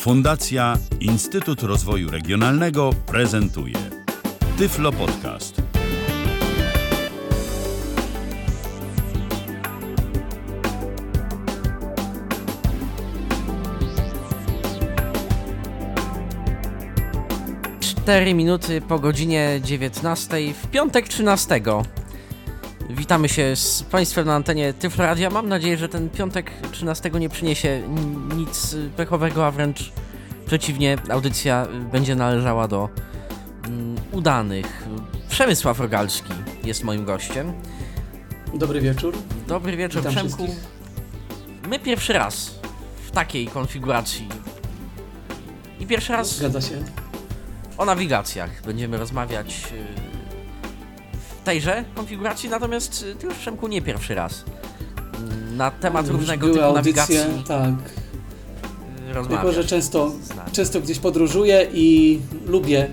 Fundacja Instytut Rozwoju Regionalnego prezentuje Tyflo Podcast. Cztery minuty po godzinie 19 w piątek 13. Witamy się z Państwem na antenie Tyfloradia. Mam nadzieję, że ten piątek 13 nie przyniesie nic pechowego, a wręcz przeciwnie, audycja będzie należała do mm, udanych. Przemysław Rogalski jest moim gościem. Dobry wieczór. Dobry wieczór, Witam Przemku. wszystkich. My pierwszy raz w takiej konfiguracji i pierwszy raz Zgadza się. o nawigacjach będziemy rozmawiać yy, w tejże konfiguracji, natomiast yy, ty już Przemku nie pierwszy raz yy, na temat Już różnego typu audycje, nawigacji Tak. yy, Tylko, że często, często gdzieś podróżuję i lubię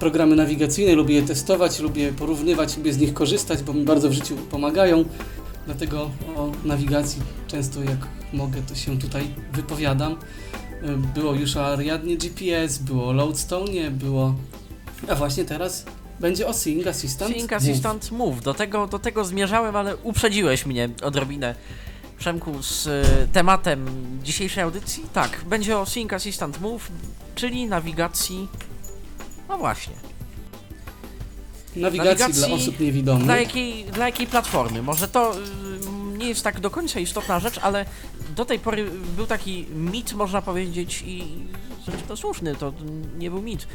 programy nawigacyjne, lubię je testować, lubię porównywać, lubię z nich korzystać, bo mi bardzo w życiu pomagają. Dlatego o nawigacji często jak mogę, to się tutaj wypowiadam. Y, Było już o Ariadnie GPS, było o Loadstone, było... A właśnie teraz będzie o Seeing Assistant. Move. Assistant Move. Do tego, do tego zmierzałem, ale uprzedziłeś mnie odrobinę. Przemku, z y, tematem dzisiejszej audycji, tak, będzie o Sync Assistant Move, czyli nawigacji, no właśnie, Nawigacji, Nawigacji dla osób niewidomych. Dla jakiej, dla jakiej platformy? Może to y, nie jest tak do końca istotna rzecz, ale do tej pory był taki mit, można powiedzieć, i zresztą słuszny, to nie był mit.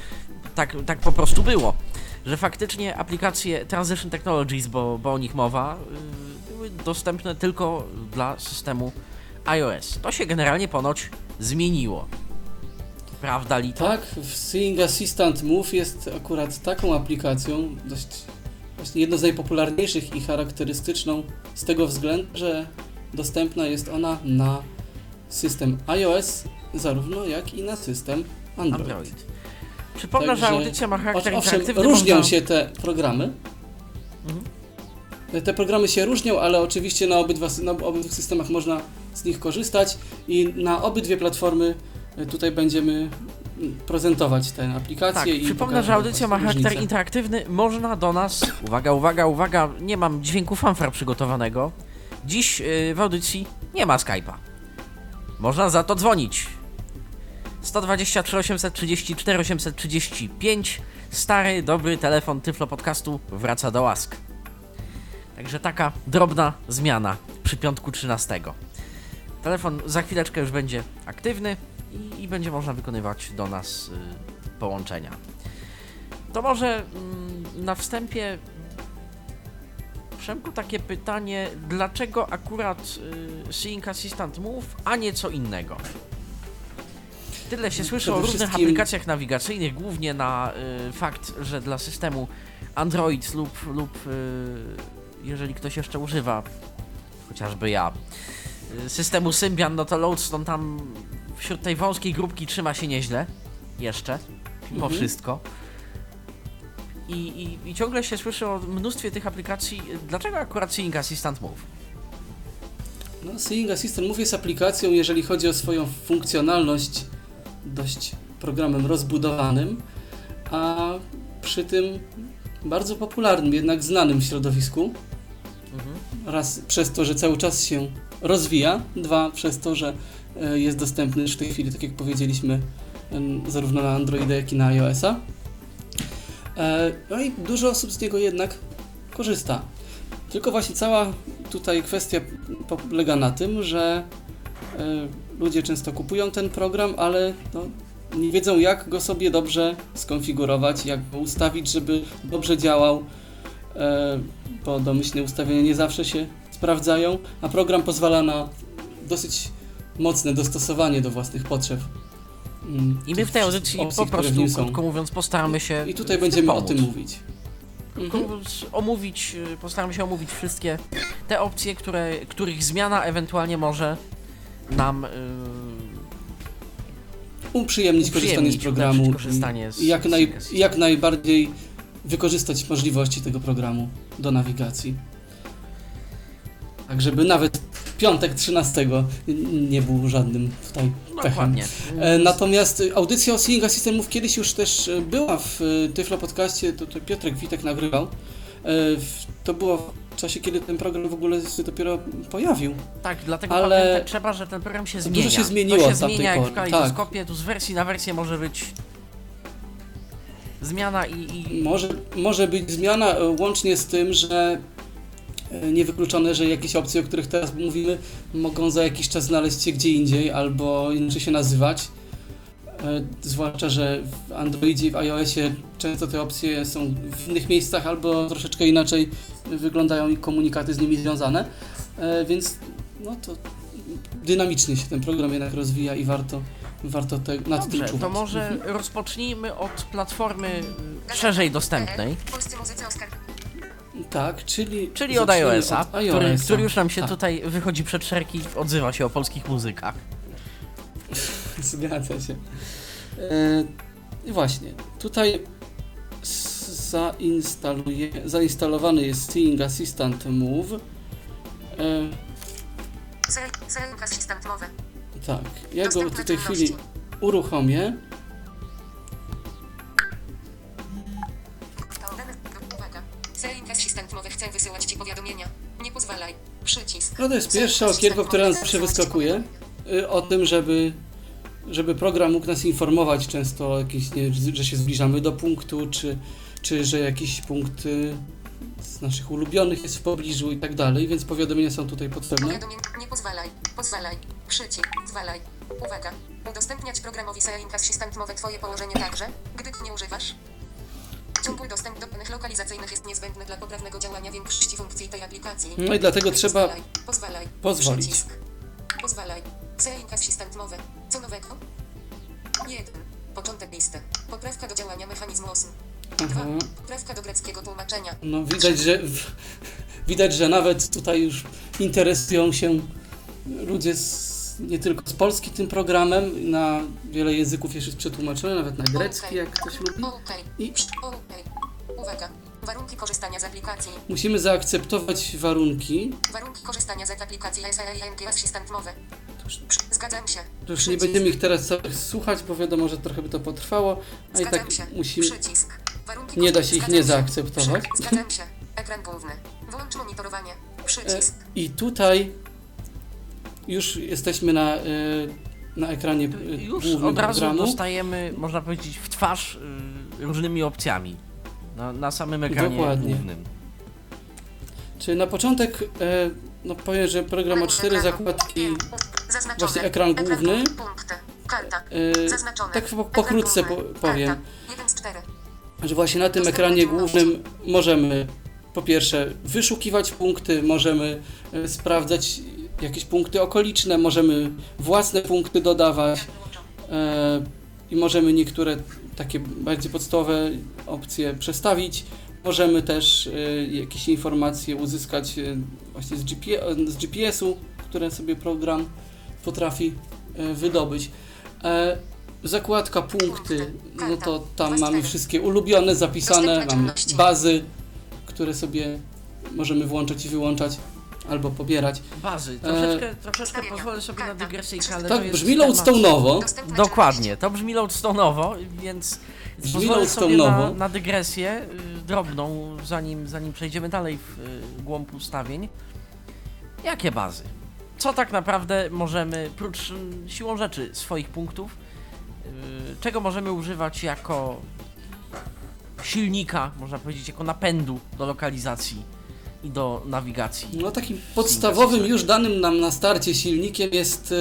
Tak, tak po prostu było, że faktycznie aplikacje Transition Technologies, bo, bo o nich mowa, y, były dostępne tylko dla systemu iOS. To się generalnie ponoć zmieniło. Prawda, Lito? Tak, Seeing Assistant Move jest akurat taką aplikacją, dość właśnie jedną z najpopularniejszych i charakterystyczną z tego względu, że dostępna jest ona na system iOS, zarówno jak i na system Android. Android. Przypomnę, że Także- audycja ma charakter Ow- Owszem, różnią można- się te programy. Mhm. Te programy się różnią, ale oczywiście na obydwa, na obydwu systemach można z nich korzystać i na obydwie platformy e, tutaj będziemy prezentować te aplikacje Tak, i przypomnę, że audycja ma charakter różnice. interaktywny. Można do nas. Uwaga, uwaga, uwaga, nie mam dźwięku fanfar przygotowanego. Dziś yy, w audycji nie ma Skype'a. Można za to dzwonić. 123 834 835 Stary, dobry telefon Tyflo Podcastu wraca do łask. Także taka drobna zmiana przy piątku 13. Telefon za chwileczkę już będzie aktywny i, i będzie można wykonywać do nas y, połączenia. To może mm, na wstępie Przemku takie pytanie, dlaczego akurat y, Seeing Assistant Move, a nie co innego? Tyle się słyszy o różnych wszystkim- aplikacjach nawigacyjnych, głównie na y, fakt, że dla systemu Android lub, lub y, jeżeli ktoś jeszcze używa, chociażby ja, y, systemu Symbian, no to Loadstone tam wśród tej wąskiej grupki trzyma się nieźle. Jeszcze. Mhm. wszystko. I, i, I ciągle się słyszy o mnóstwie tych aplikacji. Dlaczego akurat Seeing Assistant Move? No, Seeing Assistant Move jest aplikacją, jeżeli chodzi o swoją funkcjonalność, dość programem rozbudowanym, a przy tym bardzo popularnym, jednak znanym środowisku. Mhm. Raz przez to, że cały czas się rozwija, dwa przez to, że e, jest dostępny już w tej chwili, tak jak powiedzieliśmy, zarówno na Androida, jak i na iOS-a. E, No i dużo osób z niego jednak korzysta. Tylko właśnie cała tutaj kwestia polega na tym, że e, ludzie często kupują ten program, ale no, nie wiedzą jak go sobie dobrze skonfigurować, jak go ustawić, żeby dobrze działał, e, bo domyślne ustawienia nie zawsze się sprawdzają, a program pozwala na dosyć mocne dostosowanie do własnych potrzeb. Mm, I my w tej audycji po prostu, krótko mówiąc, postaramy się. I tutaj będziemy o tym mówić. Krótko Mhm. mówiąc, omówić, y, postaramy się omówić wszystkie te opcje, które, których zmiana ewentualnie może nam y, uprzyjemnić korzystanie z uprzyjemnić, programu korzystanie z- i jak, z naj, Seeing jak najbardziej wykorzystać możliwości tego programu do nawigacji. Tak, żeby nawet piątek 13 nie był żadnym tutaj pechem. E, Natomiast audycja o Seeing Systemów kiedyś już też y, była w y, Tyflo Podcaście, to, to Piotrek Witek nagrywał. E, To było czasie, kiedy ten program w ogóle się dopiero pojawił. Tak, dlatego Ale- pamiętać trzeba, że ten program się Dużo zmienia. się zmieniło to się zmienia jak w pory, tak. kalejdoskopie, tu z wersji na wersję może być zmiana i, i Może, może być zmiana e, łącznie z tym, że e, niewykluczone, że jakieś opcje, o których teraz mówimy, mogą za jakiś czas znaleźć się gdzie indziej albo inaczej się nazywać. E, Zwłaszcza, że w Androidzie i w iOSie często te opcje są w innych miejscach albo troszeczkę inaczej wyglądają i komunikaty z nimi związane. E, Więc no to dynamicznie się ten program jednak rozwija i warto, warto te, nad tym Dobrze, czuwać. to może rozpocznijmy od platformy szerzej dostępnej. Tak, czyli. czyli od iOS-a, od który, iOS-a. który już nam się Tak, tutaj wychodzi przed szerki, odzywa się o polskich muzykach. Zgadza się. E, I właśnie, tutaj zainstaluje, zainstalowany jest Seeing Assistant Move. E, Seling Assistant Mowy. tak, ja go w tej chwili uruchomię. Chce wysyłać Ci powiadomienia. Nie pozwalaj. Przycisk. No to jest Assistant okienko, które nam zawsze wyskakuje. y, O tym, żeby, żeby program mógł nas informować często, o jakiś, nie, że się zbliżamy do punktu, czy, czy że jakiś punkt y, z naszych ulubionych jest w pobliżu i tak dalej, więc powiadomienia są tutaj potrzebne. Powiadomień. Nie pozwalaj. Pozwalaj. Przycisk. Zwalaj. Uwaga. Udostępniać programowi Seling Assistant Mowy Twoje położenie także, gdy nie używasz. Ciągły dostęp do danych lokalizacyjnych jest niezbędny dla poprawnego działania większości funkcji tej aplikacji. No i dlatego trzeba Pozwalaj. Pozwalaj. pozwolić. Przycisk. Pozwalaj. Seling Assistant Mowy. Co nowego? 1. Początek listy. Poprawka do działania mechanizmu OSM. 2. Aha. Poprawka do greckiego tłumaczenia. No widać, że widać, że nawet tutaj już interesują się ludzie z, nie tylko z Polski tym programem, na wiele języków jeszcze jest przetłumaczone, nawet na grecki, jak ktoś lubi. Okej. I Okej. Uwaga. Warunki korzystania z aplikacji. musimy zaakceptować warunki. Warunki korzystania z aplikacji SAING Assistant Mowy. Zgadzam się. To już nie będziemy ich teraz całych słuchać, bo wiadomo, że trochę by to potrwało, a i Zgadzam tak się. musimy, Przycisk. Warunki nie da się ich nie zaakceptować. Zgadzam się. Ekran główny. Włącz monitorowanie. Przycisk. I tutaj już jesteśmy na, e, na ekranie e, Już głównym od razu programu. dostajemy, można powiedzieć, w twarz y, różnymi opcjami na, na samym ekranie Dokładnie. głównym. Czy na początek, e, no powiem, że program ma cztery zakładki, Zaznaczone. właśnie ekran główny. Punkty. Karta. e, Zaznaczone. tak po- pokrótce po, powiem, Karta. 1 z 4. że właśnie na tym ekranie głównym możemy po pierwsze wyszukiwać punkty, możemy e, sprawdzać jakieś punkty okoliczne, możemy własne punkty dodawać e, i możemy niektóre takie bardziej podstawowe opcje przestawić. Możemy też e, jakieś informacje uzyskać e, właśnie z, GP, z GPS-u, które sobie program potrafi e, wydobyć. E, zakładka punkty, no to tam mamy wszystkie ulubione, zapisane, mamy bazy, które sobie możemy włączać i wyłączać albo pobierać. Bazy. Troszeczkę, troszeczkę pozwolę sobie na dygresyjkę, ale to Tak jest brzmi. Dostępne Dokładnie, to brzmi loadstone'owo, więc pozwolę sobie na, na dygresję y, drobną, zanim, zanim przejdziemy dalej w y, głąb ustawień. Jakie bazy? Co tak naprawdę możemy, prócz y, siłą rzeczy swoich punktów, y, czego możemy używać jako silnika, można powiedzieć, jako napędu do lokalizacji i do nawigacji? No takim podstawowym już danym nam na starcie silnikiem jest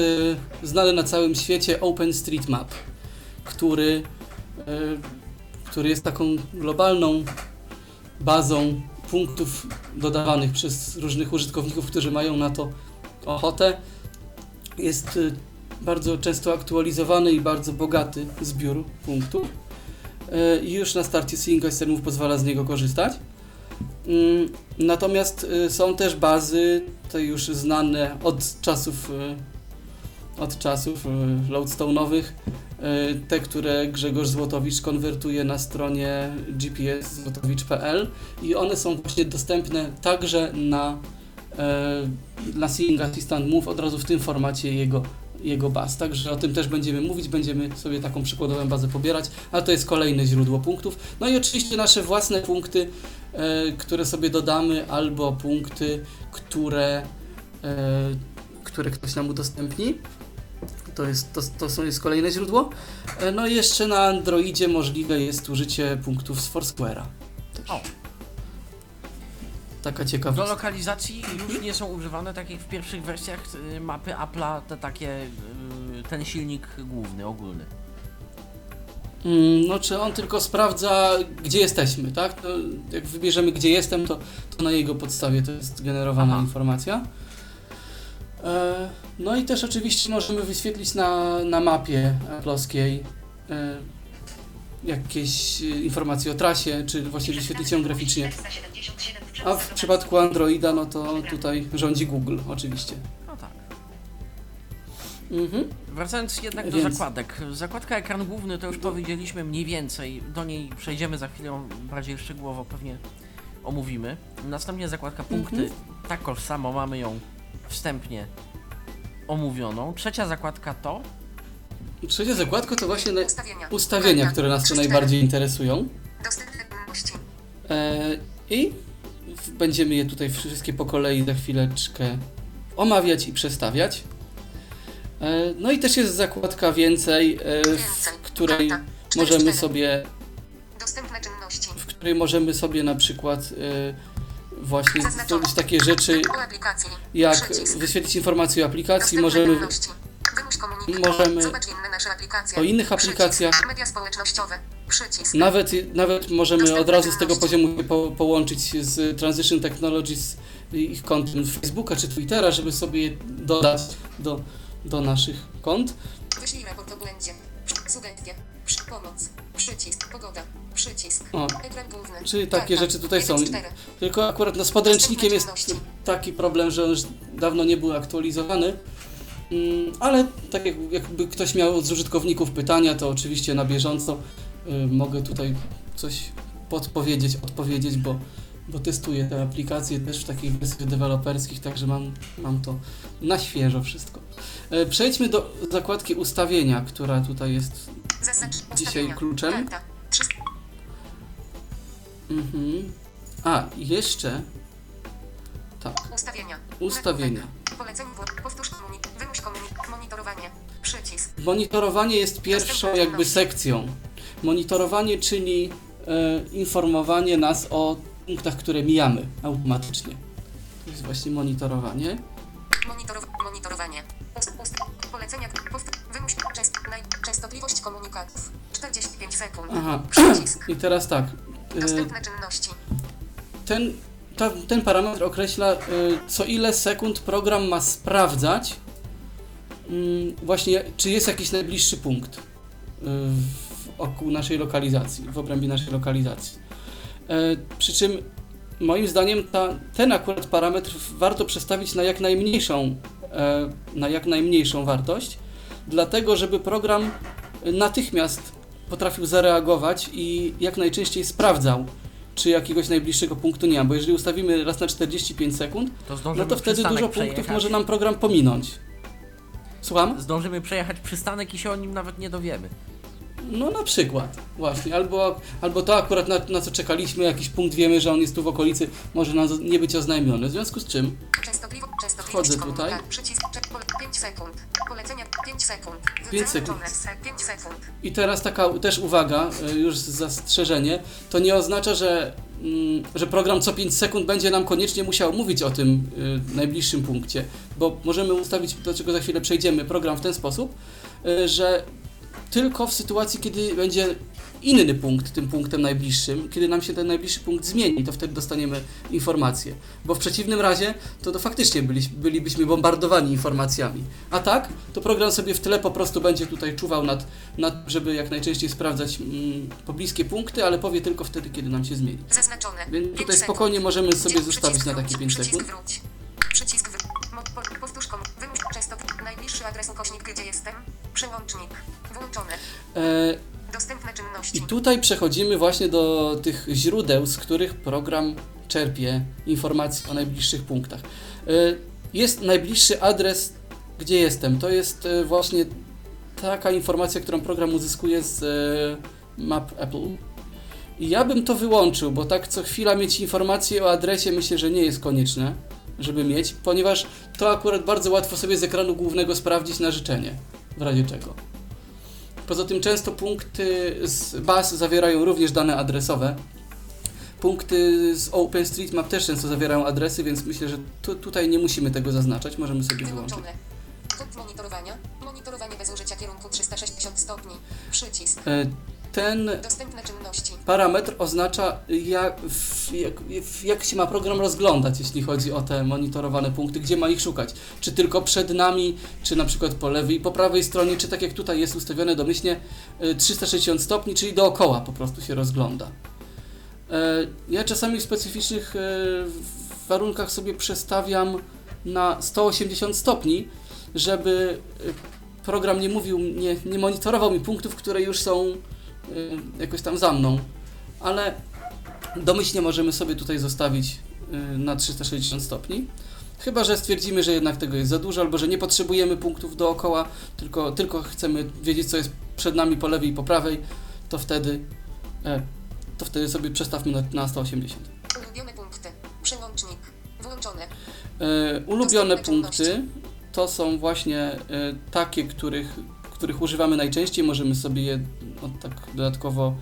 e, znany na całym świecie OpenStreetMap, który, który jest taką globalną bazą punktów dodawanych przez różnych użytkowników, którzy mają na to ochotę. Jest e, bardzo często aktualizowany i bardzo bogaty zbiór punktów. E, I już na starcie Seeing Systemów pozwala z niego korzystać. Mm, Natomiast są też bazy, te już znane od czasów, od czasów y, loadstone'owych, y, te, które Grzegorz Złotowicz konwertuje na stronie gps złotowicz.pl i one są właśnie dostępne także na e, na Seeing Assistant Move od razu w tym formacie jego, jego baz. Także o tym też będziemy mówić, będziemy sobie taką przykładową bazę pobierać, ale to jest kolejne źródło punktów. No i oczywiście nasze własne punkty, e, które sobie dodamy, albo punkty, które, e, które ktoś nam udostępni. To jest, to, to są, jest kolejne źródło. E, No i jeszcze na Androidzie możliwe jest użycie punktów z Foursquare'a. O. Taka Do ciekawostka. lokalizacji już nie są używane, tak jak w pierwszych wersjach y, mapy Apple'a, te takie, y, ten silnik główny, ogólny. Mm, No, czy on tylko sprawdza, gdzie jesteśmy, tak? Jak wybierzemy, gdzie jestem, to, to na jego podstawie to jest generowana Aha. informacja. E, No i też oczywiście możemy wyświetlić na, na mapie plowskiej e, jakieś e, informacje o trasie, czy właśnie wyświetlić ją graficznie. A w przypadku Androida, no to tutaj rządzi Google oczywiście. No tak. Mhm. Wracając jednak do Więc- zakładek. Zakładka ekran główny to już powiedzieliśmy mniej więcej. Do niej przejdziemy za chwilę bardziej szczegółowo, pewnie omówimy. Następnie zakładka punkty. Mhm. Takoż samo mamy ją wstępnie omówioną. Trzecia zakładka to Trzecia zakładka to właśnie na Ustawienia. ustawienia, Karta. które nas tu najbardziej interesują. Dostępne czynności. E, I będziemy je tutaj wszystkie po kolei za chwileczkę omawiać i przestawiać. E, No i też jest zakładka więcej, e, w której Karta. możemy 44. sobie, Dostępne czynności. w której możemy sobie na przykład e, właśnie zrobić takie rzeczy, jak wyświetlić informacje o aplikacji, możemy możemy o innych aplikacjach. Media społecznościowe. Przycisk. Nawet, nawet możemy od razu z tego poziomu po, połączyć z Transition Technologies i ich kontem Facebooka czy Twittera, żeby sobie je dodać do, do naszych kont. Wyślij raport o błędzie. Pomoc. Przycisk. Pogoda. Przycisk. O, Ekran główny. czyli takie Karta. rzeczy tutaj są. Jeden z czterech. Tylko akurat no, z podręcznikiem jest Dostępne taki problem, że on już dawno nie był aktualizowany. Mm, Ale tak jak, jakby ktoś miał z użytkowników pytania, to oczywiście na bieżąco y, mogę tutaj coś podpowiedzieć, odpowiedzieć, bo, bo testuję te aplikacje też w takich wersjach deweloperskich, także mam, mam to na świeżo wszystko. E, Przejdźmy do zakładki ustawienia, która tutaj jest dzisiaj kluczem. Karta. Trzy- Mhm. A, jeszcze. Tak, Ustawienia. ustawienia. Nagłówek. Poleceń. Powtórz komunik. Wymuś komunik. Monitorowanie. Przycisk. Monitorowanie jest pierwszą jakby sekcją. Monitorowanie, czyli e, informowanie nas o punktach, które mijamy automatycznie. To jest właśnie monitorowanie. Monitorow monitorowanie. Ust polecenia. Wymuś. Częst naj częstotliwość komunikatów. 45 sekund. Aha, Przycisk. i teraz tak. E, Dostępne czynności. ten, ta, ten parametr określa, e, co ile sekund program ma sprawdzać, mm, właśnie, czy jest jakiś najbliższy punkt e, wokół naszej lokalizacji, w obrębie naszej lokalizacji. E, Przy czym moim zdaniem ta, ten akurat parametr warto przestawić na jak najmniejszą, na jak najmniejszą wartość, dlatego żeby program natychmiast potrafił zareagować i jak najczęściej sprawdzał, czy jakiegoś najbliższego punktu nie ma, bo jeżeli ustawimy raz na 45 sekund, To no to wtedy dużo punktów przejechać. może nam program pominąć. Słucham? Zdążymy przejechać przystanek i się o nim nawet nie dowiemy. No na przykład, właśnie. Albo, albo to akurat na, na co czekaliśmy, jakiś punkt wiemy, że on jest tu w okolicy, może nam nie być oznajmiony. W związku z czym Wchodzę tutaj. komunikat. Przycisk. Cze- pole 5 sekund. Polecenia 5 sekund. Pięć sekund. Zaznaczone. 5 sekund. I teraz taka też uwaga, y, już zastrzeżenie, to nie oznacza, że, mm, że program co 5 sekund będzie nam koniecznie musiał mówić o tym y, najbliższym punkcie, bo możemy ustawić, do czego za chwilę przejdziemy, program w ten sposób, y, że tylko w sytuacji, kiedy będzie inny punkt tym punktem najbliższym, kiedy nam się ten najbliższy punkt zmieni, to wtedy dostaniemy informację. Bo w przeciwnym razie to, to faktycznie byli, bylibyśmy bombardowani informacjami. A tak, to program sobie w tle po prostu będzie tutaj czuwał nad, nad żeby jak najczęściej sprawdzać mm, pobliskie punkty, ale powie tylko wtedy, kiedy nam się zmieni. Zaznaczone. Więc tutaj spokojnie możemy sobie Przycisk zostawić na wróć. takie 5 Przycisk sekund. wróć. Przycisk wróć. Mo- po- Powtórz komu. Wymuś częstot. Najbliższy adres ukośnik gdzie jestem. Przełącznik. Włączone. E, Dostępne czynności. I tutaj przechodzimy właśnie do tych źródeł, z których program czerpie informacje o najbliższych punktach. Y, Jest najbliższy adres, gdzie jestem. To jest y, właśnie taka informacja, którą program uzyskuje z y, map Apple. I ja bym to wyłączył, bo tak co chwila mieć informacje o adresie myślę, że nie jest konieczne, żeby mieć, ponieważ to akurat bardzo łatwo sobie z ekranu głównego sprawdzić na życzenie, w razie czego. Poza tym często punkty z baz zawierają również dane adresowe. Punkty z OpenStreetMap też często zawierają adresy, więc myślę, że tu, tutaj nie musimy tego zaznaczać, możemy sobie wyłączyć. Monitorowania. Monitorowanie bez użycia kierunku 360 stopni. Przycisk. Ten parametr oznacza, jak, jak, jak się ma program rozglądać, jeśli chodzi o te monitorowane punkty, gdzie ma ich szukać. Czy tylko przed nami, czy na przykład po lewej i po prawej stronie, czy tak jak tutaj jest ustawione domyślnie y, 360 stopni, czyli dookoła po prostu się rozgląda. E, Ja czasami w specyficznych e, warunkach sobie przestawiam na 180 stopni, żeby e, program nie mówił, nie, nie monitorował mi punktów, które już są y, jakoś tam za mną, ale domyślnie możemy sobie tutaj zostawić y, na 360 stopni. Chyba, że stwierdzimy, że jednak tego jest za dużo, albo że nie potrzebujemy punktów dookoła, tylko, tylko chcemy wiedzieć, co jest przed nami po lewej i po prawej, to wtedy, e, to wtedy sobie przestawmy na, na 180. Ulubione punkty. Przełącznik. Włączone. E, ulubione punkty to są właśnie e, takie, których, których używamy najczęściej. Możemy sobie je od, tak dodatkowo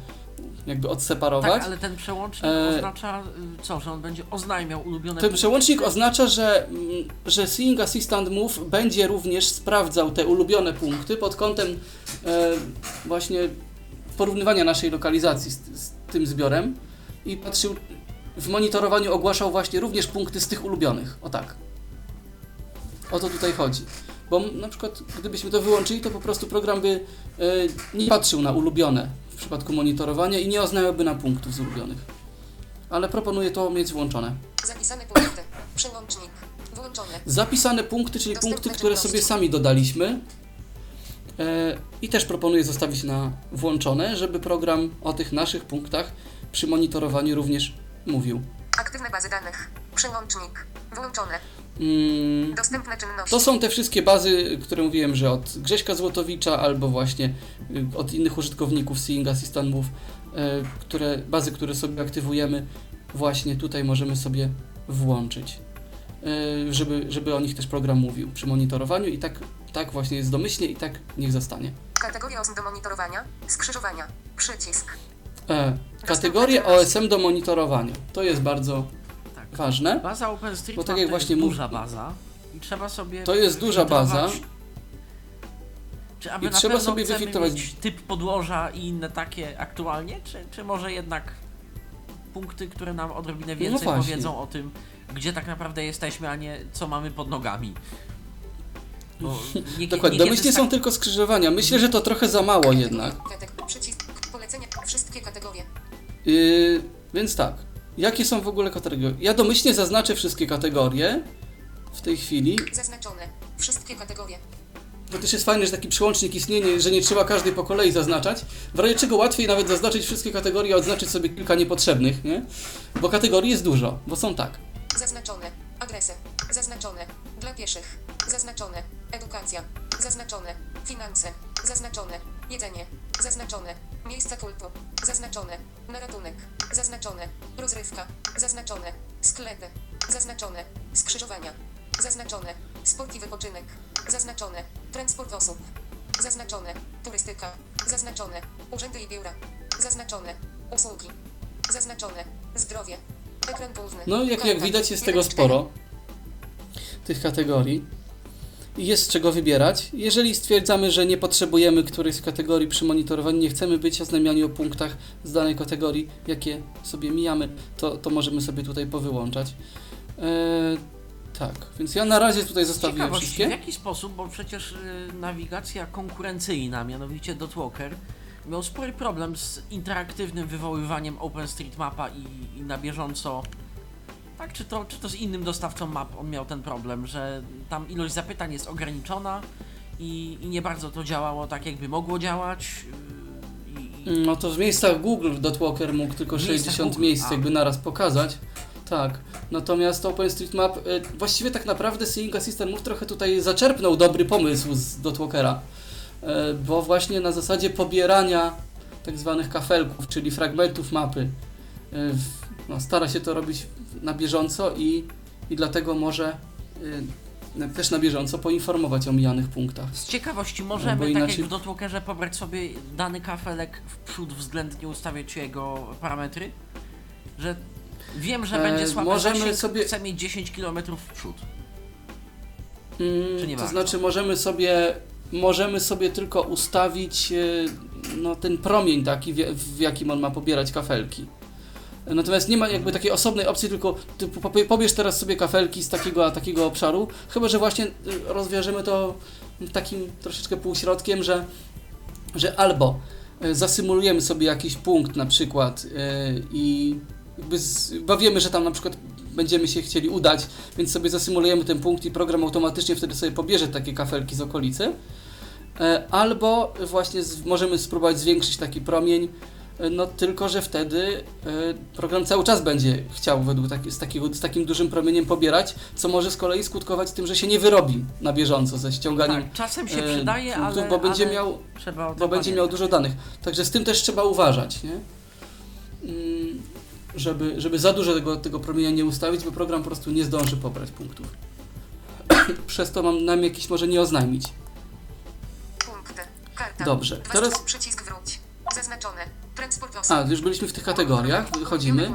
jakby odseparować. Tak, ale ten przełącznik E, oznacza y, co, że on będzie oznajmiał ulubione Ten przełącznik oznacza, że, mm, że Seeing Assistant Move będzie również sprawdzał te ulubione punkty pod kątem e, właśnie porównywania naszej lokalizacji z, z tym zbiorem i patrzył, w monitorowaniu ogłaszał właśnie również punkty z tych ulubionych. O tak. O to tutaj chodzi. Bo na przykład gdybyśmy to wyłączyli, to po prostu program by e, nie patrzył na ulubione w przypadku monitorowania i nie oznajmiałby na punktów z ulubionych. Ale proponuję to mieć włączone. Zapisane punkty. Przełącznik. Włączone. Zapisane punkty, czyli Dostępne punkty, które sobie sami dodaliśmy. E, I też proponuję zostawić na włączone, żeby program o tych naszych punktach przy monitorowaniu również mówił. Aktywne bazy danych. Przełącznik. Włączone. Mm, Dostępne czynności. to są te wszystkie bazy, które mówiłem, że od Grześka Złotowicza albo właśnie y, od innych użytkowników Seeing Assistant Move, e, które, bazy, które sobie aktywujemy, właśnie tutaj możemy sobie włączyć, e, żeby, żeby o nich też program mówił przy monitorowaniu i tak, tak właśnie jest domyślnie i tak niech zostanie. Kategoria OSM do monitorowania. Skrzyżowania. Przycisk. E, kategorie OSM do monitorowania. To jest bardzo. Ważne. Baza OpenStreetMap Bo tak jak to właśnie jest duża baza i trzeba sobie To jest duża baza. Czy aby I na trzeba pewno sobie wyfiltrować- mieć typ podłoża i inne takie aktualnie, czy, czy może jednak punkty, które nam odrobinę więcej No powiedzą o tym, gdzie tak naprawdę jesteśmy, a nie co mamy pod nogami. Bo nie, Dokładnie, domyślnie są tylko skrzyżowania. Myślę, że to trochę za mało jednak. Katek- Przycisk. Polecenia. Wszystkie kategorie. Yy, więc tak, jakie są w ogóle kategorie? Ja domyślnie zaznaczę wszystkie kategorie w tej chwili. Zaznaczone. Wszystkie kategorie. To też jest fajne, że taki przełącznik istnieje, że nie trzeba każdej po kolei zaznaczać. W razie czego łatwiej nawet zaznaczyć wszystkie kategorie, a odznaczyć sobie kilka niepotrzebnych, nie? Bo kategorii jest dużo, bo są tak. Zaznaczone. Adresy. Zaznaczone. Dla pieszych. Zaznaczone. Edukacja. Zaznaczone. Finanse. Zaznaczone. Jedzenie. Zaznaczone. Miejsca kultu. Zaznaczone. Na ratunek. Zaznaczone. Rozrywka. Zaznaczone. Sklepy. Zaznaczone. Skrzyżowania. Zaznaczone. Sport i wypoczynek. Zaznaczone. Transport osób. Zaznaczone. Turystyka. Zaznaczone. Urzędy i biura. Zaznaczone. Usługi. Zaznaczone. Zdrowie. Ekran główny. No, jak, jak widać, jest tego sporo, tych kategorii. I Jest z czego wybierać. Jeżeli stwierdzamy, że nie potrzebujemy którejś z kategorii przy monitorowaniu, nie chcemy być oznajmiani o punktach z danej kategorii, jakie sobie mijamy, to, to możemy sobie tutaj powyłączać. Eee, tak, więc ja na razie tutaj zostawiłem Ciekawość, w wszystkie. jaki sposób, bo przecież y, nawigacja konkurencyjna, mianowicie Dotwalker, miał spory problem z interaktywnym wywoływaniem OpenStreetMapa i, i na bieżąco. Tak, czy to, czy to z innym dostawcą map on miał ten problem, że tam ilość zapytań jest ograniczona i, i nie bardzo to działało tak, jakby mogło działać. y, i- i- No to w miejscach Google Dotwalker mógł tylko W miejscach 60 Google, miejsc a. jakby naraz pokazać. Tak, natomiast OpenStreetMap, y, właściwie tak naprawdę Seeing Assistant Move trochę tutaj zaczerpnął dobry pomysł z Dotwalkera, y, bo właśnie na zasadzie pobierania tak zwanych kafelków, czyli fragmentów mapy, y, w- no, stara się to robić na bieżąco i, i dlatego może y, też na bieżąco poinformować o mijanych punktach. Z ciekawości możemy, bo tak inaczej- jak w Dotwalkerze, pobrać sobie dany kafelek w przód względnie ustawiać jego parametry? Że wiem, że E, będzie słaby możemy zasięg, sobie- chcę mieć 10 km w przód. Mm, Czy nie to warto? znaczy możemy sobie, możemy sobie tylko ustawić y, no, ten promień taki, w, w jakim on ma pobierać kafelki. Natomiast nie ma jakby takiej osobnej opcji, tylko ty po- po- pobierz teraz sobie kafelki z takiego a takiego obszaru, chyba że właśnie y, rozwiążemy to takim troszeczkę półśrodkiem, że, że albo y, zasymulujemy sobie jakiś punkt na przykład y, i jakby z, wiemy, że tam na przykład będziemy się chcieli udać, więc sobie zasymulujemy ten punkt i program automatycznie wtedy sobie pobierze takie kafelki z okolicy. E, Albo właśnie z, możemy spróbować zwiększyć taki promień, no tylko, że wtedy e, program cały czas będzie chciał według taki, z, takiego, z takim dużym promieniem pobierać, co może z kolei skutkować tym, że się nie wyrobi na bieżąco ze ściąganiem Tak, czasem się e, przydaje, punktów, ale, bo będzie ale miał bo będzie miał dużo danych. Także z tym też trzeba uważać, nie? Mm, Żeby, żeby za dużo tego, tego promienia nie ustawić, bo program po prostu nie zdąży pobrać punktów. Przez to mam nam jakiś może nie oznajmić. Punkty. Karta. Dobrze, teraz- Przycisk wróć. Zaznaczone. A, już byliśmy w tych kategoriach, wychodzimy.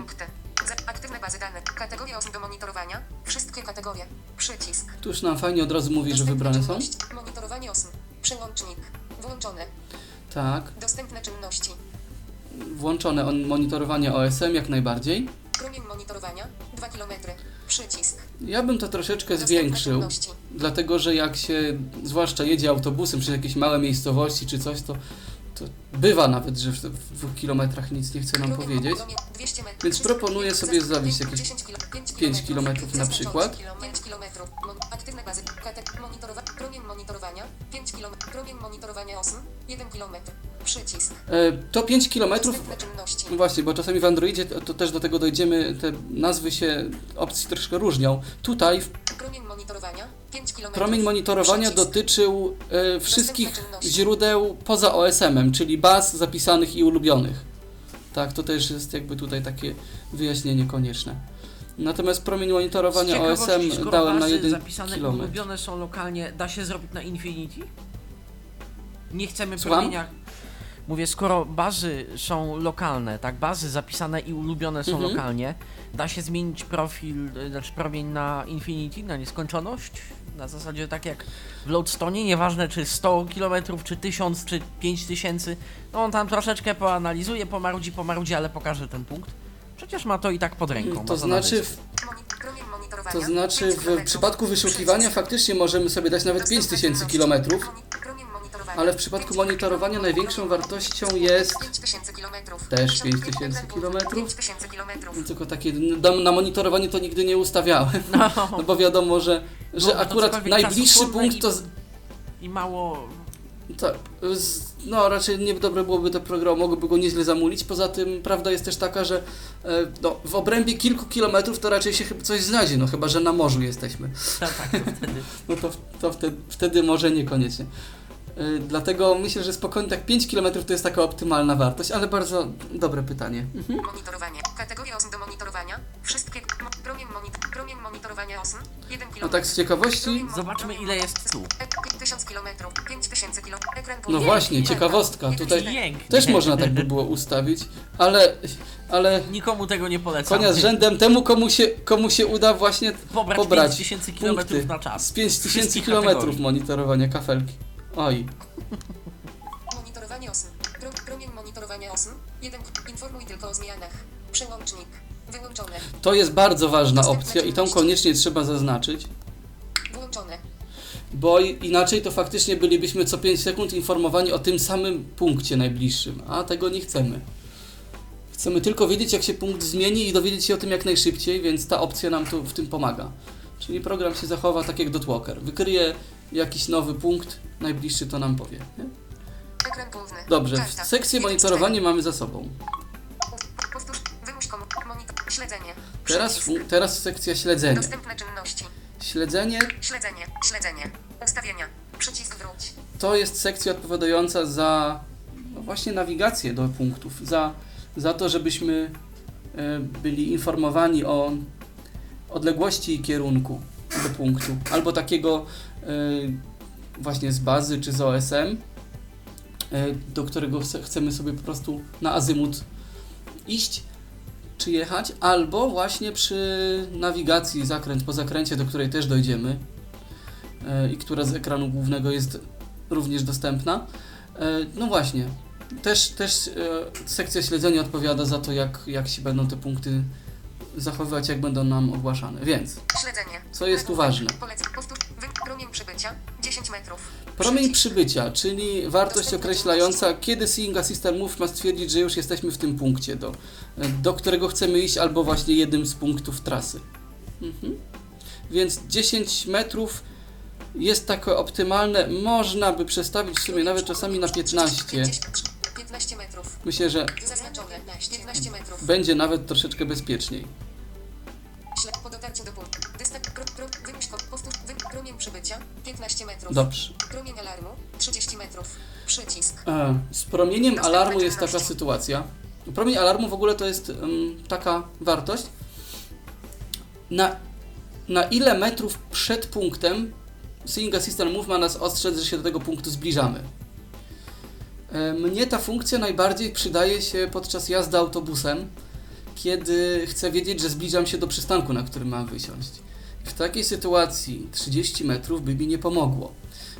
Aktywne bazy danych. Kategorie osób do monitorowania. Wszystkie kategorie. Przycisk. Tu już nam fajnie od razu mówi, że wybrane są. Monitorowanie osób. Przełącznik. Włączone. Tak, Dostępne czynności. włączone on, monitorowanie OSM jak najbardziej. Promień monitorowania. 2 km. Przycisk. Ja bym to troszeczkę Dostępne zwiększył, czynności. dlatego że jak się zwłaszcza jedzie autobusem przez jakieś małe miejscowości czy coś, to, to bywa nawet, że w, w dwóch kilometrach nic nie chce nam powiedzieć. promień 200 metrów. Więc proponuję sobie zawiesić jakieś 10 kilo- 5 5 kilometrów na przykład. 5 km. Aktywne bazy. Monitorowa. Promień monitorowania. 5 km. Promień monitorowania osób. 1 km. Przycisk. E, To 5 kilometrów Dostępne czynności. No właśnie, bo czasami w Androidzie to, to też do tego dojdziemy, te nazwy się opcji troszkę różnią. Tutaj w- Promień monitorowania. 5 km. promień monitorowania dotyczył e, wszystkich źródeł poza OSM-em, czyli baz zapisanych i ulubionych. Tak, to też jest jakby tutaj takie wyjaśnienie konieczne. Natomiast promień monitorowania OSM skoro dałem na 1 zapisane i km. ulubione są lokalnie, da się zrobić na Infinity? Nie chcemy Słucham? promienia... Mówię, skoro bazy są lokalne, tak, bazy zapisane i ulubione są Mhm. lokalnie, da się zmienić profil, y, znaczy promień na Infinity, na nieskończoność? Na zasadzie tak jak w Lodestone, nieważne czy 100 km, czy 1000, czy 5000, no on tam troszeczkę poanalizuje, pomarudzi, pomarudzi, ale pokaże ten punkt. Przecież ma to i tak pod ręką. To na znaczy, w, to znaczy 5 w przypadku wyszukiwania faktycznie możemy sobie dać nawet Dostępne 5000 czynności. kilometrów, Moni- promień monitorowania. ale w przypadku 5 monitorowania największą wartością jest 5000 kilometrów. Też 50 5000 kilometrów. 5000 kilometrów. Tylko takie na, na monitorowanie to nigdy nie ustawiałem. No, No bo wiadomo, że, że No, akurat najbliższy punkt to. i mało z, no raczej niedobre byłoby to program, mogłoby go nieźle zamulić. Poza tym prawda jest też taka, że e, no, w obrębie kilku kilometrów to raczej się chyba coś znajdzie, no chyba, że na morzu jesteśmy. tak, tak, to wtedy. No to, to wtedy, wtedy może niekoniecznie. E, Dlatego myślę, że spokojnie tak 5 km to jest taka optymalna wartość, ale bardzo dobre pytanie. Monitorowanie. Kategoria osób do monitorowania. Wszystkie. Mo, promień, monit, promień monitorowania osób. 1 km. No tak z ciekawości, Zobaczmy, ile jest tu. 1000 km. 5000 km. Ekran no właśnie, ciekawostka, tutaj Pięknie. też można tak by było ustawić, ale, ale Nikomu tego nie polecam. konia z rzędem temu, komu się, komu się uda właśnie Pobrać, pobrać 5000 punkty km na czas. z 5000 Wszystkich km monitorowania kafelki. Oj, Monitorowanie osób. Pro, promień monitorowania osób. 1. Informuj tylko o zmianach. Przełącznik. Wyłączone. to jest bardzo ważna opcja i tą koniecznie trzeba zaznaczyć, Włączone. bo i- inaczej to faktycznie bylibyśmy co 5 sekund informowani o tym samym punkcie najbliższym, a tego nie chcemy. Chcemy tylko wiedzieć, jak się punkt zmieni i dowiedzieć się o tym jak najszybciej, więc ta opcja nam tu w tym pomaga. Czyli program się zachowa tak jak Dotwalker. Wykryje jakiś nowy punkt, najbliższy to nam powie. Nie? Ekran główny. Dobrze, Karta. sekcję monitorowanie mamy za sobą. Powtórz. Wymuś komu. Monitor. Śledzenie. Teraz, fu- teraz sekcja śledzenia. Dostępne czynności. Śledzenie Śledzenie. Śledzenie. Ustawienia. Przycisk wróć. to jest sekcja odpowiadająca za no właśnie nawigację do punktów, za, za to, żebyśmy e, byli informowani o odległości i kierunku do punktu, albo takiego właśnie z bazy czy z OSM, e, do którego chce- chcemy sobie po prostu na azymut iść czy jechać, albo właśnie przy nawigacji zakręt po zakręcie, do której też dojdziemy e, i która z ekranu głównego jest również dostępna. No właśnie, też, też sekcja śledzenia odpowiada za to, jak, jak się będą te punkty zachowywać, jak będą nam ogłaszane. Więc Śledzenie. Co jest tu ważne? Powtórz. Promień przybycia. 10 metrów. promień przybycia, czyli wartość określająca, kiedy Seeing Assistant Move ma stwierdzić, że już jesteśmy w tym punkcie, do, do którego chcemy iść, albo właśnie jednym z punktów trasy. Mhm. Więc 10 metrów jest takie optymalne. Można by przestawić w sumie nawet czasami na 15. 50, 15 metrów. Myślę, że Zaznaczone. 15 metrów. będzie nawet troszeczkę bezpieczniej. Dotarciu do punktu. Dystans. Pro, pro, wymyśl kod. Powtórz. Wy... Promień przybycia. 15 metrów. Dobrze. Promień alarmu. 30 metrów. Przycisk. E, Z promieniem alarmu jest taka sytuacja. Promień alarmu w ogóle to jest taka wartość, na, na ile metrów przed punktem Seeing Assistant Move ma nas ostrzec, że się do tego punktu zbliżamy. E, Mnie ta funkcja najbardziej przydaje się podczas jazdy autobusem, kiedy chcę wiedzieć, że zbliżam się do przystanku, na którym mam wysiąść. W takiej sytuacji 30 metrów by mi nie pomogło,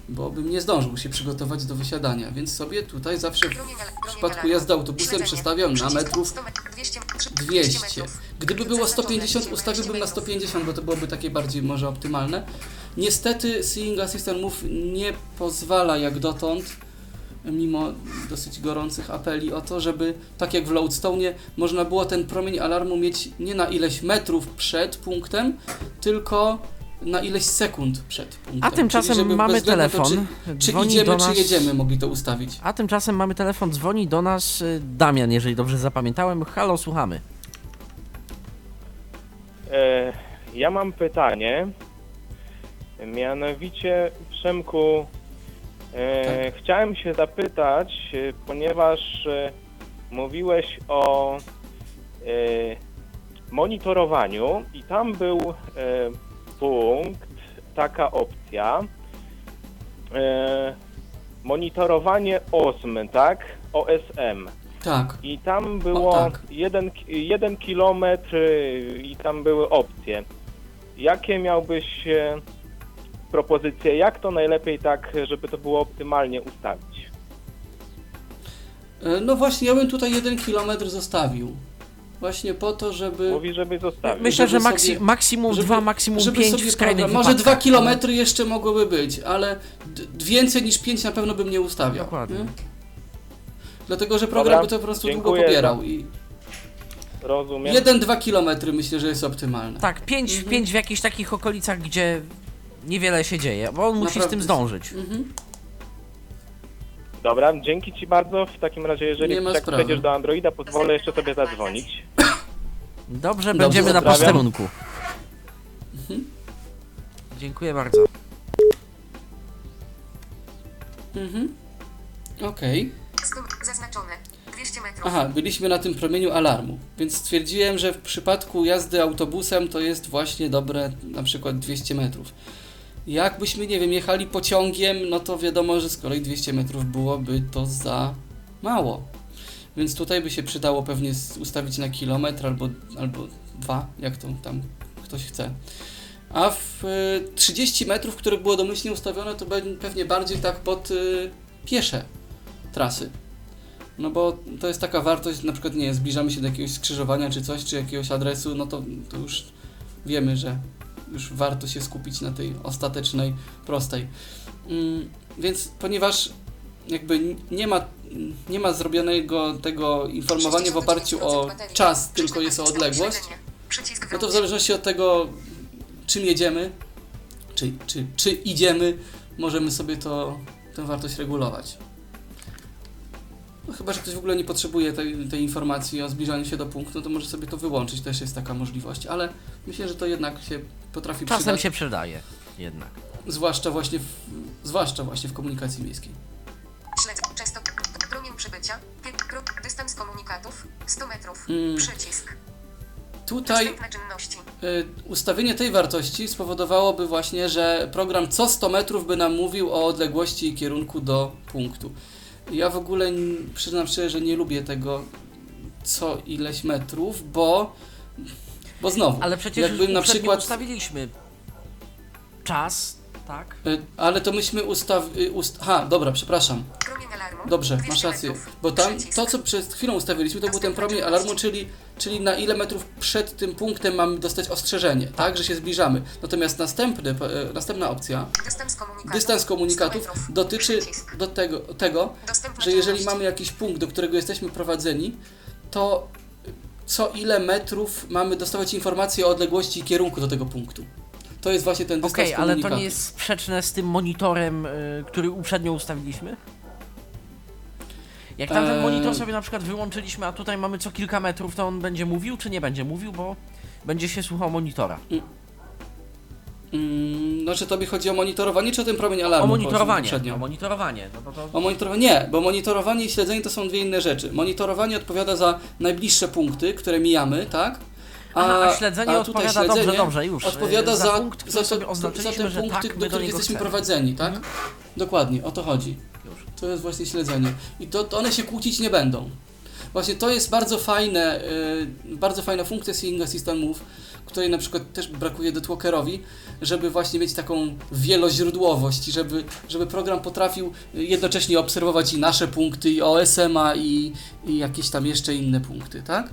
bo bym nie zdążył się przygotować do wysiadania, więc sobie tutaj zawsze w przypadku jazdy autobusem przestawiam na metrów 100 metrów. 200, 200. metrów. Gdyby było Zaznaczone. 150, ustawiłbym na metrów. 150, bo to byłoby takie bardziej może optymalne. Niestety Seeing Assistant Move nie pozwala jak dotąd, mimo dosyć gorących apeli o to, żeby tak jak w Loadstone można było ten promień alarmu mieć nie na ileś metrów przed punktem, tylko na ileś sekund przed punktem. A tymczasem mamy na to, telefon. Czy, czy idziemy, nas... czy jedziemy, mogli to ustawić. A tymczasem mamy telefon, dzwoni do nas y, Damian, jeżeli dobrze zapamiętałem. Halo, słuchamy. E, ja mam pytanie. Mianowicie, Przemku, e, chciałem się zapytać, e, ponieważ e, mówiłeś o e, monitorowaniu i tam był e, punkt, taka opcja. E, monitorowanie OSM, tak? OSM. Tak. I tam było tak. jeden, jeden kilometr y, i tam były opcje. Jakie miałbyś e, propozycje, jak to najlepiej tak, żeby to było optymalnie ustawić? E, No właśnie, ja bym tutaj jeden kilometr zostawił. Właśnie po to, żeby... Mówi, żeby zostawić. Myślę, że żeby maksi- sobie- maksimum żeby- 2, maksimum żeby 5 sobie w skrajnych Może dwa kilometry jeszcze mogłyby być, ale d- więcej niż 5 na pewno bym nie ustawiał. Dokładnie. Nie? Dlatego, że program Dobra, by to po prostu długo pobierał. I Rozumiem. 1-2 kilometry myślę, że jest optymalne. Tak, 5 Mhm. pięć w jakichś takich okolicach, gdzie niewiele się dzieje, bo on musi z Naprawdę tym zdążyć. Mhm. Dobra, dzięki Ci bardzo. W takim razie, jeżeli ma tak sprawy. przejdziesz do Androida, pozwolę jeszcze sobie zadzwonić. Dobrze, Dobrze, będziemy na pozdrawiam. posterunku. Mhm. Dziękuję bardzo. Mhm. Okej. Zaznaczone. 200 metrów. Aha, byliśmy na tym promieniu alarmu, więc stwierdziłem, że w przypadku jazdy autobusem to jest właśnie dobre na przykład 200 metrów. Jakbyśmy, nie wiem, jechali pociągiem, no to wiadomo, że z kolei 200 metrów byłoby to za mało. Więc tutaj by się przydało pewnie ustawić na kilometr albo, albo dwa, jak to tam ktoś chce. A w y, 30 metrów, które było domyślnie ustawione, to pewnie bardziej tak pod y, piesze trasy. No bo to jest taka wartość, na przykład nie zbliżamy się do jakiegoś skrzyżowania czy coś, czy jakiegoś adresu, no to, to już wiemy, że już warto się skupić na tej ostatecznej, prostej. Mm, więc ponieważ jakby nie ma, nie ma zrobionego tego informowania w oparciu o czas, tylko jest o odległość, no to w zależności od tego, czym jedziemy, czy, czy, czy idziemy, możemy sobie to, tę wartość regulować. No, chyba, że ktoś w ogóle nie potrzebuje tej, tej informacji o zbliżaniu się do punktu, no to może sobie to wyłączyć, też jest taka możliwość, ale myślę, że to jednak się potrafi Czasem przydać, się przydaje jednak. zwłaszcza właśnie w, zwłaszcza właśnie w komunikacji miejskiej. Śledzę. Często. Promień przybycia. Dystans komunikatów. 100 metrów. Mm. Przycisk. Tutaj y, ustawienie tej wartości spowodowałoby właśnie, że program co 100 metrów by nam mówił o odległości i kierunku do punktu. Ja w ogóle przyznam szczerze, że nie lubię tego co ileś metrów, bo bo znowu, Ale przecież jakbym już na przykład ustawiliśmy czas, tak? Y, Ale to myśmy ustaw... y, Ust... Ha, dobra, przepraszam. Promień alarmu. Dobrze, 200 masz rację. metrów. Bo tam to, co przed chwilą ustawiliśmy, to był ten promień alarmu, czyli, czyli na ile metrów przed tym punktem mamy dostać ostrzeżenie, tak, że się zbliżamy. Natomiast następny, e, następna opcja, Dystans komunikatów. dystans 100 komunikatów, dotyczy Przycisk. do tego, tego, że jeżeli mamy jakiś punkt, do którego jesteśmy prowadzeni, to co ile metrów mamy dostawać informacje o odległości i kierunku do tego punktu. To jest właśnie ten dystans Okej, ale to komunikatów. nie jest sprzeczne z tym monitorem, y, który uprzednio ustawiliśmy? Jak tam ten Eee. monitor sobie na przykład wyłączyliśmy, a tutaj mamy co kilka metrów, to on będzie mówił, czy nie będzie mówił, bo będzie się słuchał monitora. Mm, no, czy tobie chodzi o monitorowanie, czy o ten promień alarmu? O monitorowanie, o monitorowanie. No, to, to... O monitorowanie? Nie, bo monitorowanie i śledzenie to są dwie inne rzeczy. Monitorowanie odpowiada za najbliższe punkty, które mijamy, tak? Aha, a śledzenie tutaj odpowiada, dobrze, śledzenie dobrze, już. Odpowiada za za, punkt, za, za te punkty, tak, do których jesteśmy chcemy. prowadzeni, tak? Mhm. Dokładnie, o to chodzi. Już. To jest właśnie śledzenie. I to, to one się kłócić nie będą. Właśnie to jest bardzo fajne, yy, bardzo fajna funkcja Seeing Assistant Move, której na przykład też brakuje DeTwalkerowi, żeby właśnie mieć taką wieloźródłowość żeby, żeby program potrafił jednocześnie obserwować i nasze punkty, i OSM-a, i, i jakieś tam jeszcze inne punkty, tak?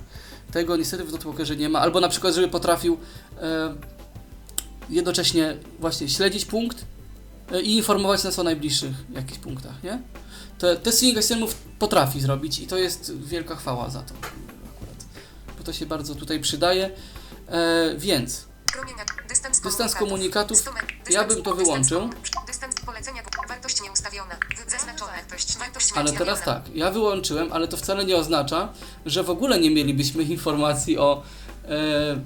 Tego niestety w DotWalkerze nie ma. Albo na przykład, żeby potrafił e, jednocześnie właśnie śledzić punkt i informować nas o najbliższych jakichś punktach, nie? Te Move potrafi zrobić i to jest wielka chwała za to akurat, bo to się bardzo tutaj przydaje. E, więc dystans, Dystans komunikatów, 100 met- ja bym to wyłączył. Dystans polecenia, wartość nieustawiona, zaznaczona, wartość, wartość Ale teraz tak, ja wyłączyłem, ale to wcale nie oznacza, że w ogóle nie mielibyśmy informacji o, e,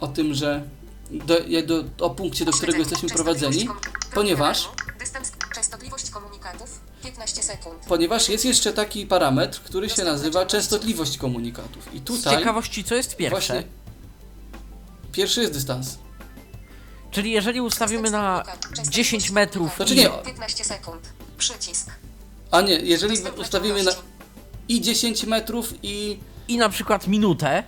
o tym, że do, do, o punkcie, do którego jesteśmy prowadzeni, ponieważ- alarmu, Dystans, częstotliwość komunikatów 15 sekund. ponieważ jest jeszcze taki parametr, który się nazywa częstotliwość komunikatów. I Z tutaj ciekawości, co jest pierwsze? właśnie pierwszy jest dystans. Czyli jeżeli ustawimy na 10 metrów Znaczy i, nie, 15 sekund. Przycisk. A nie, jeżeli ustawimy na i 10 metrów i i na przykład minutę,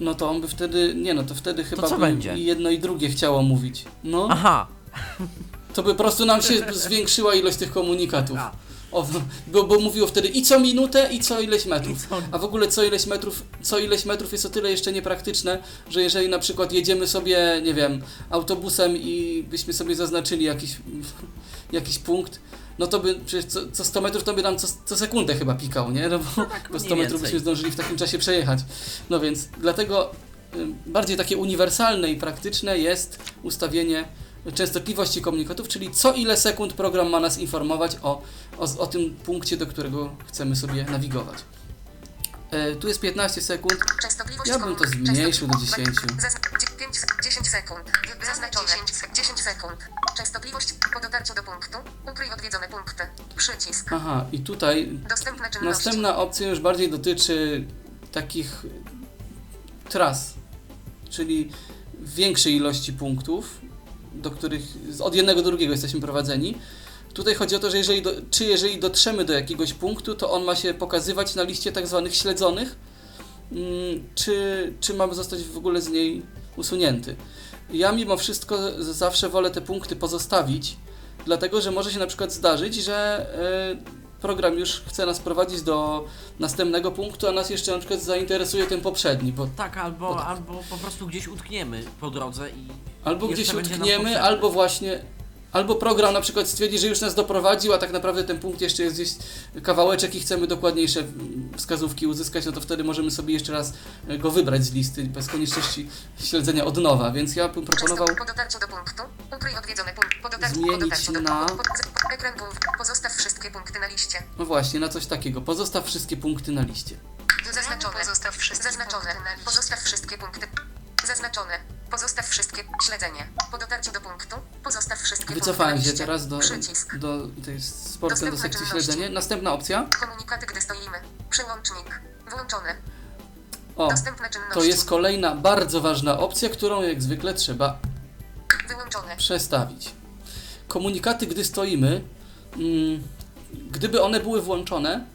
no to on by wtedy, nie no to wtedy chyba co by będzie? i jedno i drugie chciało mówić. No, aha, to by po prostu nam się zwiększyła ilość tych komunikatów. A. O, bo, bo mówiło wtedy i co minutę, i co ileś metrów. Co- A w ogóle co ileś metrów, co ileś metrów jest o tyle jeszcze niepraktyczne, że jeżeli na przykład jedziemy sobie, nie wiem, autobusem i byśmy sobie zaznaczyli jakiś, jakiś punkt, no to by przecież co, co 100 metrów to by nam co, co sekundę chyba pikał, nie? No bo, bo 100 mniej metrów więcej. byśmy zdążyli w takim czasie przejechać. No więc dlatego bardziej takie uniwersalne i praktyczne jest ustawienie częstotliwości komunikatów, czyli co ile sekund program ma nas informować o, o, o tym punkcie, do którego chcemy sobie nawigować. E, tu jest 15 sekund. Częstotliwość Ja bym to zmniejszył do częstotliwość- 10. Zazn- dzie- pięć sek- 10 sekund. Zaznaczone. 10 sekund. Częstotliwość po dotarciu do punktu. Ukryj odwiedzone punkty. Przycisk. Aha, i tutaj następna opcja już bardziej dotyczy takich tras, czyli większej ilości punktów, do których od jednego do drugiego jesteśmy prowadzeni. Tutaj chodzi o to, że jeżeli do, czy jeżeli dotrzemy do jakiegoś punktu, to on ma się pokazywać na liście tak zwanych śledzonych, mm, czy, czy ma zostać w ogóle z niej usunięty. Ja mimo wszystko zawsze wolę te punkty pozostawić, dlatego że może się na przykład zdarzyć, że e, program już chce nas prowadzić do następnego punktu, a nas jeszcze na przykład zainteresuje ten poprzedni, bo tak, albo, No tak. albo po prostu gdzieś utkniemy po drodze i albo gdzieś utkniemy, albo właśnie Albo program na przykład stwierdzi, że już nas doprowadził, a tak naprawdę ten punkt jeszcze jest gdzieś kawałeczek i chcemy dokładniejsze mm, wskazówki uzyskać, no to wtedy możemy sobie jeszcze raz e, go wybrać z listy bez konieczności śledzenia od nowa, więc ja bym proponował Po dotarciu do punktu, ukryj odwiedzony punkt. Po dotarciu, Zmienić po dotarciu do na- punktu. Po, ekran. Pozostaw wszystkie punkty na liście. no właśnie na coś takiego. Pozostaw wszystkie punkty na liście. Zaznaczone. Pozostaw wszystkie Zaznaczone. Pozostaw wszystkie punkty. Zaznaczone. Pozostaw wszystkie. Śledzenie. Po dotarciu do punktu. Pozostaw wszystkie Wycofałem się teraz do, Przycisk. do, to jest z do sekcji czynności. śledzenie. Następna opcja. Komunikaty, gdy stoimy. Przełącznik. Włączone. O, to jest kolejna bardzo ważna opcja, którą jak zwykle trzeba Wyłączone. przestawić. Komunikaty, gdy stoimy, mm, gdyby one były włączone,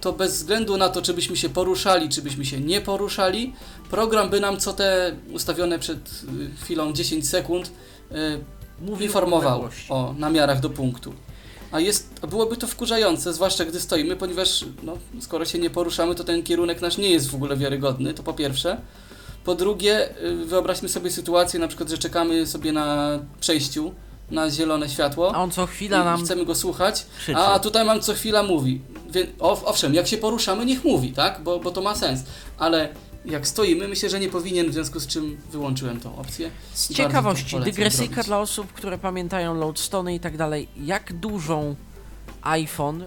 to bez względu na to, czy byśmy się poruszali, czy byśmy się nie poruszali, program by nam co te ustawione przed y, chwilą 10 sekund y, Mówił informował o namiarach do punktu. A jest, a byłoby to wkurzające, zwłaszcza gdy stoimy, ponieważ no, skoro się nie poruszamy, to ten kierunek nasz nie jest w ogóle wiarygodny, to po pierwsze. Po drugie, y, wyobraźmy sobie sytuację, na przykład, że czekamy sobie na przejściu, na zielone światło A on co chwila nam chcemy go słuchać, krzyczy. a tutaj mam co chwila mówi. Wie, owszem, jak się poruszamy, niech mówi, tak? Bo, bo to ma sens. Ale jak stoimy, myślę, że nie powinien, w związku z czym wyłączyłem tą opcję. Z ciekawości, dygresyjka zrobić. dla osób, które pamiętają Loadstone i tak dalej, jak dużą iPhone, yy,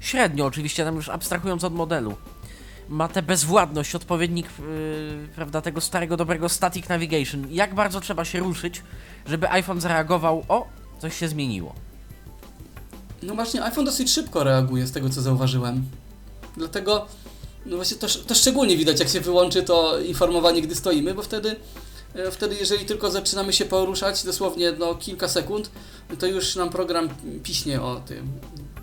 średnio oczywiście, tam już abstrahując od modelu, ma tę bezwładność, odpowiednik yy, prawda, tego starego, dobrego Static Navigation. Jak bardzo trzeba się ruszyć, żeby iPhone zareagował, o, coś się zmieniło. No właśnie, iPhone dosyć szybko reaguje z tego, co zauważyłem. Dlatego, no właśnie to, to szczególnie widać, jak się wyłączy to informowanie, gdy stoimy, bo wtedy, e, wtedy jeżeli tylko zaczynamy się poruszać, dosłownie no, kilka sekund, to już nam program piśnie o tym,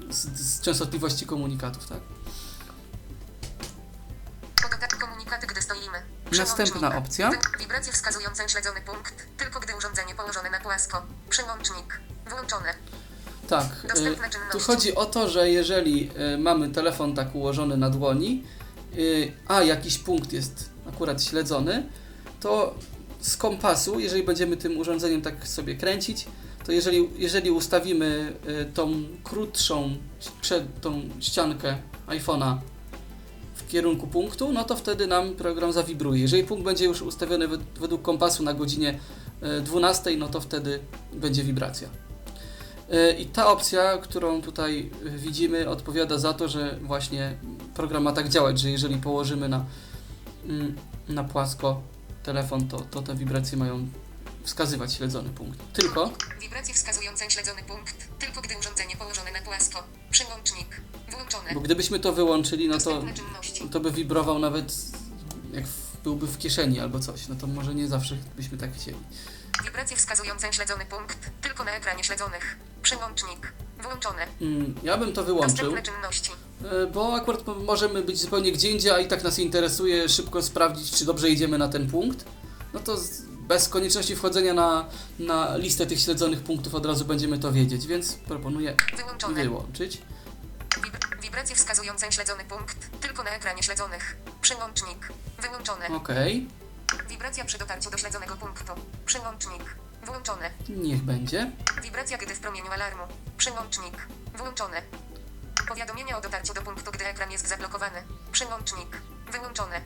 z, z częstotliwości komunikatów, tak? Komunikaty, gdy stoimy. Następna opcja. Wibracje wskazujące śledzony punkt. Tylko gdy urządzenie położone na płasko. Przełącznik. Włączone. Tak. E, Tu chodzi o to, że jeżeli e, mamy telefon tak ułożony na dłoni, e, a jakiś punkt jest akurat śledzony, to z kompasu, jeżeli będziemy tym urządzeniem tak sobie kręcić, to jeżeli, jeżeli ustawimy e, tą krótszą, tą ściankę iPhone'a kierunku punktu, no to wtedy nam program zawibruje. Jeżeli punkt będzie już ustawiony wed- według kompasu na godzinie e, 12, no to wtedy będzie wibracja. E, I ta opcja, którą tutaj e, widzimy, odpowiada za to, że właśnie program ma tak działać, że jeżeli położymy na, mm, na płasko telefon, to, to te wibracje mają wskazywać śledzony punkt. Tylko Wibracje wskazujące śledzony punkt. Tylko gdy urządzenie położone na płasko. Przełącznik. Włączone. Bo gdybyśmy to wyłączyli, no to, to by wibrował nawet jak w, byłby w kieszeni albo coś. No to może nie zawsze byśmy tak chcieli. Wibracje wskazujące śledzony punkt. Tylko na ekranie śledzonych. Przełącznik. Włączone. Mm, Ja bym to wyłączył, e, bo akurat mo- możemy być zupełnie gdzie indziej, a i tak nas interesuje szybko sprawdzić, czy dobrze idziemy na ten punkt. No to z, bez konieczności wchodzenia na, na listę tych śledzonych punktów od razu będziemy to wiedzieć, więc proponuję Wyłączone. wyłączyć. Wibr- wibracje wskazujące śledzony punkt. Tylko na ekranie śledzonych. Przełącznik. Wyłączone. Okej, Wibracja przy dotarciu do śledzonego punktu. Przełącznik. Włączone. niech będzie. Wibracja gdy w promieniu alarmu. Przełącznik. Włączone. Powiadomienia o dotarciu do punktu, gdy ekran jest zablokowany. Przełącznik. Wyłączone.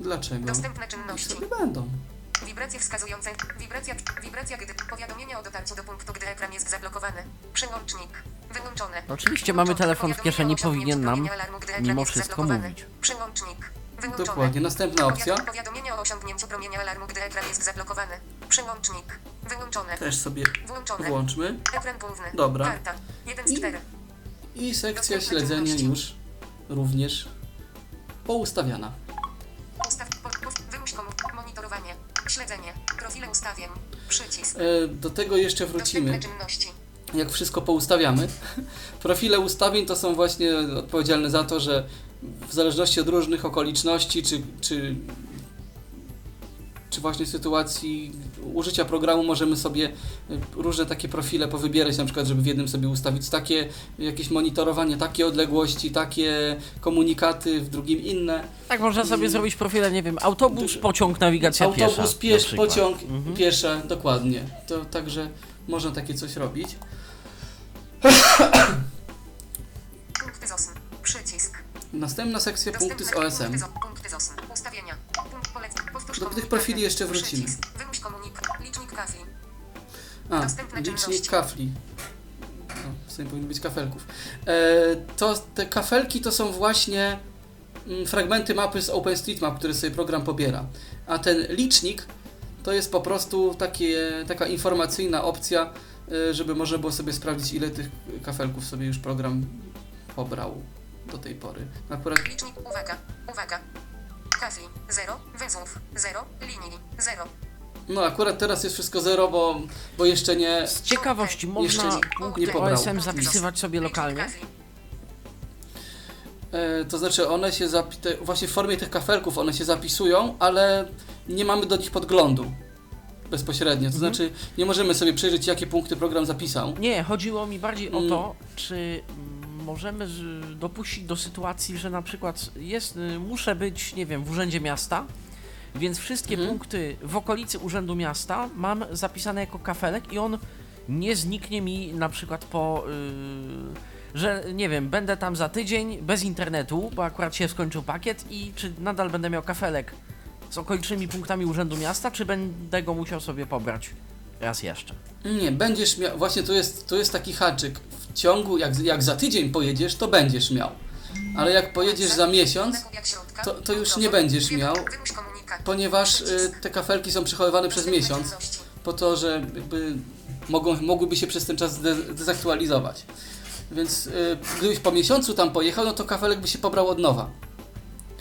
Dlaczego? Dostępne Niech czynności. sobie będą. Wibracje wskazujące. Wibracja. Wibracja gdy. Powiadomienia o dotarciu do punktu, gdy ekran jest zablokowany. Przełącznik. Wyłączone. Oczywiście mamy telefon w kieszeni, powinien nam promienia alarmu, gdy ekran mimo wszystko mówić. Przełącznik. Wyłączone. Dokładnie. Następna opcja. Powiad- Powiadomienia o osiągnięciu promienia alarmu, gdy ekran jest zablokowany. Przełącznik. Wyłączone. Też sobie Włączone. włączmy. Ekran główny. Dobra. Karta. 1 z I- 4. I sekcja Dostępne śledzenia czynności. już również poustawiana. Ustaw. Po, po, komu. Monitorowanie. Śledzenie. Profile ustawień. Przycisk. E, Do tego jeszcze wrócimy, jak wszystko poustawiamy. Profile ustawień to są właśnie odpowiedzialne za to, że w zależności od różnych okoliczności, czy, czy, czy właśnie sytuacji użycia programu możemy sobie e, różne takie profile powybierać, na przykład, żeby w jednym sobie ustawić takie jakieś monitorowanie, takie odległości, takie komunikaty, w drugim inne. Tak można sobie Mm. zrobić profile, nie wiem, autobus, pociąg, nawigacja piesza. Autobus, na piesz, przykład. pociąg, Mhm. piesze, dokładnie. To także można takie coś robić. Punkty z OSM. Przycisk. Następna sekcja punkty z OSM. Punkty z, punkty z OSM. Ustawienia. Do tych profili jeszcze wrócimy. Wymuś komunikat. Licznik kafli. A, licznik kafli. No, w sumie powinno być kafelków. E, to te kafelki to są właśnie mm, fragmenty mapy z OpenStreetMap, które sobie program pobiera. A ten licznik to jest po prostu takie, taka informacyjna opcja, e, żeby można było sobie sprawdzić, ile tych kafelków sobie już program pobrał do tej pory. Akurat Licznik. Uwaga. Uwaga. Kafli. 0. Węzłów. 0. Linii. 0. No akurat teraz jest wszystko zero, bo, bo jeszcze nie. Z ciekawości, można Jeszcze nie punkty pobrał. OSM zapisywać sobie lokalnie? E, to znaczy one się zapi- te, właśnie w formie tych kafelków one się zapisują, ale nie mamy do nich podglądu bezpośrednio. To Mhm. znaczy nie możemy sobie przejrzeć jakie punkty program zapisał. Nie, chodziło mi bardziej o Mm. to, czy mm, możemy dopuścić do sytuacji, że na przykład jest, y, muszę być, nie wiem, w urzędzie miasta, więc wszystkie Mhm. punkty w okolicy urzędu miasta mam zapisane jako kafelek i on nie zniknie mi na przykład po, y, że nie wiem, będę tam za tydzień bez internetu, bo akurat się skończył pakiet i czy nadal będę miał kafelek z okolicznymi punktami urzędu miasta, czy będę go musiał sobie pobrać raz jeszcze. Nie, będziesz miał, właśnie tu jest, tu jest taki haczyk. Ciągu, jak, jak za tydzień pojedziesz, to będziesz miał. Ale jak pojedziesz za miesiąc, to- to już nie będziesz miał, ponieważ y, te kafelki są przechowywane przez miesiąc, po to, że jakby mogą, mogłyby się przez ten czas dezaktualizować. Więc y, gdybyś po miesiącu tam pojechał, no to kafelek by się pobrał od nowa.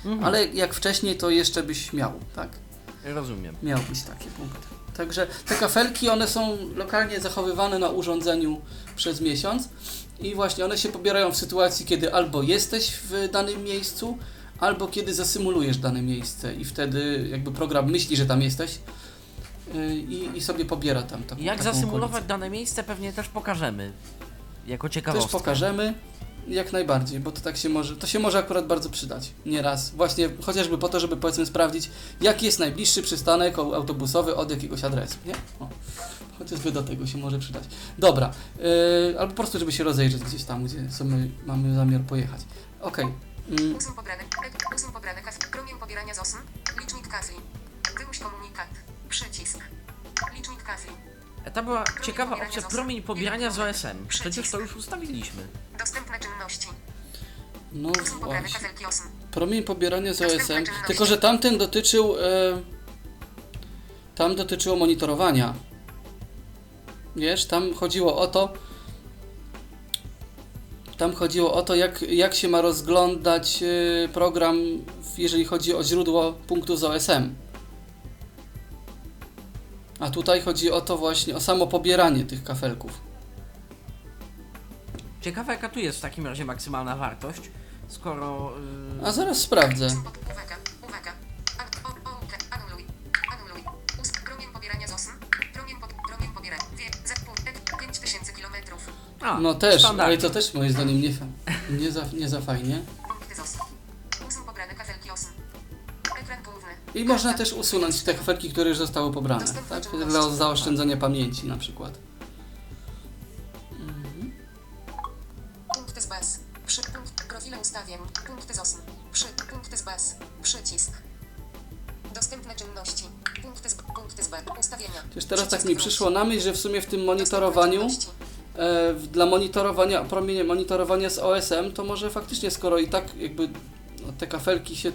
Mhm. Ale jak wcześniej, to jeszcze byś miał, tak? Rozumiem. Miałbyś takie punkty. Także te kafelki, one są lokalnie zachowywane na urządzeniu przez miesiąc i właśnie one się pobierają w sytuacji, kiedy albo jesteś w danym miejscu, albo kiedy zasymulujesz dane miejsce i wtedy jakby program myśli, że tam jesteś yy, i, i sobie pobiera tam taką Jak taką zasymulować okolicę. dane miejsce pewnie też pokażemy. Jako Też ciekawostkę. pokażemy. Jak najbardziej, bo to tak się może, to się może akurat bardzo przydać. Nieraz. Właśnie chociażby po to, żeby powiedzmy sprawdzić, jaki jest najbliższy przystanek au- autobusowy od jakiegoś adresu, nie? O, chociażby do tego się może przydać. Dobra, yy, albo po prostu, żeby się rozejrzeć gdzieś tam, gdzie sobie mamy zamiar pojechać. Okej. Mm, Usuń pobrane, ek- usuń pobrane kafli. Promień pobierania z. Licznik. Wymuś komunikat. Przycisk. Licznik. Ta była ciekawa opcja promień pobierania z OSM. Przecież to już ustawiliśmy. Dostępne czynności. no właśnie. Promień pobierania z OSM, tylko że tamten dotyczył. E, tam dotyczyło monitorowania. Wiesz, tam chodziło o to. Tam chodziło o to, jak, jak się ma rozglądać e, program, jeżeli chodzi o źródło punktu z OSM. A tutaj chodzi o to właśnie, o samo pobieranie tych kafelków. Ciekawe jaka tu jest w takim razie maksymalna wartość, skoro... Yy, A zaraz sprawdzę. Uwaga, uwaga. O, o, anuluj. Anuluj. Ust, promień pobierania z OSM. Promień, po, promień pobierania. Wie, za pół, ek, 5000 kilometrów. a, No też, ale to też moim zdaniem nie, fa- nie, za, nie za fajnie. I można też usunąć te kafelki, które już zostały pobrane, tak? Dla zaoszczędzenia pamięci na przykład. Punkty z baz. Przy, punkt, profile ustawień. Punkty z. Przy, punkty z baz. Przycisk. Dostępne czynności. Punkty z, punkty z baz. Ustawienia. Przecież teraz tak mi przyszło na myśl, że w sumie w tym monitorowaniu, e, dla monitorowania, promienie monitorowania z OSM, to może faktycznie skoro i tak jakby no, te kafelki się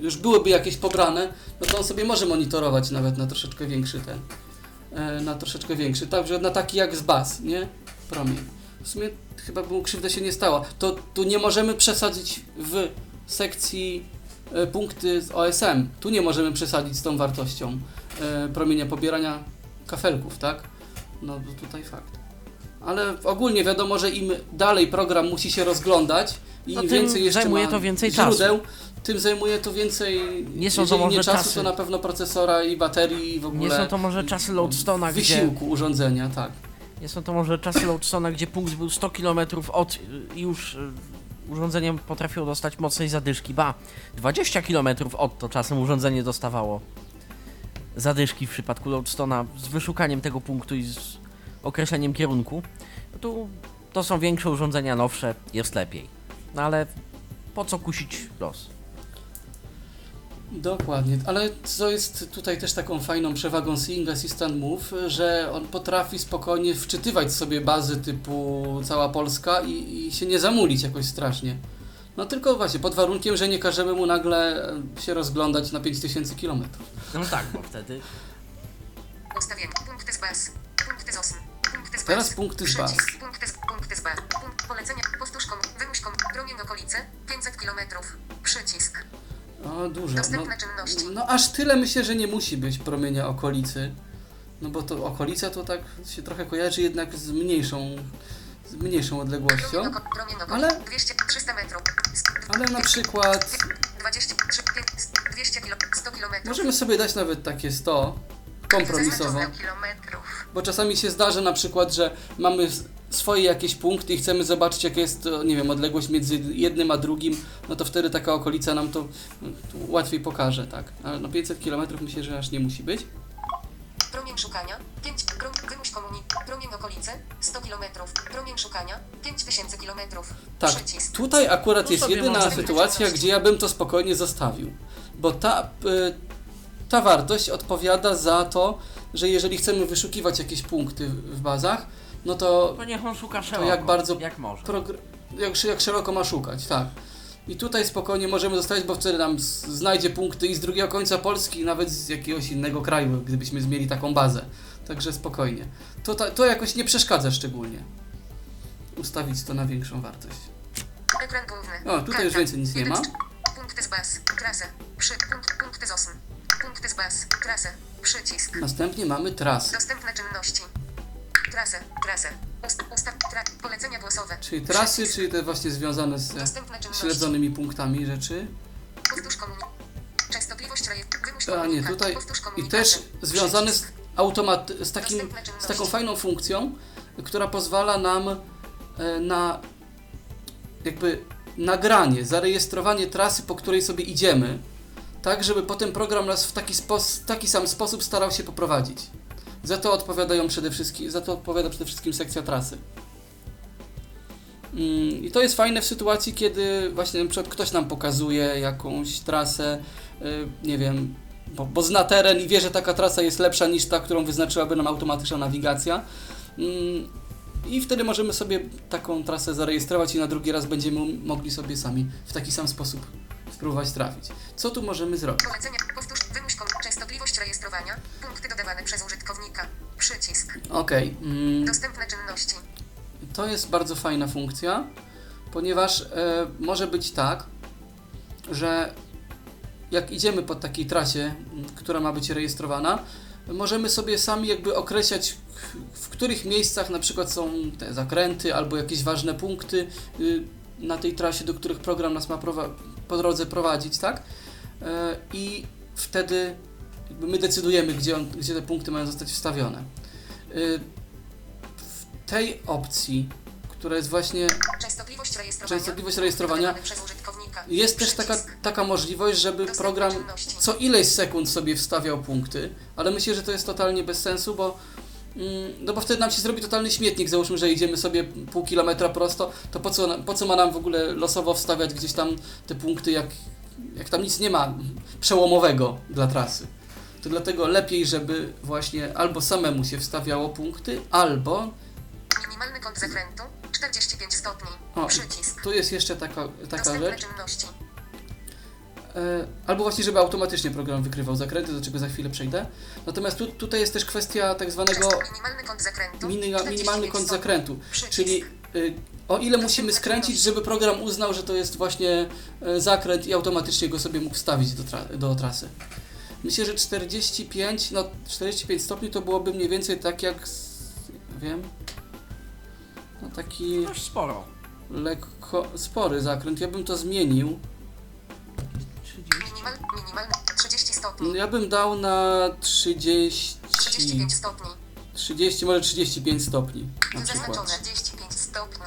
już byłyby jakieś pobrane, no to on sobie może monitorować nawet na troszeczkę większy ten, e, na troszeczkę większy, także na taki jak z baz, nie? Promień. W sumie chyba by mu krzywda się nie stała. To tu nie możemy przesadzić w sekcji e, punkty z OSM. Tu nie możemy przesadzić z tą wartością e, promienia pobierania kafelków, tak? No to tutaj fakt. Ale ogólnie wiadomo, że im dalej program musi się rozglądać i No im więcej jeszcze zajmuje ma to więcej źródeł, tym zajmuje to więcej. Nie są to może nie czasu, czasy. to na pewno procesora i baterii i w ogóle. Nie są to może czasy Loadstone'a, gdzie... wysiłku urządzenia, tak. Nie są to może czasy Loadstone'a, gdzie punkt był 100 km od i już y, urządzeniem potrafiło dostać mocnej zadyszki. Ba, 20 km od to czasem urządzenie dostawało zadyszki w przypadku Loadstone'a z wyszukaniem tego punktu i z określeniem kierunku. No tu to są większe urządzenia, nowsze, jest lepiej. No ale po co kusić los? Dokładnie, ale co jest tutaj też taką fajną przewagą Seeing Assistant Move, że on potrafi spokojnie wczytywać sobie bazy typu cała Polska i, i się nie zamulić jakoś strasznie. No tylko właśnie pod warunkiem, że nie każemy mu nagle się rozglądać na 5000 km. No tak, bo wtedy Ustawienie. Punkty z baz. Punkty z osm. Punkty z Teraz baz. punkty z baz. Punkty z, punkty z baz. Punkt polecenia. Powtórz kom. Promień okolice. 500 km. Przycisk. O, dużo. No, Dostępne czynności. no aż tyle myślę, że nie musi być promienia okolicy. No bo to okolica to tak się trochę kojarzy jednak z mniejszą, z mniejszą odległością. Ale- 200, 300 metrów. Ale na przykład 20, 3, 5, 200 km. 100 km. możemy sobie dać nawet takie 100 kompromisowo. Bo czasami się zdarzy na przykład, że mamy swoje jakieś punkty i chcemy zobaczyć, jaka jest, e, nie wiem, odległość między jednym a drugim, no to wtedy taka okolica nam to, to łatwiej pokaże, tak. Ale no 500 km myślę, że aż nie musi być. Promień szukania. 5. Prom, wymuś komunik. Promień okolice. 100 km. Promień szukania. 5000 km. Tak, Przycisk. tutaj akurat Tu jest jedyna sytuacja, gdzie ja bym to spokojnie zostawił. Bo ta, y, ta wartość odpowiada za to, że jeżeli chcemy wyszukiwać jakieś punkty w bazach, no to to niech on szuka szeroko, jak bardzo jak może. progr- jak, jak szeroko ma szukać, tak. I tutaj spokojnie możemy zostawić, bo wtedy nam z- znajdzie punkty i z drugiego końca Polski, nawet z jakiegoś innego kraju, gdybyśmy mieli taką bazę. Także spokojnie. To, ta, to jakoś nie przeszkadza szczególnie. Ustawić to na większą wartość. Ekran główny. O, tutaj już więcej nic nie ma. Punkty z baz. Trasę. Przy. Punkt, punkty z osm. Punkty z baz. Przycisk. Następnie mamy trasy. Dostępne czynności. Trasę. Trasę. Ust, ustaw. Tra, polecenia głosowe. Czyli trasy, czyli te właśnie związane z śledzonymi punktami rzeczy. Powtórz komunikat. Częstotliwość rejestru. A nie, tutaj i też związane z automat, z, takim, z taką fajną funkcją, która pozwala nam e, na jakby nagranie, zarejestrowanie trasy, po której sobie idziemy, tak żeby potem program nas w taki, taki sam sposób starał się poprowadzić. Za to odpowiadają przede wszystkim, za to odpowiada przede wszystkim sekcja trasy. Mm, I to jest fajne w sytuacji, kiedy właśnie na przykład ktoś nam pokazuje jakąś trasę, y, nie wiem, bo, bo zna teren i wie, że taka trasa jest lepsza niż ta, którą wyznaczyłaby nam automatyczna nawigacja. Mm, I wtedy możemy sobie taką trasę zarejestrować i na drugi raz będziemy mogli sobie sami w taki sam sposób spróbować trafić. Co tu możemy zrobić? Powtórz. Rejestrowania. Punkty dodawane przez użytkownika. Przycisk. Okej. mm, Dostępne czynności. To jest bardzo fajna funkcja, ponieważ e, może być tak, że jak idziemy po takiej trasie, która ma być rejestrowana, możemy sobie sami jakby określać, w których miejscach na przykład są te zakręty albo jakieś ważne punkty y, na tej trasie, do których program nas ma po drodze prowadzić, tak? E, I wtedy my decydujemy, gdzie, on, gdzie te punkty mają zostać wstawione. Y, w tej opcji, która jest właśnie Częstotliwość rejestrowania. Częstotliwość rejestrowania. Jest też taka, taka możliwość, żeby program co ileś sekund sobie wstawiał punkty, ale myślę, że to jest totalnie bez sensu, bo mm, no bo wtedy nam się zrobi totalny śmietnik, załóżmy, że idziemy sobie pół kilometra prosto, to po co, po co ma nam w ogóle losowo wstawiać gdzieś tam te punkty, jak, jak tam nic nie ma przełomowego dla trasy. To dlatego lepiej, żeby właśnie albo samemu się wstawiało punkty, albo Minimalny kąt zakrętu 45 stopni. O, Przycisk. tu jest jeszcze taka, taka Dostępne rzecz, czynności. E, Albo właśnie, żeby automatycznie program wykrywał zakręty, do czego za chwilę przejdę. Natomiast tu, tutaj jest też kwestia tak zwanego Minimalny kąt zakrętu. mini, 45 minimalny kąt zakrętu, czyli y, o ile musimy skręcić, żeby program uznał, że to jest właśnie e, zakręt i automatycznie go sobie mógł wstawić do, tra- do trasy. Myślę, że 45, no 45 stopni to byłoby mniej więcej tak jak, z, wiem, no taki Dość sporo. lekko spory zakręt. Ja bym to zmienił. 30. Minimal, minimalny 30 stopni. Ja bym dał na 30, 35 stopni. 30, może 35 stopni na przykład. Zaznaczone 35 stopni.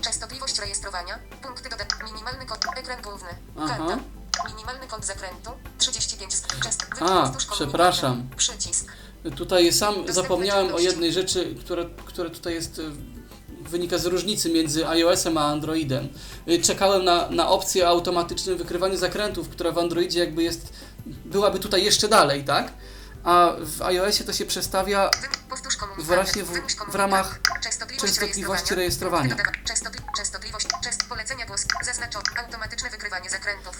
Częstotliwość rejestrowania. Punkty dodane. Minimalny kąt. Ekran główny. Aha. Karta. Minimalny kąt zakrętu 35 Częst... A, przepraszam. Przycisk. Tutaj sam zapomniałem o jednej rzeczy, która, która tutaj jest, y, wynika z różnicy między iOS-em a Androidem. Y, Czekałem na, na opcję o automatycznym wykrywaniu zakrętów, która w Androidzie jakby jest, byłaby tutaj jeszcze dalej, tak? A w iOSie to się przestawia. Właśnie w- w ramach częstotliwości rejestrowania.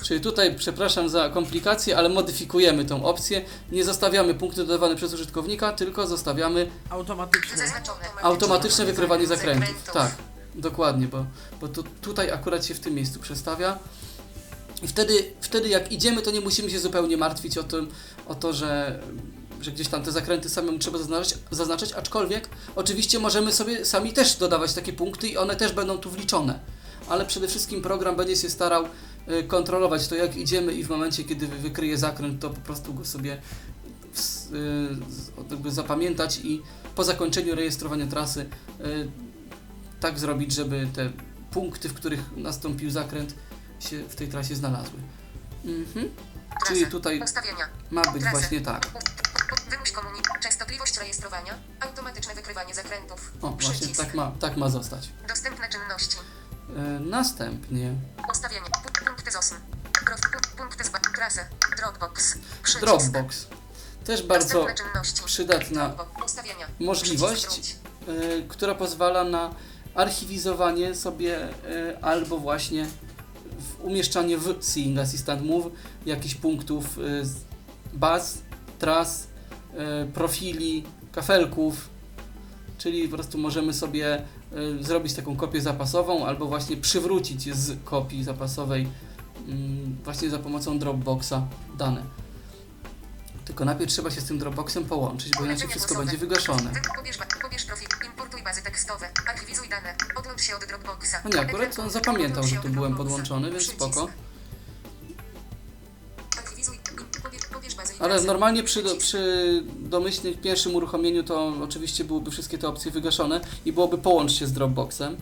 Czyli tutaj, przepraszam za komplikacje, ale modyfikujemy tą opcję. Nie zostawiamy punktu dodawane przez użytkownika, tylko zostawiamy Automatyczne. Automatyczne wykrywanie zakrętów. Tak, dokładnie, bo, bo tu, tutaj akurat się w tym miejscu przestawia. I wtedy, wtedy jak idziemy, to nie musimy się zupełnie martwić o, tym, o to, że, że gdzieś tam te zakręty samemu trzeba zaznaczyć, zaznaczyć, aczkolwiek oczywiście możemy sobie sami też dodawać takie punkty i one też będą tu wliczone. Ale przede wszystkim program będzie się starał y, kontrolować to, jak idziemy i w momencie, kiedy wy- wykryje zakręt, to po prostu go sobie y, zapamiętać i po zakończeniu rejestrowania trasy y, tak zrobić, żeby te punkty, w których nastąpił zakręt, się w tej trasie znalazły. Mhm. Czyli tutaj ma być właśnie tak. Wymuś komunikat. Częstotliwość rejestrowania. Automatyczne wykrywanie zakrętów. O, właśnie Przycisk. tak ma, tak ma zostać. Dostępne czynności. E, następnie Ustawienie. Pu- Punkty ZOSM. Punkty z trasę. Dropbox. Przycisk. Dropbox. Też bardzo przydatna możliwość, e, która pozwala na archiwizowanie sobie e, albo właśnie umieszczanie w Seeing Assistant Move jakichś punktów z baz, tras, e, profili, kafelków, czyli po prostu możemy sobie e, zrobić taką kopię zapasową albo właśnie przywrócić z kopii zapasowej mm, właśnie za pomocą Dropboxa dane. Tylko najpierw trzeba się z tym Dropboxem połączyć, bo inaczej wszystko będzie wygaszone. Wy- Pobierz, pobierz profil, importuj bazy tekstowe, archiwizuj dane, odłącz się od Dropboxa. No nie, akurat on zapamiętał, że tu byłem podłączony, więc spoko. Ale normalnie przy, do, przy domyślnym pierwszym uruchomieniu to oczywiście byłyby wszystkie te opcje wygaszone i byłoby połącz się z Dropboxem.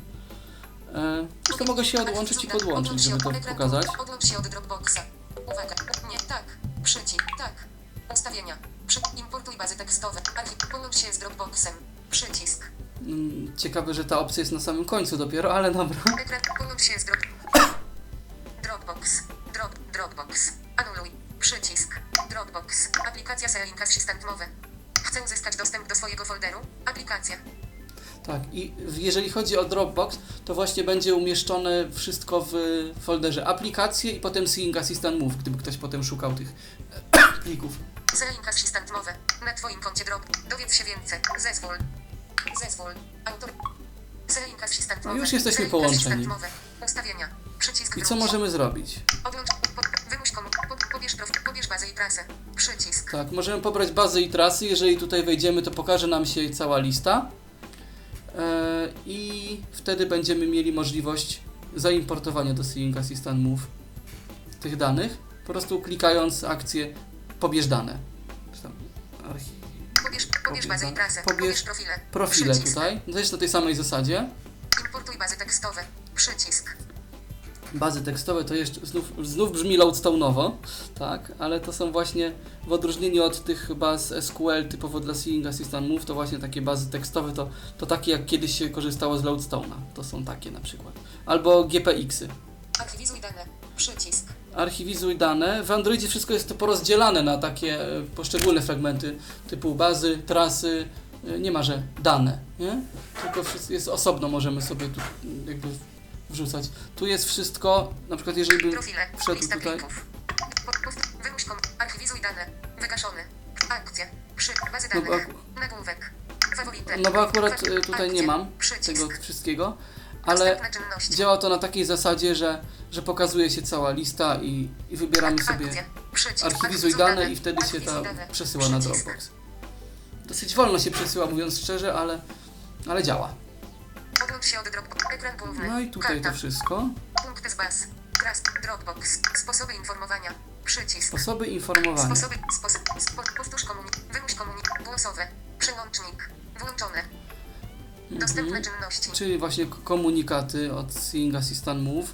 E, Zresztą mogę się odłączyć i podłączyć, żeby to pokazać. Odłącz się od Dropboxa. Uwaga, nie, tak, przycisk, tak. Ustawienia, przy, importuj bazy tekstowe, archiw, połącz się z Dropboxem, przycisk. Mm, Ciekawe, że ta opcja jest na samym końcu dopiero, ale dobra. Połącz się z drop... Dropbox, drop, Dropbox, anuluj, przycisk, Dropbox, aplikacja Selling Assistant Mowy. Chcę uzyskać dostęp do swojego folderu, aplikacja. Tak, i jeżeli chodzi o Dropbox, to właśnie będzie umieszczone wszystko w folderze aplikacje i potem Seeing Assistant Move, gdyby ktoś potem szukał tych plików. Selling Assistant Mowy. Na Twoim koncie drop. Dowiedz się więcej. Zezwól. Zezwól. Autor. Selling Assistant Mowy. już jesteśmy połączeni. Ustawienia. Przycisk I co możemy zrobić? Wymuś komu. Po, pobierz profil. Pobierz bazę i trasę. Przycisk. Tak, możemy pobrać bazy i trasy. Jeżeli tutaj wejdziemy, to pokaże nam się cała lista. E, I wtedy będziemy mieli możliwość zaimportowania do Seeing Assistant Move tych danych. Po prostu klikając akcję pobierz dane. Pobierz, pobierz bazę i trasę. Pobierz profile. Profile Przycisk. tutaj, też na tej samej zasadzie. Importuj bazy tekstowe. Przycisk. Bazy tekstowe to jeszcze znów, znów brzmi loadstone'owo, tak, ale to są właśnie w odróżnieniu od tych baz SQL typowo dla Seeing Assistant Move, to właśnie takie bazy tekstowe to, to takie jak kiedyś się korzystało z loadstone'a. To są takie na przykład. Albo GPX-y. Archiwizuj dane. Przycisk. Archiwizuj dane. W Androidzie wszystko jest to porozdzielane na takie poszczególne fragmenty typu bazy, trasy, e, nie ma, że dane, nie? Tylko jest osobno, możemy sobie tu mm, jakby wrzucać. Tu jest wszystko, na przykład jeżeli bym wszedł Lista tutaj, plików. Kom. Archiwizuj dane. Wygaszony. Akcja. Przy. Bazy No danych. aku- Nagłówek. Faworyty. no bo akurat e, tutaj nie mam tego wszystkiego, ale działa to na takiej zasadzie, że, że pokazuje się cała lista i, i wybieramy sobie Akcje. Przycisk. archiwizuj dane i wtedy się ta przesyła na. Dropbox. Dosyć wolno się przesyła, mówiąc szczerze, ale, ale działa. No i tutaj to wszystko. Punkty z baz. Dropbox. Sposoby informowania. Przycisk. Sposoby informowania. Sposoby. Sposób. Spo, powtórz komunik. Wymuś komunik. Głosowe. Przełącznik. Włączone. Dostępne Mhm. czynności. Czyli właśnie komunikaty od Seeing Assistant Move.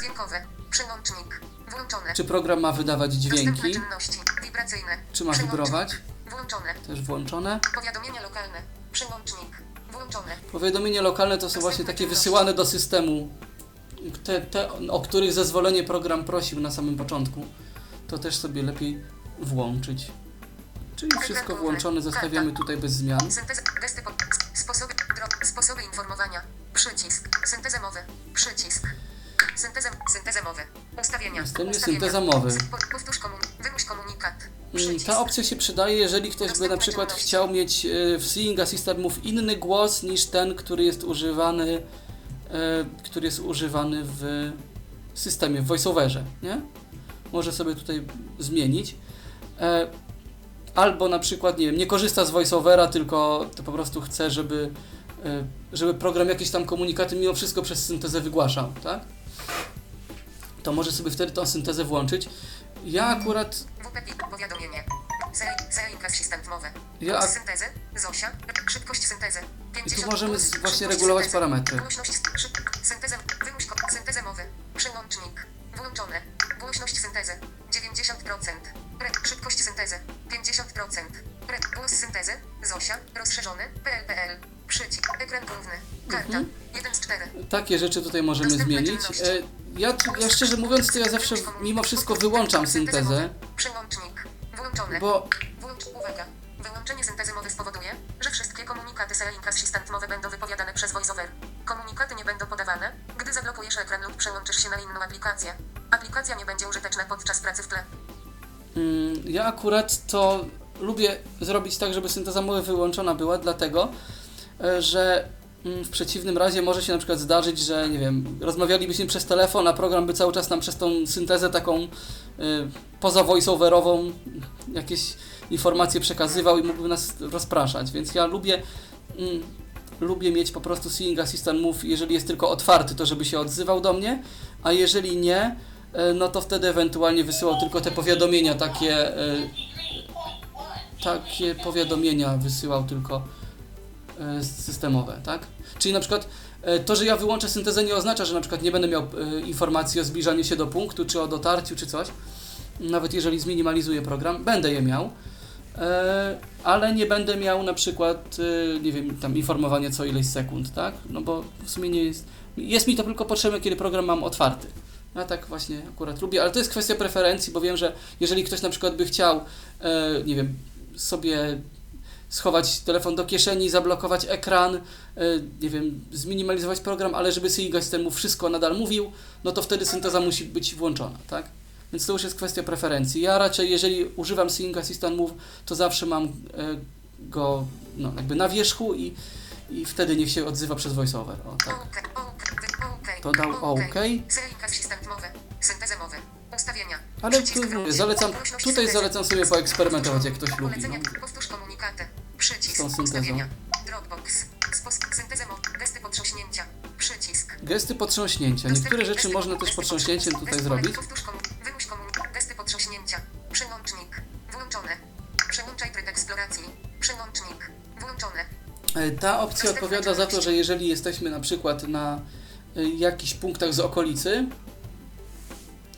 Dźwiękowe. Przełącznik. Włączone. Czy program ma wydawać dźwięki? Dostępne czynności. Wibracyjne. Czy ma wibrować? Włą- Włączone. też włączone. Powiadomienia lokalne. Przełącznik. Włączone. Powiadomienia lokalne to są właśnie takie wysyłane do systemu, te, te, o których zezwolenie program prosił na samym początku. To też sobie lepiej włączyć. Czyli wszystko włączone, zostawiamy tutaj bez zmian. Gesty sposoby informowania. Przycisk. Synteza mowy. Przycisk. Synteza, synteza mowy. Ustawienia. Następnie Ustawienia. synteza mowy. Po- Powtórz komun... Wymuś komunikat. Mm, Przycisk. Ta opcja się przydaje, jeżeli ktoś by na przykład chciał mieć e, w Seeing Assistant Move inny głos niż ten, który jest używany, e, który jest używany w systemie, w VoiceOverze, nie? Może sobie tutaj zmienić. E, Albo na przykład, nie wiem, nie korzysta z VoiceOvera, tylko to po prostu chce, żeby, żeby program jakieś tam komunikaty mimo wszystko przez syntezę wygłaszał, tak? To może sobie wtedy tą syntezę włączyć. Ja akurat WPP. Powiadomienie. Sealing Assistant mowy. Ja Syntezy. Zosia. Szybkość syntezy. 50 możemy plus, z- właśnie regulować parametry. Głośność syntezę. Wymuś ko- syntezę mowy. Przełącznik. Włączone. Głośność syntezy. 90%. Pre, szybkość syntezy. 50%. Pre, głos syntezy. Zosia. Rozszerzony. PLPL. Przycisk. Ekran główny. Karta. Mhm. 1 z 4. Takie rzeczy tutaj możemy Dostępne zmienić. E, Ja, ja szczerze mówiąc, to ja zawsze mimo wszystko wyłączam syntezę, Przełącznik. Włączone. bo Włącz, uwaga. Wyłączenie syntezy mowy spowoduje, że wszystkie komunikaty Sealing Assistant mowy będą wypowiadane przez VoiceOver. Komunikaty nie będą podawane, gdy zablokujesz ekran lub przełączysz się na inną aplikację. Aplikacja nie będzie użyteczna podczas pracy w tle. mm, ja akurat to lubię zrobić tak, żeby synteza mowy wyłączona była, dlatego, że mm, w przeciwnym razie może się na przykład zdarzyć, że nie wiem, rozmawialibyśmy przez telefon, a program by cały czas nam przez tą syntezę taką y, poza voiceoverową jakieś informacje przekazywał i mógłby nas rozpraszać, więc ja lubię mm, lubię mieć po prostu Seeing Assistant Move, jeżeli jest tylko otwarty, to żeby się odzywał do mnie, a jeżeli nie, e, no to wtedy ewentualnie wysyłał tylko te powiadomienia takie e, takie powiadomienia wysyłał tylko e, systemowe, tak? Czyli na przykład e, to, że ja wyłączę syntezę nie oznacza, że na przykład nie będę miał e, informacji o zbliżaniu się do punktu, czy o dotarciu, czy coś. Nawet jeżeli zminimalizuję program, będę je miał. E, ale nie będę miał na przykład, e, nie wiem, tam informowania co ileś sekund, tak? No bo w sumie nie jest. Jest mi to tylko potrzebne, kiedy program mam otwarty. Ja tak właśnie akurat lubię, ale to jest kwestia preferencji, bo wiem, że jeżeli ktoś na przykład by chciał, e, nie wiem, sobie schować telefon do kieszeni, zablokować ekran, e, nie wiem, zminimalizować program, ale żeby Seeing Assistant mu wszystko nadal mówił, no to wtedy synteza musi być włączona, tak? Więc to już jest kwestia preferencji. Ja raczej, jeżeli używam Seeing Assistant Move, to zawsze mam e, go no, jakby na wierzchu i, i wtedy niech się odzywa przez VoiceOver. O, tak. To dał OK. Ale tu, zalecam, tutaj zalecam sobie poeksperymentować, jak ktoś lubi. No. Przycisk. tą syntezą. Ustawienia. Dropbox. Sposób. Syntezę. Gesty potrząśnięcia. Przycisk. Gesty potrząśnięcia. Niektóre rzeczy można też potrząśnięciem tutaj zrobić. Gesty potrząśnięcia. Przełącznik. Włączone. Przełączaj tryb eksploracji. Przełącznik. Włączone. E, Ta opcja odpowiada za to, że jeżeli jesteśmy na przykład na e, jakichś punktach z okolicy,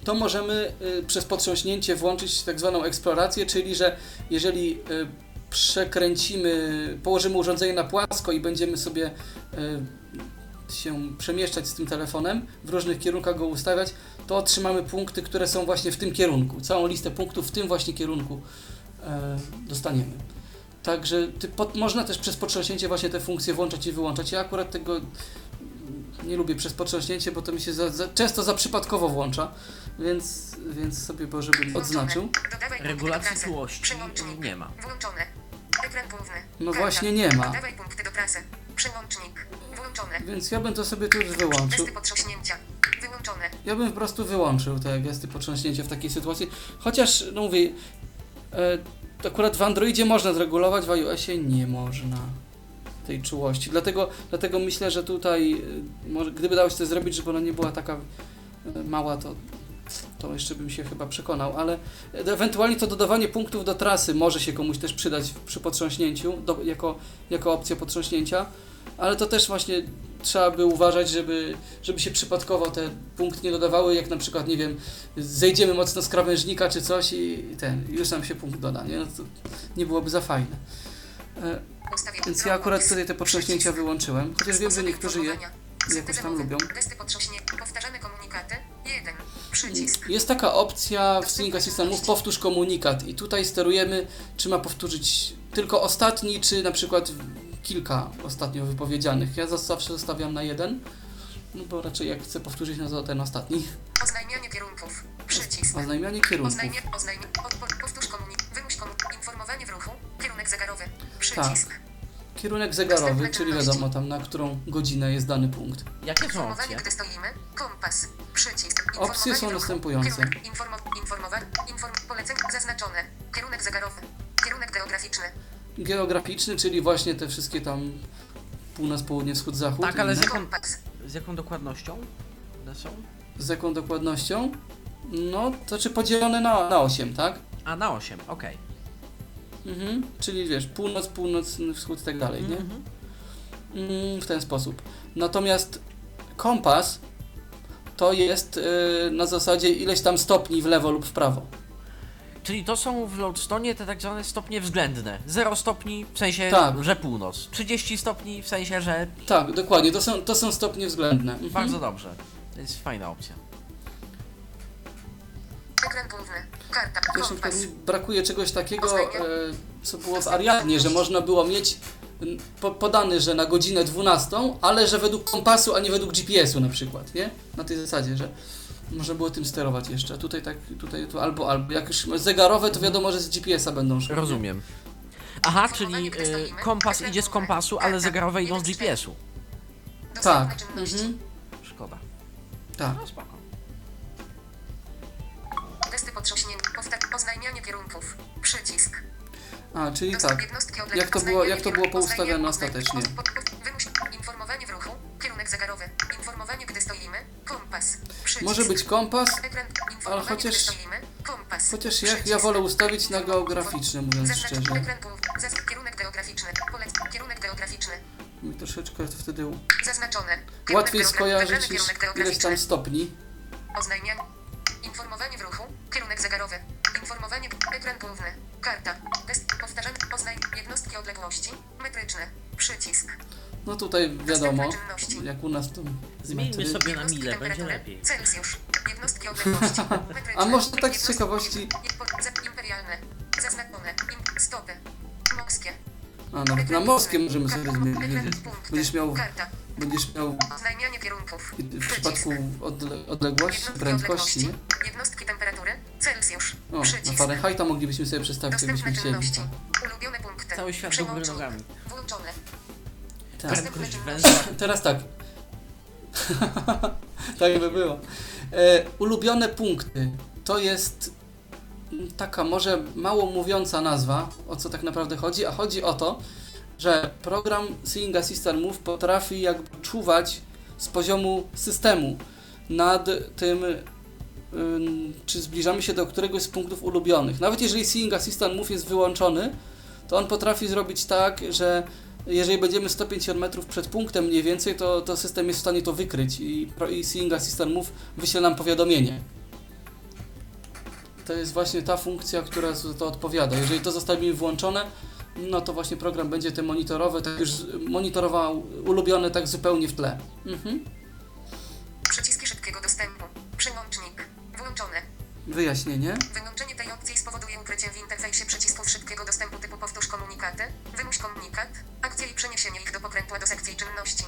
to możemy e, przez potrząśnięcie włączyć tak zwaną eksplorację, czyli że jeżeli przekręcimy, położymy urządzenie na płasko i będziemy sobie e, się przemieszczać z tym telefonem, w różnych kierunkach go ustawiać, to otrzymamy punkty, które są właśnie w tym kierunku. Całą listę punktów w tym właśnie kierunku e, dostaniemy. Także pod, można też przez potrząśnięcie właśnie te funkcje włączać i wyłączać. Ja akurat tego nie lubię przez potrząśnięcie, bo to mi się za, za, często za przypadkowo włącza, więc, więc sobie może bym odznaczył. Regulacji Przełącznik. nie ma. Włączone. Ekran główny. No Karta. właśnie nie ma. Dodawaj punkty do. Przełącznik. Włączone. Więc ja bym to sobie tu już wyłączył. Gesty potrząśnięcia. Wyłączone. Ja bym po prostu wyłączył te gesty potrząśnięcia w takiej sytuacji. Chociaż, no mówię, e, akurat w Androidzie można zregulować, w iOSie nie można tej czułości. Dlatego, dlatego myślę, że tutaj, e, może, gdyby dało się to zrobić, żeby ona nie była taka e, mała, to To jeszcze bym się chyba przekonał, ale ewentualnie to dodawanie punktów do trasy może się komuś też przydać przy potrząśnięciu, do, jako, jako opcja potrząśnięcia, ale to też właśnie trzeba by uważać, żeby, żeby się przypadkowo te punkty nie dodawały, jak na przykład, nie wiem, zejdziemy mocno z krawężnika czy coś i ten, już nam się punkt doda, nie? No to nie byłoby za fajne. E. Więc ja akurat tutaj te potrząśnięcia wyłączyłem, chociaż wiem, że niektórzy je jakoś tam lubią. Powtarzane komunikaty. 1. Przycisk. Jest taka opcja w Sync Assistant Move powtórz komunikat i tutaj sterujemy, czy ma powtórzyć tylko ostatni, czy na przykład kilka ostatnio wypowiedzianych. Ja zawsze zostawiam na jeden, no bo raczej jak chcę powtórzyć, no to ten ostatni. Oznajmianie kierunków. Przycisk. Oznajmianie kierunków. Oznajmie, oznajmie, powtórz komunikat, wymuś komunikat, informowanie w ruchu, kierunek zegarowy, przycisk. Tak. Kierunek zegarowy, czyli wiadomo tam na którą godzinę jest dany punkt. Jakie są Informowanie, opcje? gdy stoimy, kompas, przycisk. Opcje Informowanie są ruchu, następujące. Kierunek, informo, informowanie, inform, polecenie zaznaczone, kierunek zegarowy, kierunek geograficzny, Geograficzny, czyli właśnie te wszystkie tam północ, południe, wschód, zachód. Tak, ale i z inne. jaką, kompas, z jaką dokładnością one są? Z jaką dokładnością? No, to czy podzielone na, na 8, tak? A, na 8, okej. Mhm. Czyli wiesz, północ, północny wschód i tak dalej, nie? Mhm. Mm, w ten sposób. Natomiast kompas to jest yy, na zasadzie ileś tam stopni w lewo lub w prawo. Czyli to są w Lodestone te tak zwane stopnie względne. 0 stopni w sensie, Tak. że północ. 30 stopni w sensie, że Tak, dokładnie, to są, to są stopnie względne. Mhm. bardzo dobrze. To jest fajna opcja. Ekran główny, karta, Wiesz, na przykład mi brakuje czegoś takiego, e, co było w Ariadnie, że można było mieć po, podany, że na godzinę 12, ale że według kompasu, a nie według GPS-u na przykład, nie? Na tej zasadzie, że można było tym sterować jeszcze. A tutaj tak, tutaj tu albo, albo. Jak już zegarowe, to wiadomo, że z GPS-a będą szły. Rozumiem. Aha, czyli y, kompas idzie z kompasu, ale zegarowe idą z GPS-u. Tak. Mhm. Szkoda. Tak. No spoko. gesty potrząśnięcia, powtar- oznajmianie kierunków, przycisk, A, czyli Dostęp tak. Jak to było- jak to było poustawiane ostatecznie? informowanie w ruchu, kierunek zegarowy, informowanie gdy stoimy, kompas, przycisk. Może być kompas, informowanie chociaż- stoimy, kompas, chociaż ja, ja wolę ustawić na geograficzne, mówiąc szczerze. kierunek geograficzny, kierunek geograficzny, Mi troszeczkę wtedy zaznaczone. Łatwiej skojarzyć niż ileś geograficzny. tam stopni. Oznajmianie. Informowanie w ruchu. Kierunek zegarowy. Informowanie. Ekran główny. Karta. Gest. Powtarzane. Oznaj. Jednostki odległości. Metryczne. Przycisk. No tutaj wiadomo, jak u nas to Zmieńmy sobie na mile, będzie lepiej. Celsjusz. Jednostki odległości. Metryczne. A może tak z ciekawości- Imperialne. Zaznaczone. Stopy. Morskie. A nawet na Ekran morskie możemy sobie zmienić. Będziesz, miał, będziesz miał Oznajmianie kierunków. w przypadku odle, odległości, prędkości, nie? Jednostki temperatury. Celsjusz. O, na. Fahrenheita moglibyśmy sobie przestawić, jakbyśmy chcieli. Ulubione punkty. Cały świat do góry nogami. Włączone. Tak. Teraz tak. tak by było. E, ulubione punkty to jest taka może mało mówiąca nazwa, o co tak naprawdę chodzi, a chodzi o to, że program Seeing Assistant Move potrafi jakby czuwać z poziomu systemu nad tym, ym, czy zbliżamy się do któregoś z punktów ulubionych. Nawet jeżeli Seeing Assistant Move jest wyłączony, to on potrafi zrobić tak, że jeżeli będziemy 150 metrów przed punktem mniej więcej, to, to system jest w stanie to wykryć i, i Seeing Assistant Move wyśle nam powiadomienie. To jest właśnie ta funkcja, która za to odpowiada. Jeżeli to zostawimy włączone, no to właśnie program będzie te monitorowe, tak już monitorował ulubione tak zupełnie w tle. Mhm. Przyciski szybkiego dostępu. Przełącznik. Włączone. Wyjaśnienie. Wyłączenie tej opcji spowoduje ukrycie w interfejsie przycisków szybkiego dostępu typu powtórz komunikaty, wymuś komunikat, akcje i przeniesienie ich do pokrętła do sekcji czynności.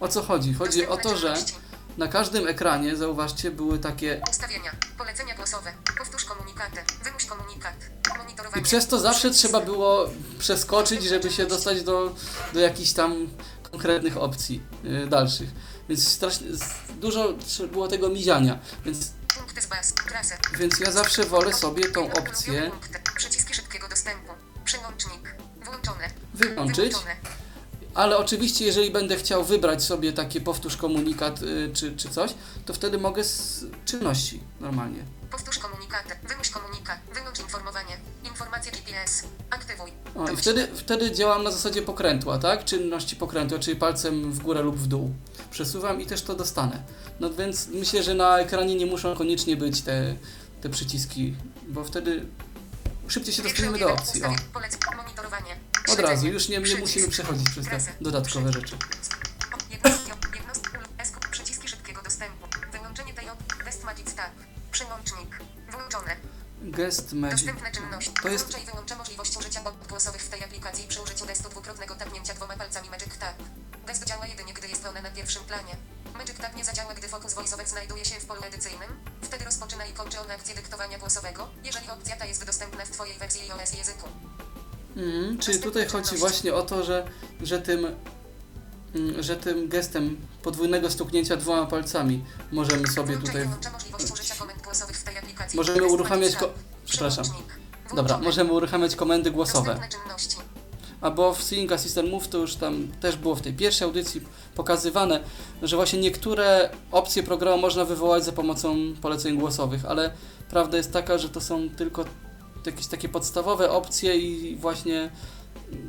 O co chodzi? Chodzi o Dostępne to, że czynności. Na każdym ekranie, zauważcie, były takie Ustawienia. Polecenia głosowe. Powtórz komunikaty. Wymuś komunikat. Monitorowanie. I przez to zawsze trzeba było przeskoczyć, żeby się dostać do, do jakichś tam konkretnych opcji y, dalszych. Więc strasznie, dużo było tego miziania. Więc, Punkty z baz. Trasy. więc ja zawsze wolę sobie tą opcję. Przyciski szybkiego dostępu. Przełącznik. Włączone. wyłączyć Wyłączone. Ale oczywiście, jeżeli będę chciał wybrać sobie takie powtórz komunikat y, czy, czy coś, to wtedy mogę z czynności normalnie. Powtórz komunikat. Wymyśl komunikat. Wyłącz informowanie. Informacje GPS. Aktywuj. O, i wtedy, wtedy działam na zasadzie pokrętła, tak? Czynności pokrętła, czyli palcem w górę lub w dół. Przesuwam i też to dostanę. No więc myślę, że na ekranie nie muszą koniecznie być te, te przyciski, bo wtedy szybciej się dostaniemy do opcji. O. Monitorowanie. Od razu, już nie, nie musimy przechodzić przez te dodatkowe rzeczy. Przyciski szybkiego dostępu. Wyłączenie tej op- Best Magic Tab. Przełącznik. Włączone. Gest Magic. Dostępne czynności. To jest Włącza i wyłącza możliwość użycia odgłosowych w tej aplikacji przy użyciu gestu dwukrotnego tapnięcia dwoma palcami Magic Tab. Gest działa jedynie, gdy jest ona na pierwszym planie. Magic Tab nie zadziała, gdy fokus voiceover znajduje się w polu edycyjnym. Wtedy rozpoczyna i kończy on akcję dyktowania głosowego, jeżeli opcja ta jest dostępna w Twojej wersji iOS języku. Mhm, czyli tutaj chodzi właśnie o to, że, że tym mm, że tym gestem podwójnego stuknięcia dwoma palcami możemy sobie tutaj możemy uruchamiać ko- przepraszam. Dobra, możemy uruchamiać komendy głosowe. Albo w Sync Assistant Move to już tam też było w tej pierwszej audycji pokazywane, że właśnie niektóre opcje programu można wywołać za pomocą poleceń głosowych, ale prawda jest taka, że to są tylko jakieś takie podstawowe opcje i właśnie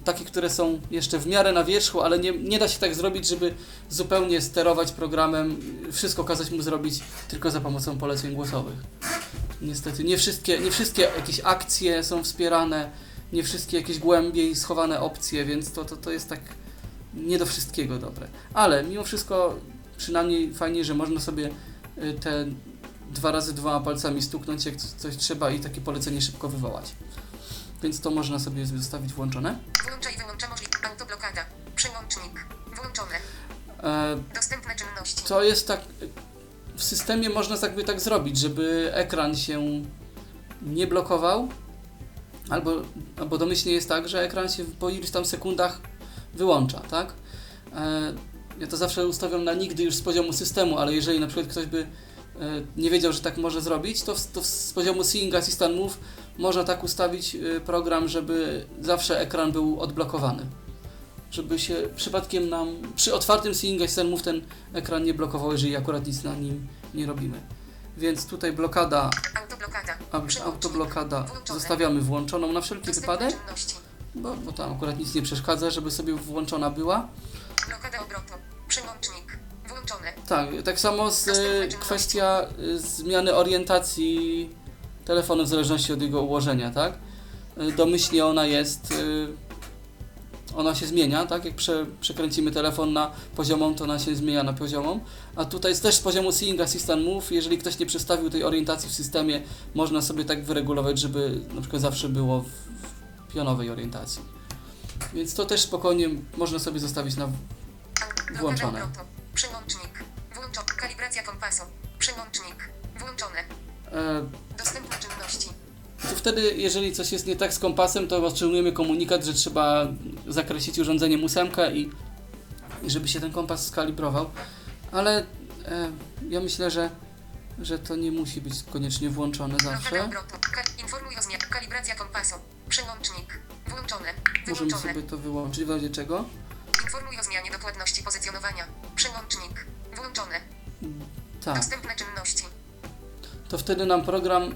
takie, które są jeszcze w miarę na wierzchu, ale nie, nie da się tak zrobić, żeby zupełnie sterować programem, wszystko kazać mu zrobić tylko za pomocą poleceń głosowych. Niestety nie wszystkie, nie wszystkie jakieś akcje są wspierane, nie wszystkie jakieś głębiej schowane opcje, więc to, to, to jest tak nie do wszystkiego dobre. Ale mimo wszystko przynajmniej fajnie, że można sobie y, te dwa razy dwoma palcami stuknąć, jak co- coś trzeba i takie polecenie szybko wywołać. Więc to można sobie zostawić włączone. Włącza i wyłącza możliwość autoblokada. Przełącznik. Włączone. E, Dostępne czynności. To jest tak. W systemie można jakby tak zrobić, żeby ekran się nie blokował. Albo, albo domyślnie jest tak, że ekran się po iluś tam sekundach wyłącza, tak? E, ja to zawsze ustawiam na nigdy już z poziomu systemu, ale jeżeli na przykład ktoś by nie wiedział, że tak może zrobić, to, to z poziomu Seeing Assistant Move można tak ustawić e, program, żeby zawsze ekran był odblokowany. Żeby się przypadkiem nam przy otwartym Seeing Assistant Move ten ekran nie blokował, jeżeli akurat nic na nim nie robimy. Więc tutaj blokada, Autoblokada. autoblokada Włączone. zostawiamy włączoną na wszelki wypadek, bo, bo tam akurat nic nie przeszkadza, żeby sobie włączona była. Blokada obrotu. Przełącznik. Włączone. Tak, tak samo z, e, kwestia e, zmiany orientacji telefonu w zależności od jego ułożenia, tak? E, Domyślnie ona jest, ona się zmienia, tak? Jak prze, przekręcimy telefon na poziomą, to ona się zmienia na poziomą. A tutaj jest też z poziomu Seeing Assistant Move, jeżeli ktoś nie przestawił tej orientacji w systemie, można sobie tak wyregulować, żeby na przykład zawsze było w, w pionowej orientacji. Więc to też spokojnie można sobie zostawić na Włączone. Przełącznik. Włączone. Kalibracja kompasu. Przełącznik. Włączone. e, Dostępne czynności. to wtedy, jeżeli coś jest nie tak z kompasem, to otrzymujemy komunikat, że trzeba zakreślić urządzeniem ósemkę i, i żeby się ten kompas skalibrował. Ale e, ja myślę, że, że to nie musi być koniecznie włączone zawsze. informuj o zmianie. Kalibracja kompasu. Przełącznik. Włączone. Możemy Wyłączone. sobie to wyłączyć w razie czego. Informuj o zmianie dokładności pozycjonowania. Przełącznik. Włączone. Tak. Dostępne czynności. To wtedy nam program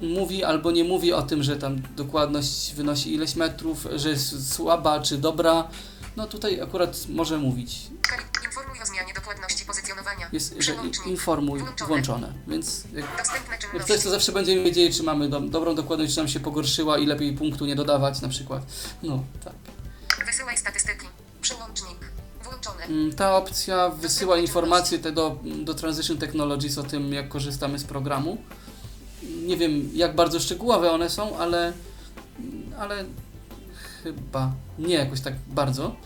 mówi albo nie mówi o tym, że tam dokładność wynosi ileś metrów, że jest słaba czy dobra. No tutaj akurat może mówić. Informuj o zmianie dokładności pozycjonowania. Jest, że informuj Włączone. włączone. Więc jak Jak coś, to zawsze będziemy wiedzieli, czy mamy do, dobrą dokładność, czy nam się pogorszyła i lepiej punktu nie dodawać na przykład. No, tak. Wysyłaj statystyki. Włączone. Mm, Ta opcja wysyła informacje te do, do Transition Technologies o tym, jak korzystamy z programu. Nie wiem, jak bardzo szczegółowe one są, ale, ale chyba nie jakoś tak bardzo.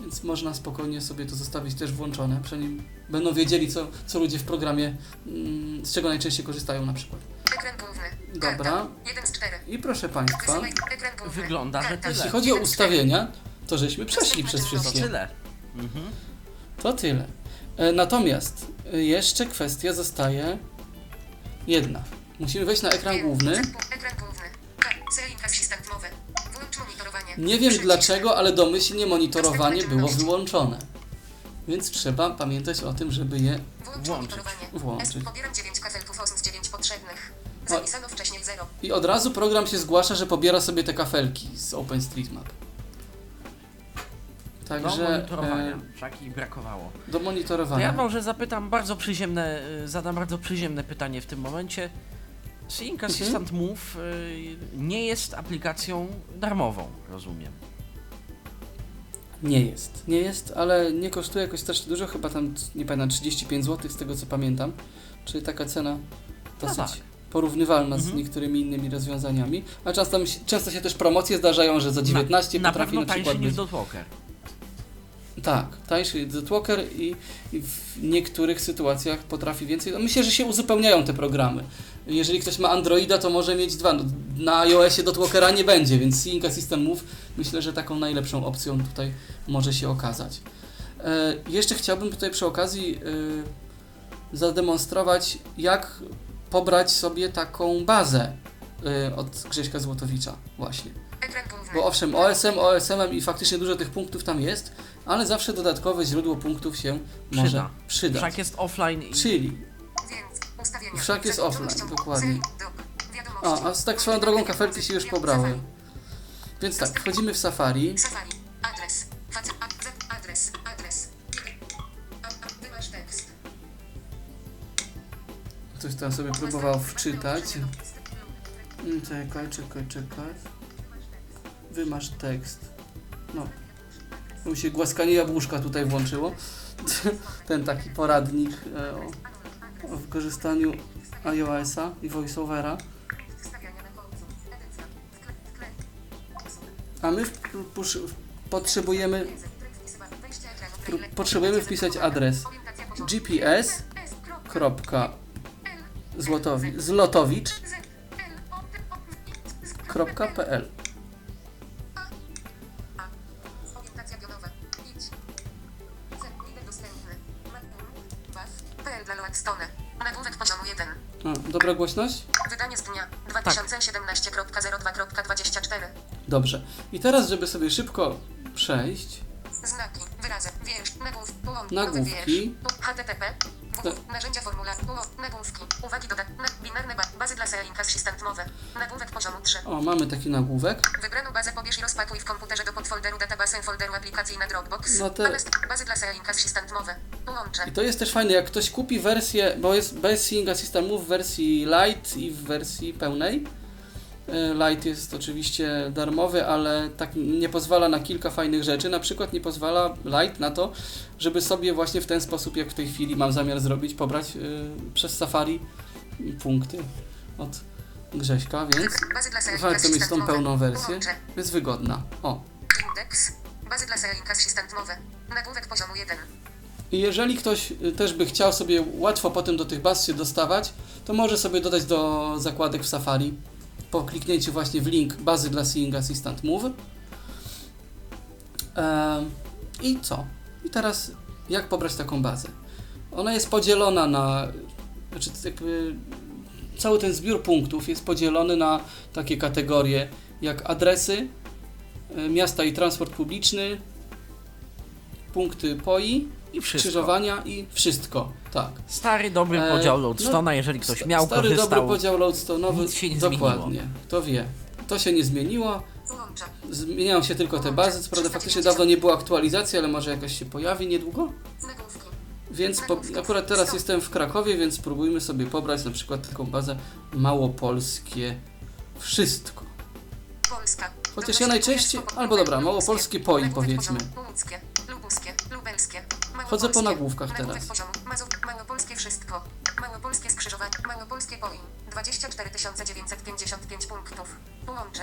Więc można spokojnie sobie to zostawić też włączone. Przynajmniej będą wiedzieli, co, co ludzie w programie, mm, z czego najczęściej korzystają na przykład. Ekran główny. Dobra. Karta. 1 z 4. I proszę Państwa. Wygląda, że tyle. Jeśli chodzi o ustawienia, to żeśmy przeszli przez To wszystkie. tyle. Mhm. To tyle. E, Natomiast e, jeszcze kwestia zostaje jedna. Musimy wejść na ekran główny. Monitorowanie. Nie wiem dlaczego, ale domyślnie monitorowanie było wyłączone. Więc trzeba pamiętać o tym, żeby je Włącz Włączyć. Włączyć. S. Pobieram 9 kafelków osób 9 potrzebnych. Zapisano wcześniej 0. I od razu program się zgłasza, że pobiera sobie te kafelki z OpenStreetMap. Do Także monitorowania. e, Wszak i brakowało. do To monitorowania. ja może zapytam bardzo przyziemne, y, zadam bardzo przyziemne pytanie w tym momencie. Sync Mhm. Assistant Move y, nie jest aplikacją darmową, rozumiem. Nie jest. Nie jest, ale nie kosztuje jakoś strasznie dużo, chyba tam, nie pamiętam, 35 zł z tego co pamiętam. Czyli taka cena dosyć tak. porównywalna z Mhm. niektórymi innymi rozwiązaniami. A często, często się też promocje zdarzają, że za 19 na, na potrafi pewno na przykład niż być. Dotwalker. Tak, tańszy jest Walker i, i w niektórych sytuacjach potrafi więcej. No myślę, że się uzupełniają te programy. Jeżeli ktoś ma Androida, to może mieć dwa. No, na iOSie Dotwalkera nie będzie, więc Sync Assistant Move myślę, że taką najlepszą opcją tutaj może się okazać. E, jeszcze chciałbym tutaj przy okazji e, zademonstrować, jak pobrać sobie taką bazę e, od Grześka Złotowicza właśnie. Bo owszem, OSM, OSM i faktycznie dużo tych punktów tam jest, ale zawsze dodatkowe źródło punktów się może Przyda. przydać. Wszak jest offline i Czyli, Więc ustawienia. Wszak jest offline, dokładnie. A, a z tak swoją drogą kafelki się już pobrały. Więc tak, wchodzimy w Safari. Safari. Adres. Adres. Adres. Ktoś tam sobie próbował wczytać. Mm, Czekaj, czekaj, Wymasz tekst. No. Mi się głaskanie jabłuszka tutaj włączyło. Ten taki poradnik e, o, o wykorzystaniu iOS-a i VoiceOvera. A my potrzebujemy, potrzebujemy wpisać adres gps. S. Kropka. A, dobra głośność? Wydanie z dnia 2017.02.24. Dobrze. I teraz, żeby sobie szybko przejść, Znaki, wyrazy, wiersz, nagłów, połącz, Nagłówki. HTTP, narzędzia formularz, nagłówki, uwagi dodatne, binarne ba bazy dla Sealing Assistant mowy, nagłówek poziomu 3. o, mamy taki nagłówek. Wybraną bazę pobierz i rozpakuj w komputerze do podfolderu databasy folderu aplikacji na Dropbox. No te- bazy dla Sealing Assistant mowy. Połączę. I to jest też fajne, jak ktoś kupi wersję, bo jest bez Sing Assistant Move w wersji light i w wersji pełnej. E, Light jest oczywiście darmowy, ale tak nie pozwala na kilka fajnych rzeczy. Na przykład nie pozwala Light na to, żeby sobie właśnie w ten sposób, jak w tej chwili mam zamiar zrobić, pobrać e, przez Safari punkty od Grześka, więc warto mieć tą pełną wersję. Jest wygodna. O. Indeks. Bazy dla mowy. Nagłówek poziomu 1. I jeżeli ktoś y, też by chciał sobie łatwo potem do tych baz się dostawać, to może sobie dodać do zakładek w Safari po kliknięciu właśnie w link bazy dla Seeing Assistant Move. I co? I teraz jak pobrać taką bazę? Ona jest podzielona na, znaczy jakby cały ten zbiór punktów jest podzielony na takie kategorie jak adresy, y, miasta i transport publiczny, punkty POI, i wszystko. skrzyżowania i wszystko. Tak. Stary, dobry E, podział no, Loadstone'a, jeżeli ktoś miał, Stary dobry korzystał. podział loadstone'owy. Nic się nie Dokładnie. To wie. To się nie zmieniło. Zmieniają się tylko te bazy. Co prawda faktycznie dawno nie było aktualizacji, ale może jakaś się pojawi niedługo. Więc po, akurat teraz jestem w Krakowie, więc spróbujmy sobie pobrać na przykład taką bazę małopolskie wszystko. Polska. Chociaż ja najczęściej- albo dobra, małopolskie POI powiedzmy. Lubuskie, lubelskie. Chodzę po nagłówkach teraz. poziomu, małopolskie wszystko. Małopolskie skrzyżowanie, małopolskie POI. 24 955 punktów. Połączę.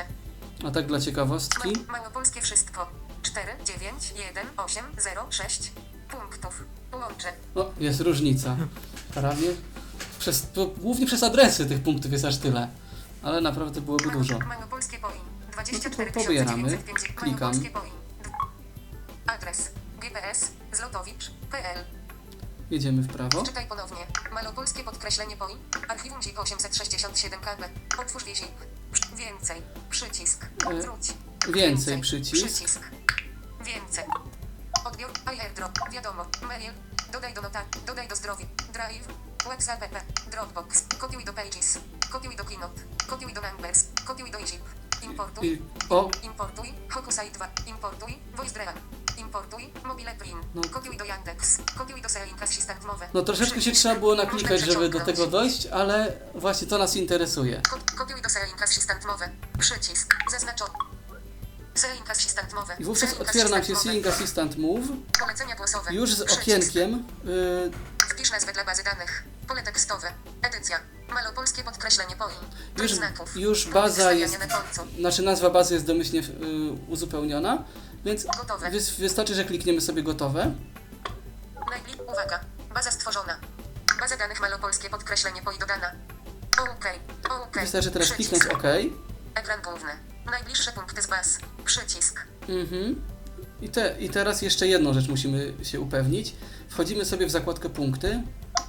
A tak dla ciekawostki. Ma, małopolskie wszystko. 4, 9, 1, 8, 0, 6 punktów. Połączę. No, jest różnica. Prawie. Przez, głównie przez adresy tych punktów jest aż tyle. Ale naprawdę byłoby dużo. Małopolskie POI. 24 No to pobieramy. 955 Klikam. Małopolskie. Adres. GPS. Zlotowicz.pl Jedziemy w prawo. Czytaj ponownie. Malopolskie podkreślenie POI. Archiwum ZIP 867 KB. Otwórz wiezik. Więcej. Przycisk. E. Wróć. Więcej przycisk. Przycisk. Więcej. Odbiór. AirDrop. Wiadomo. Mail. Dodaj do notat. Dodaj do zdrowia. Drive. WhatsApp. Dropbox. Kopiuj do Pages. Kopiuj do Keynote. Kopiuj do Numbers. Kopiuj do Egypt. Importuj. I, o, Importuj. Hokusai 2. Importuj. VoiceDream. Importuj. Mobile Print. No. Kopiuj do Yandex. Kopiuj do Selinka Assistant Mowę. no troszeczkę się trzeba było naklikać, żeby do tego dojść, ale właśnie to nas interesuje. Kop- Kopiuj do Selinka Assistant Mowę. Przycisk. Zaznaczony. Selinka Assistant Mowę. I wówczas otwiera nam się Mowę. Assistant Move, Polecenia głosowe. już z okienkiem. y, Wpisz nazwę dla bazy danych. Pole tekstowe. Edycja. Malopolskie podkreślenie poin. Już- znaków. już baza jest-. Znaczy nazwa bazy jest domyślnie y, uzupełniona, więc Gotowe. wys, wystarczy, że klikniemy sobie gotowe. Najbli... Uwaga. Baza stworzona. Baza danych malopolskie podkreślenie poi dodana. OK. OK. Wystarczy teraz Przycisk. kliknąć OK. Ekran główny. Najbliższe punkty z baz. Przycisk. Mhm. I, te, I teraz jeszcze jedną rzecz musimy się upewnić. Wchodzimy sobie w zakładkę punkty.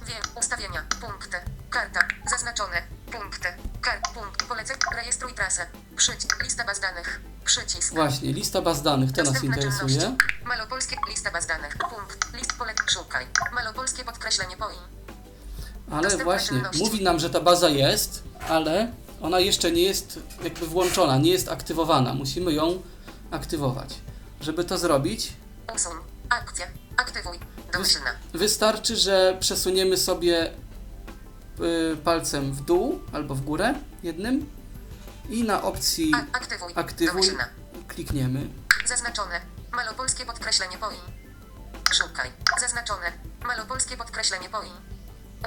Wie. Ustawienia. Punkty. Karta. Zaznaczone. Punkty. Kart. Punkt. Poleceń. Rejestruj trasę. Przycisk. Lista baz danych. Przycisk. Właśnie, lista baz danych, to nas interesuje. Malopolskie. Lista baz danych. Punkt. List pole. Szukaj. Malopolskie podkreślenie poin. Ale właśnie, mówi nam, że ta baza jest, ale ona jeszcze nie jest jakby włączona, nie jest aktywowana. Musimy ją aktywować. Żeby to zrobić, Usuń. Akcja. Aktywuj. Domyślna. wystarczy, że przesuniemy sobie y, palcem w dół albo w górę jednym i na opcji A, aktywuj. aktywuj Domyślna. klikniemy. Zaznaczone. Malopolskie podkreślenie poin. Szukaj. Zaznaczone. Malopolskie podkreślenie poin.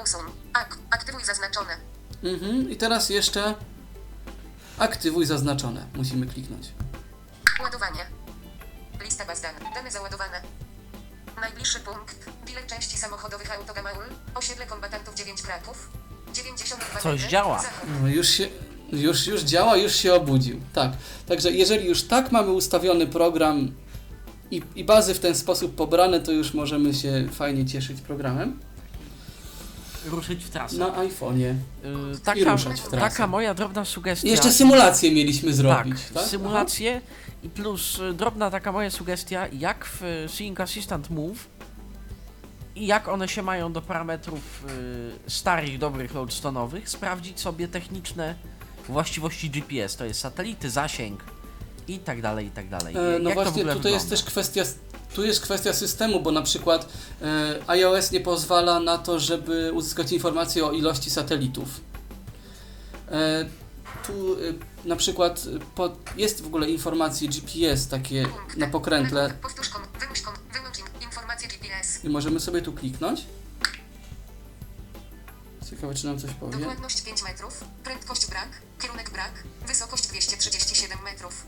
Usuń. Ak. Aktywuj zaznaczone. Mhm. I teraz jeszcze aktywuj zaznaczone. Musimy kliknąć. Ładowanie. Lista baz danych. Dane załadowane. Najbliższy punkt. Bilet części samochodowych Autogamaul. Osiedle kombatantów 9 Kraków. 92 Coś metry. działa. Zachód. No, już się, już, już działa, już się obudził. Tak. Także jeżeli już tak mamy ustawiony program i, i bazy w ten sposób pobrane, to już możemy się fajnie cieszyć programem. Ruszyć w trasę. Na iPhone'ie. Y, taka, taka moja drobna sugestia. Jeszcze symulację mieliśmy tak, zrobić, tak? symulację i plus y, drobna taka moja sugestia, jak w y, Seeing Assistant Move i jak one się mają do parametrów y, starych, dobrych loadstone'owych, sprawdzić sobie techniczne właściwości GPS, to jest satelity, zasięg i tak dalej, i tak dalej. E, No Jak to w właśnie, ogóle tutaj jest wygląda? też kwestia, tu jest kwestia systemu, bo na przykład e, iOS nie pozwala na to, żeby uzyskać informacje o ilości satelitów. E, tu e, na przykład po, jest w ogóle informacje GPS takie Punkt. na pokrętle i możemy sobie tu kliknąć. Ciekawe, czy nam coś powie. Dokładność 5 metrów. Prędkość brak. Kierunek brak. Wysokość 237 metrów.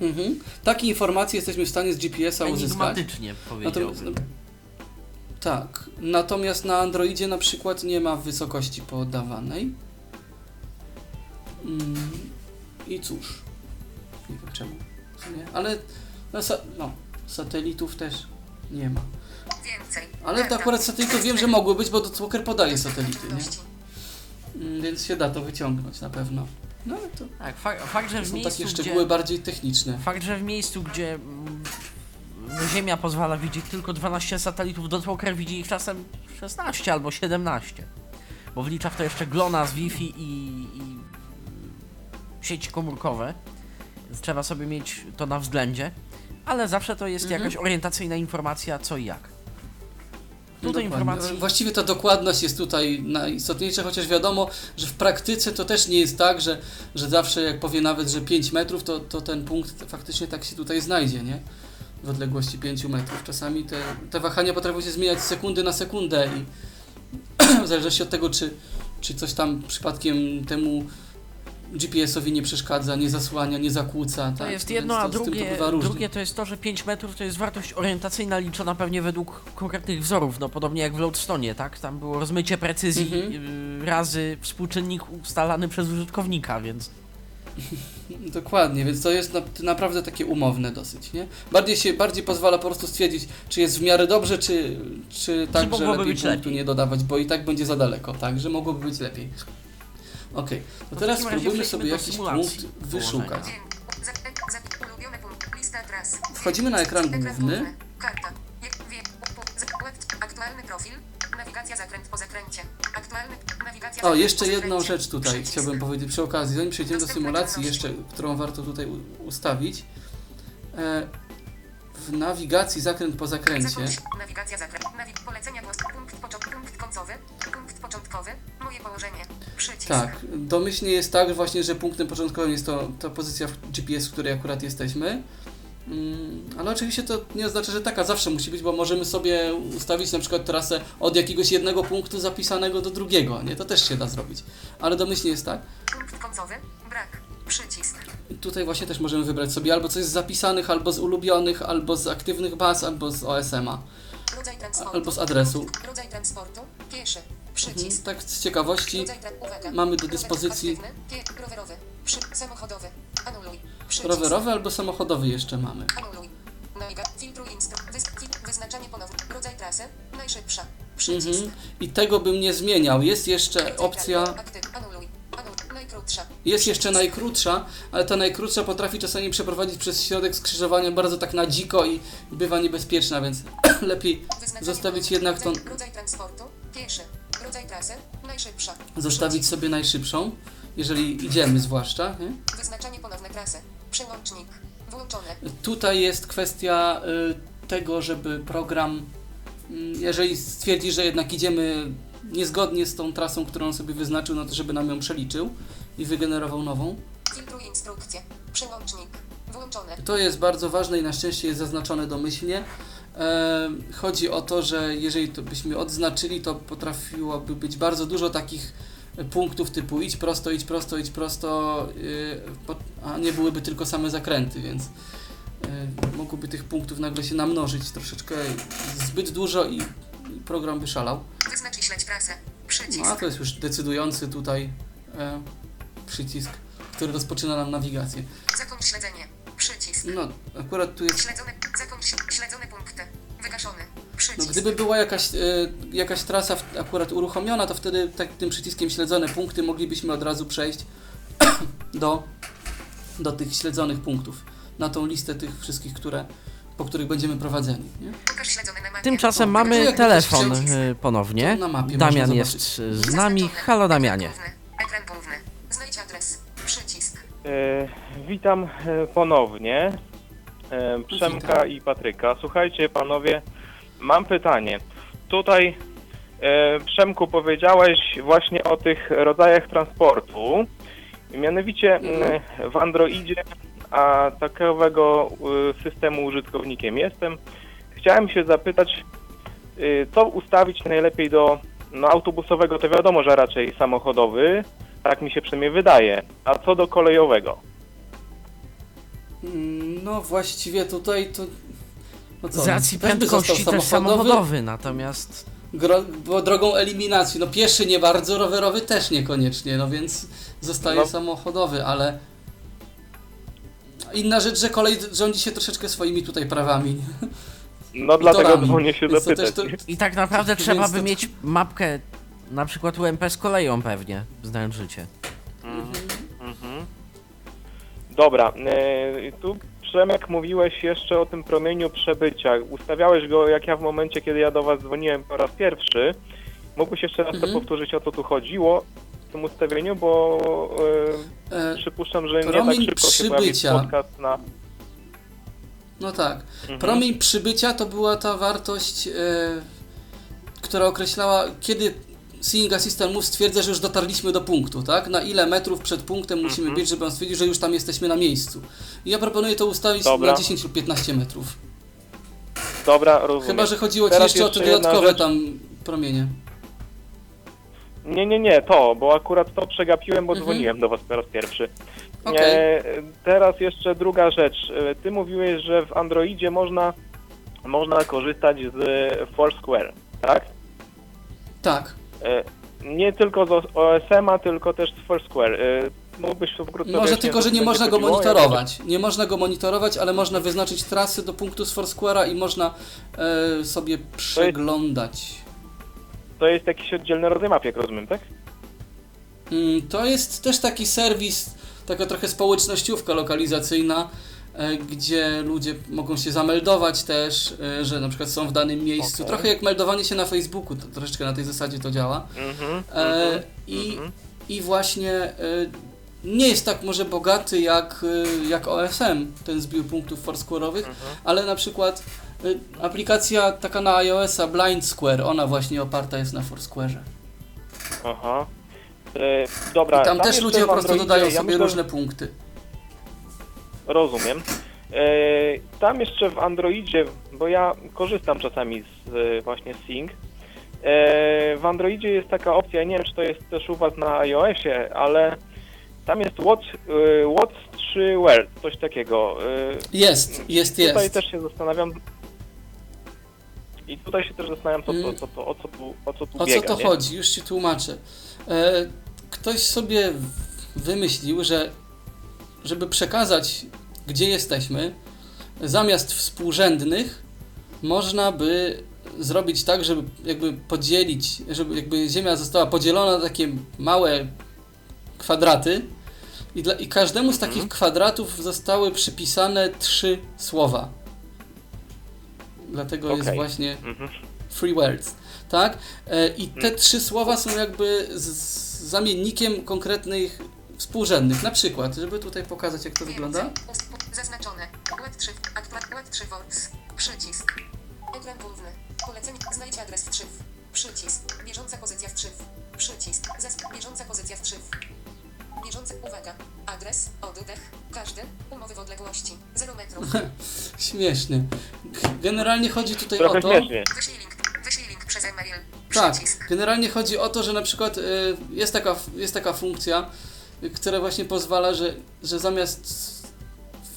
Mhm. Takie informacje jesteśmy w stanie z GPS-a uzyskać. Enigmatycznie powiedziałbym. Natomiast, tak, natomiast na Androidzie na przykład nie ma wysokości podawanej. Mm, I cóż, nie wiem czemu, sumie, ale na sa- no, satelitów też nie ma. Więcej. Ale Karta. akurat satelitów wiem, że mogły być, bo Walker podaje satelity, nie? Mm, Więc się da to wyciągnąć na pewno. No ale to Tak, fa- fakt, że w są miejscu, takie gdzie... szczegóły bardziej techniczne. Fakt, że w miejscu, gdzie mm, Ziemia pozwala widzieć tylko 12 satelitów, Dotwalker widzi ich czasem 16 albo 17. Bo wlicza w to jeszcze GLONASS, Wi-Fi i, i sieci komórkowe. Więc trzeba sobie mieć to na względzie. Ale zawsze to jest Mhm. jakaś orientacyjna informacja, co i jak. Tutaj informacji. Właściwie ta dokładność jest tutaj najistotniejsza, chociaż wiadomo, że w praktyce to też nie jest tak, że, że zawsze jak powie nawet, że 5 metrów, to, to ten punkt faktycznie tak się tutaj znajdzie, nie? W odległości 5 metrów. Czasami te, te wahania potrafią się zmieniać z sekundy na sekundę i w zależności od tego, czy, czy coś tam przypadkiem temu GPS-owi nie przeszkadza, nie zasłania, nie zakłóca. To tak? jest jedno, to a tym to drugie, drugie to jest to, że 5 metrów to jest wartość orientacyjna liczona pewnie według konkretnych wzorów, no podobnie jak w Loadstone, tak? Tam było rozmycie precyzji Mhm. y, razy współczynnik ustalany przez użytkownika, więc Dokładnie, więc to jest na, naprawdę takie umowne dosyć, nie? Bardziej się, bardziej pozwala po prostu stwierdzić, czy jest w miarę dobrze, czy, czy tak, że mogłoby lepiej lepiej. nie dodawać, bo i tak będzie za daleko, tak, że mogłoby być lepiej. Okej, to w teraz spróbujmy sobie jakiś punkt wyszukać. Wchodzimy na ekran główny. Karta. Jak wie, pu- z- web- Aktualny profil. Nawigacja zakręt po zakręcie. Aktualny nawigacja O, jeszcze jedną rzecz tutaj chciałbym powiedzieć przy okazji, zanim przejdziemy do symulacji, jeszcze, którą warto tutaj ustawić. E, w nawigacji zakręt po zakręcie. Nawigacja zakręt. Polecenia głos. Punkt, punkt końcowy. Punkt początkowy. Moje położenie. Przycisk. Tak, domyślnie jest tak właśnie, że punktem początkowym jest to ta pozycja w GPS, w której akurat jesteśmy. Mm, Ale oczywiście to nie oznacza, że taka zawsze musi być, bo możemy sobie ustawić na przykład trasę od jakiegoś jednego punktu zapisanego do drugiego, nie? To też się da zrobić. Ale domyślnie jest tak. Punkt końcowy. Brak. Przycisk. Tutaj właśnie też możemy wybrać sobie albo coś z zapisanych, albo z ulubionych, albo z aktywnych baz, albo z OSM-a. Albo z adresu. Rodzaj transportu. Pieszy. Mhm, Przycisk. Tak z ciekawości uwaga. mamy do dyspozycji rowerowy. Albo samochodowy jeszcze mamy. Przycisk. Mhm. I tego bym nie zmieniał. Jest jeszcze opcja. Jest jeszcze najkrótsza, ale ta najkrótsza potrafi czasami przeprowadzić przez środek skrzyżowania bardzo tak na dziko i bywa niebezpieczna, więc lepiej zostawić jednak tą, rodzaj transportu. Pieszy. Rodzaj trasy. Najszybsza. zostawić sobie najszybszą, jeżeli idziemy zwłaszcza. Nie? Wyznaczenie ponowne trasy. Przełącznik. Włączone. Tutaj jest kwestia y, tego, żeby program, y, jeżeli stwierdzi, że jednak idziemy niezgodnie z tą trasą, którą on sobie wyznaczył, no to żeby nam ją przeliczył i wygenerował nową. Filtruj instrukcje. Przełącznik. To jest bardzo ważne i na szczęście jest zaznaczone domyślnie. Chodzi o to, że jeżeli to byśmy odznaczyli, to potrafiłoby być bardzo dużo takich punktów typu idź prosto, idź prosto, idź prosto, y, a nie byłyby tylko same zakręty, więc y, mogłoby tych punktów nagle się namnożyć troszeczkę zbyt dużo i, program by szalał. Wyznacz i śledź trasę. Przycisk. No a to jest już decydujący tutaj e, przycisk, który rozpoczyna nam nawigację. Zakończ śledzenie. Przycisk. No, akurat tu jest Śledzone. Zakończ śledzone punkty. Wygaszony. No, Przycisk. gdyby była jakaś, e, jakaś trasa w, akurat uruchomiona, to wtedy tak, tym przyciskiem śledzone punkty moglibyśmy od razu przejść do, do tych śledzonych punktów, na tą listę tych wszystkich, które, po których będziemy prowadzeni. Nie? Tymczasem O, mamy telefon y, ponownie. To na mapie Damian jest y, z nami. Halo Damianie. Ekran główny. Znajdź adres. E, Witam e, ponownie e, Przemka i Patryka. Słuchajcie panowie, mam pytanie. Tutaj Przemku powiedziałeś właśnie o tych rodzajach transportu. Mianowicie Mhm. w Androidzie, a takowego systemu użytkownikiem jestem, chciałem się zapytać, e, co ustawić najlepiej do no, autobusowego, to wiadomo, że raczej samochodowy, tak mi się przynajmniej wydaje. A co do kolejowego? Mm, No właściwie tutaj to... No co, Z racji prędkości został też samochodowy, natomiast Gro, bo drogą eliminacji, no pieszy nie bardzo, rowerowy też niekoniecznie, no więc zostaje No. samochodowy, ale inna rzecz, że kolej rządzi się troszeczkę swoimi tutaj prawami. No dlatego torami. dzwonię się to zapytać. też to- i tak naprawdę trzeba to- by mieć mapkę na przykład UMP z koleją pewnie, znając życie. Mhm. Dobra, e, tu Przemek mówiłeś jeszcze o tym promieniu przebycia. Ustawiałeś go jak ja w momencie, kiedy ja do Was dzwoniłem po raz pierwszy. Mógłbyś jeszcze raz Mhm. to powtórzyć, o co tu chodziło w tym ustawieniu, bo e, E, przypuszczam, że nie tak promień szybko się pojawi przybycia. podcast na... no tak. Mhm. Promień przybycia to była ta wartość, e, która określała, kiedy Seeing Assistant Move stwierdza, że już dotarliśmy do punktu, tak? Na ile metrów przed punktem musimy Mhm. być, żeby on stwierdził, że już tam jesteśmy na miejscu. I ja proponuję to ustawić Dobra. na 10 lub 15 metrów. Dobra, rozumiem. Chyba, że chodziło Ci Teraz jeszcze o te jeszcze dodatkowe tam promienie. Nie, nie, nie, to, bo akurat to przegapiłem, bo Mhm. dzwoniłem do Was po raz pierwszy. Okej. E, teraz jeszcze druga rzecz. E, Ty mówiłeś, że w Androidzie można, można korzystać z Foursquare, tak? Tak. E, Nie tylko z OSM-a, tylko też z Foursquare. E, Mógłbyś to wkrótce Może wyjaśnić, tylko, że nie można go monitorować. Nie można go monitorować, ale można wyznaczyć trasy do punktu z Foursquare'a i można e, sobie przeglądać. To jest jakiś oddzielny rodzaj map, jak rozumiem, tak? Mm, To jest też taki serwis, taka trochę społecznościówka lokalizacyjna, gdzie ludzie mogą się zameldować też, e, że na przykład są w danym miejscu. Okej. Trochę jak meldowanie się na Facebooku, to troszeczkę na tej zasadzie to działa. Mhm, E, mhm, i, mhm. I właśnie e, nie jest tak może bogaty jak, e, jak OSM, ten zbiór punktów foursquare'owych, Mhm. ale na przykład e, aplikacja taka na iOS-a Blind Square, ona właśnie oparta jest na Foursquare'ze. Aha. E, dobra, I tam też jeszcze ludzie po prostu Androidzie- dodają ja sobie myślę, różne punkty. Rozumiem. E, tam jeszcze w Androidzie, bo ja korzystam czasami z e, właśnie Sync. E, w Androidzie jest taka opcja, nie wiem czy to jest też u Was na iOSie, ale tam jest Watch, Watch 3 Wear, coś takiego. Jest, jest, Tutaj jest. też się zastanawiam. I tutaj się też zastanawiam, co, Mm. co, to, o, co tu, o co tu O biega. co to nie? chodzi? Już ci tłumaczę. Ktoś sobie wymyślił, że żeby przekazać, gdzie jesteśmy, zamiast współrzędnych, można by zrobić tak, żeby jakby podzielić, żeby jakby Ziemia została podzielona na takie małe kwadraty i, dla, i każdemu z Mhm. takich kwadratów zostały przypisane trzy słowa. Dlatego jest Okej. właśnie Mhm. free words, tak? E, I te Hmm. trzy słowa są jakby z, z zamiennikiem konkretnych współrzędnych. Na przykład, żeby tutaj pokazać, jak to wygląda. Więcej. Ust- Zaznaczone. Web 3. Aktual. Web 3 Words. Przycisk. Ekran główny. Polecenie. Znajdź adres w 3. Przycisk. Bieżąca pozycja w 3. Przycisk. Zas- bieżąca pozycja w 3. Bieżący. Uwaga. Adres. Oddech. Każdy. Umowy w odległości. 0 metrów. Śmiesznie. Generalnie chodzi tutaj Trochę o to. śmiesznie. Wyślij link. Wyślij link przez e-mail. Tak, Przycisk. generalnie chodzi o to, że na przykład y, jest, taka, jest taka funkcja, która właśnie pozwala, że, że zamiast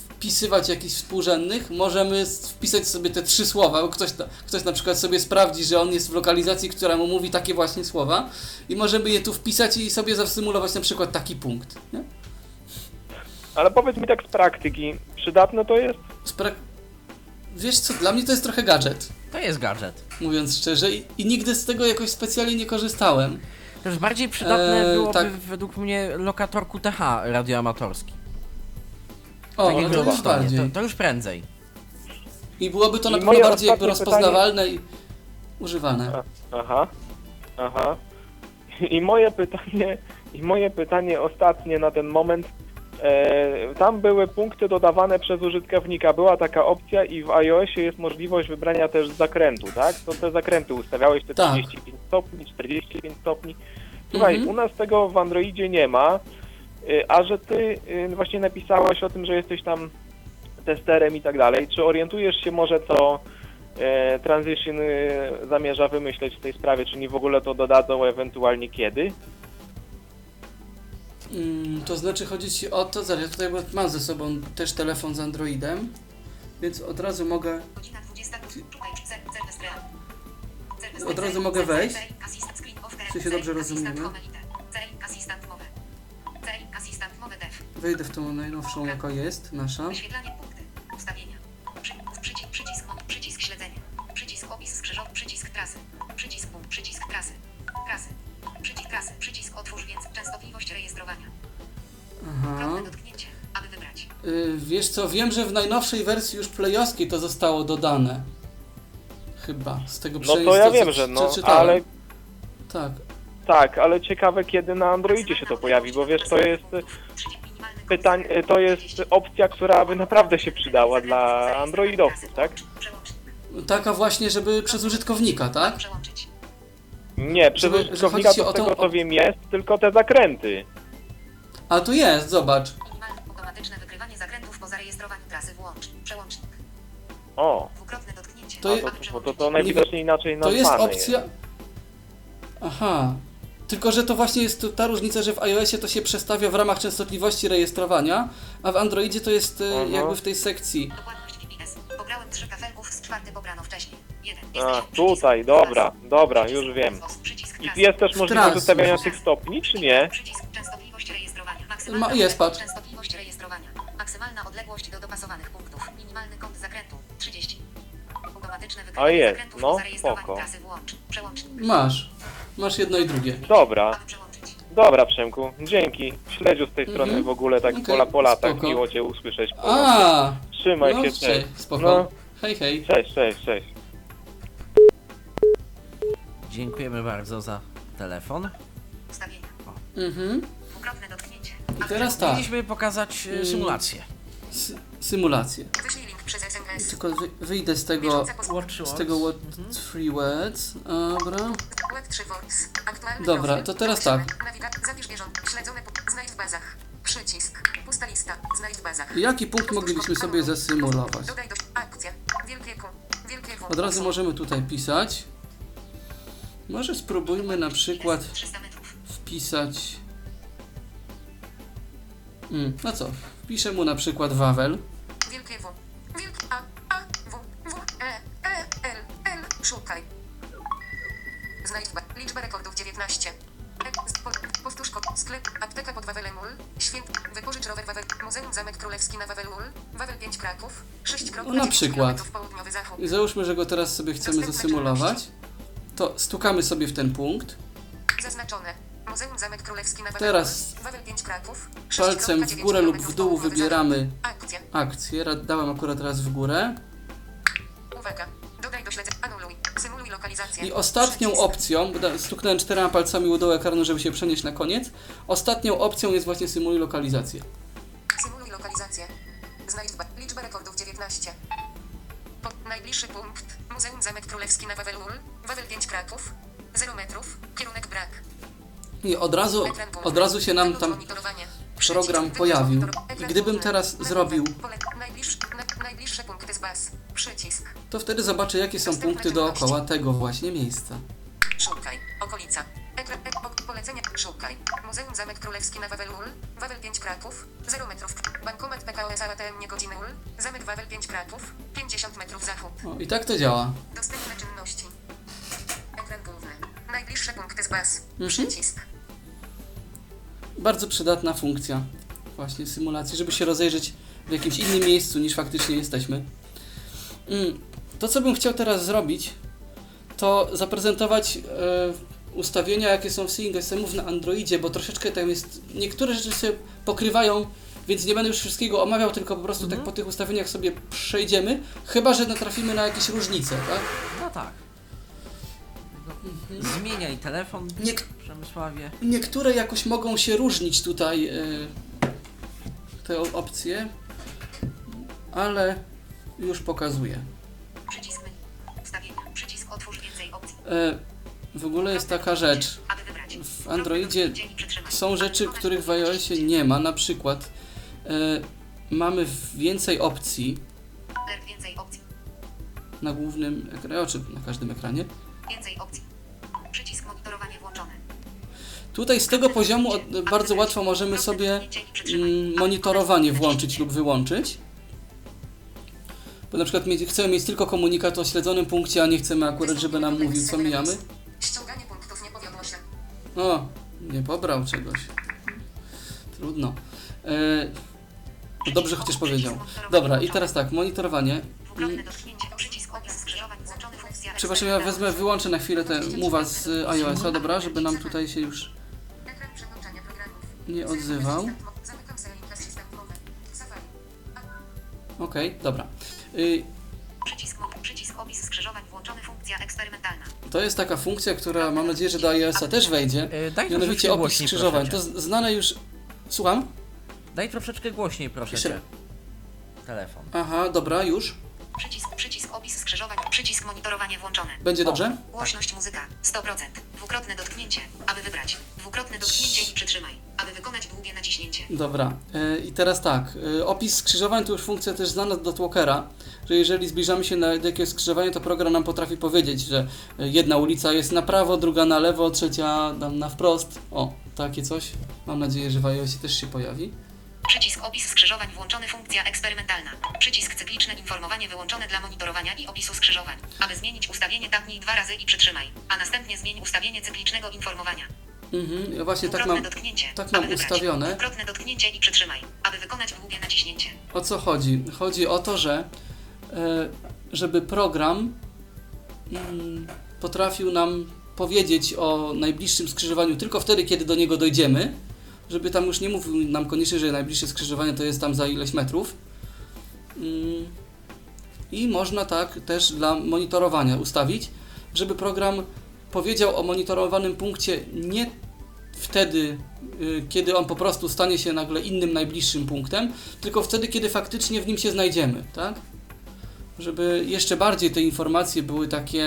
wpisywać jakichś współrzędnych, możemy wpisać sobie te trzy słowa, bo ktoś, ktoś na przykład sobie sprawdzi, że on jest w lokalizacji, która mu mówi takie właśnie słowa i możemy je tu wpisać i sobie zasymulować na przykład taki punkt. Nie? Ale powiedz mi tak z praktyki, przydatne to jest? Spra- Wiesz co, dla mnie to jest trochę gadżet, To jest gadżet. mówiąc szczerze, i, i nigdy z tego jakoś specjalnie nie korzystałem. Też bardziej przydatne Eee, byłoby tak. według mnie lokator QTH radioamatorski. O, Tak jak to było już w Estonie. bardziej. to, to już prędzej. I byłoby to I na pewno moje bardziej jakby ostatnie rozpoznawalne i używane. Aha, aha. I moje pytanie, i moje pytanie ostatnie na ten moment. E, tam były punkty dodawane przez użytkownika. Była taka opcja i w iOSie jest możliwość wybrania też zakrętu, tak? To te zakręty ustawiałeś te Tak. 35 stopni, 45 stopni. Słuchaj, Mhm. u nas tego w Androidzie nie ma, y, a że ty y, właśnie napisałaś o tym, że jesteś tam testerem i tak dalej. Czy orientujesz się może co e, Transition zamierza wymyśleć w tej sprawie, czy nie w ogóle to dodadzą, ewentualnie kiedy? Mm, to znaczy chodzi ci o to, zaraz ja tutaj mam ze sobą też telefon z Androidem, więc od razu mogę, Godzina 20. Tutaj. Zer- Serwis real. Serwis Od razu mogę wejść? Czy się dobrze rozumiemy? wejdę w tą najnowszą jaka jest, nasza. Wyświetlanie punkty. Ustawienia. Przy, przycisk, przycisk, on, przycisk śledzenie. Przycisk opis skrzyżowy, przycisk trasy. Przycisk punkt, przycisk trasy. Trasy. Przycisk przycisk otwórz więc częstotliwość rejestrowania. Aha. Drobne dotknięcie, aby wybrać. Y, wiesz co, wiem, że w najnowszej wersji już playowskiej to zostało dodane. Chyba, z tego No to ja wiem, że no, ale Tak. tak, ale ciekawe kiedy na Androidzie się to pojawi, bo wiesz, to jest kod pytań, zero. to jest opcja, która by naprawdę się przydała dla androidowców, tak? Taka właśnie, żeby przez użytkownika, tak? Przełączyć. Nie, ci to o z tego co wiem jest, tylko te zakręty. A tu jest, zobacz. Minimalne automatyczne wykrywanie zakrętów po zarejestrowaniu trasy włącz. Przełącznik. O, Dwukrotne dotknięcie. To je- to, aby bo to, przełączyć. najwidoczniej inaczej To nazwane jest opcja. Aha. Tylko, że to właśnie jest tu ta różnica, że w iOSie to się przestawia w ramach częstotliwości rejestrowania, a w Androidzie to jest e, Mhm. jakby w tej sekcji. Dokładność GPS. Pobrałem trzy kafelków z czwarty pobrano wcześniej. A, tutaj, dobra, dobra, już wiem. I jest też możliwość Trasy. ustawiania tych stopni, czy nie? Przycisk częstotliwość rejestrowania. Maksymalna Ma- jest, patrz. Częstotliwość rejestrowania. Maksymalna odległość do dopasowanych punktów. Minimalny kąt zakrętu 30. Automatyczne A wykrywanie jest, zakrętów no, po zarejestrowaniu spoko. trasy włącz. Przełącznik. Masz. Masz jedno i drugie. Dobra, Aby przełączyć. dobra Przemku, dzięki. Śledziu z tej strony Mhm. w ogóle tak Okej, pola po latach, spoko. miło Cię usłyszeć po A, trzymaj No, się, cześć, cześć. spoko. No, Hej, hej. cześć, cześć, cześć. Dziękujemy bardzo za telefon. Ustawienia. Mhm. Dwukrotne dotknięcie. I teraz tak, Mieliśmy pokazać e, symulację. sy- symulację. Wyślij link przez SMS. Tylko wy, wyjdę z tego, z tego what three words. Dobra. Web 3 Voice. Aktualny Dobra, profil. to teraz tak. Nawiga- Zapisz bieżące. Śledzone. Znajdź w bazach. Przycisk. Pusta lista. Znajdź w bazach. Jaki punkt moglibyśmy sobie zasymulować? Dodaj do akcja. Wielkie Q. Wielkie W. Od razu możemy tutaj pisać. Może spróbujmy na przykład 300 metrów. wpisać. Mm, no co? Wpiszę mu na przykład Wawel. Wielkie W. Wielkie A. A. W. W. E. E. L. L. Szukaj. Znajdź ba- liczba rekordów 19. E, Powtórz kod. Sklep. Apteka pod Wawelem Ul. Święt. Wypożycz rower Wawel. Muzeum Zamek Królewski na Wawel Ul. Wawel 5 Kraków. 6 No na przykład. Południowy zachód. I załóżmy, że go teraz sobie chcemy zasymulować. Stukamy sobie w ten punkt. Zaznaczone. Muzeum Zamek Królewski na Wawel Teraz. Wawel 5 Kraków. Palcem w 6,9 górę lub w dół wybieramy akcję. Ra- Dałem akurat raz w górę. Uwaga. Dodaj do śledzenia. Anuluj. Symuluj lokalizację. I ostatnią Przycisk. opcją, bo stuknąłem czterema palcami u dołu ekranu, żeby się przenieść na koniec. Ostatnią opcją jest właśnie symuluj lokalizację. Symuluj lokalizację. Znajdź liczbę rekordów 19. Po, najbliższy punkt. Muzeum Zamek Królewski na Wawel Ul. Wawel 5 Kraków. 0 metrów. Kierunek brak. I od razu, od razu się nam tam program pojawił. I gdybym teraz zrobił- najbliższe punkty z baz. Przycisk. to wtedy zobaczę, jakie są punkty dookoła tego właśnie miejsca. Szukaj. Okolica. Ekran. Polecenia. Szukaj. Muzeum Zamek Królewski na Wawel Ul. Wawel 5 Kraków. 0 metrów. Bankomat PKO SA ATM nie godziny Ul. Zamek Wawel 5 Kraków. 50 metrów zachód. O, I tak to działa. Dostępne czynności. Ekran główny. Najbliższe punkty z baz. Mhm. Przycisk. Bardzo przydatna funkcja właśnie symulacji, żeby się rozejrzeć w jakimś innym miejscu niż faktycznie jesteśmy. Mm, To, co bym chciał teraz zrobić, to zaprezentować e, ustawienia, jakie są w Seeing SM-ów na Androidzie, bo troszeczkę tam jest, niektóre rzeczy się pokrywają, więc nie będę już wszystkiego omawiał, tylko po prostu tak po tych ustawieniach sobie przejdziemy, chyba, że natrafimy na jakieś różnice, tak? No tak. Zmieniaj telefon, Niek- Przemysławie. Niektóre jakoś mogą się różnić tutaj e, te opcje, ale już pokazuję. Przycisk menu. Ustawienia. Przycisk otwórz więcej opcji. E, w ogóle jest taka rzecz. W Androidzie są rzeczy, których w iOSie nie ma. Na przykład e, mamy więcej opcji na głównym ekranie, czy na każdym ekranie. Więcej opcji. Przycisk monitorowanie włączone. Tutaj z tego poziomu bardzo łatwo możemy sobie mm, monitorowanie włączyć lub wyłączyć. Bo na przykład chcemy mieć tylko komunikat o śledzonym punkcie, a nie chcemy akurat, żeby nam mówił, co mijamy. Ściąganie punktów nie powiodło się. O, nie pobrał czegoś. Trudno. E, no dobrze chociaż powiedział. Dobra, i teraz tak, monitorowanie. Dwukrotne dotknięcie. Przycisk opis skrzyżowań włączony funkcja. Przepraszam, ja wezmę, wyłączę na chwilę te mowa z iOS-a, dobra, żeby nam tutaj się już nie odzywał. Okej, dobra. Y, Przycisk Przycisk opis skrzyżowań funkcja eksperymentalna. To jest taka funkcja, która mam nadzieję, że do iOS-a też wejdzie. E, Daj Mianowicie troszeczkę opis głośniej, skrzyżowań. proszę To cię. z- znane już. Słucham? Daj troszeczkę głośniej, proszę Jeszcze cię. raz. Telefon. Aha, dobra, już. Przycisk, przycisk opis skrzyżowań, przycisk monitorowanie włączone. Będzie dobrze? Głośność muzyka 100%. Dwukrotne dotknięcie, aby wybrać. Dwukrotne dotknięcie i przytrzymaj, aby wykonać długie naciśnięcie. Dobra. E, I teraz tak. e, Opis skrzyżowań to już funkcja też znana do Walkera, że jeżeli zbliżamy się na do jakiegoś skrzyżowania, to program nam potrafi powiedzieć, że e, jedna ulica jest na prawo, druga na lewo, trzecia na wprost. O, takie coś. Mam nadzieję, że w iOSie też się pojawi. Przycisk opis skrzyżowań włączony funkcja eksperymentalna. Przycisk cykliczne informowanie wyłączone dla monitorowania i opisu skrzyżowań. Aby zmienić ustawienie tapnij dwa razy i przytrzymaj, a następnie zmień ustawienie cyklicznego informowania. Mhm, ja właśnie tak mam. dotknięcie, tak mam ustawione. Dwukrotne dotknięcie i przytrzymaj, aby wykonać długie naciśnięcie. O co chodzi? Chodzi o to, że e, żeby program mm, potrafił nam powiedzieć o najbliższym skrzyżowaniu tylko wtedy, kiedy do niego dojdziemy, żeby tam już nie mówił nam koniecznie, że najbliższe skrzyżowanie to jest tam za ileś metrów, Mm, I można tak też dla monitorowania ustawić, żeby program powiedział o monitorowanym punkcie nie wtedy, y, kiedy on po prostu stanie się nagle innym najbliższym punktem, tylko wtedy, kiedy faktycznie w nim się znajdziemy, tak? Żeby jeszcze bardziej te informacje były takie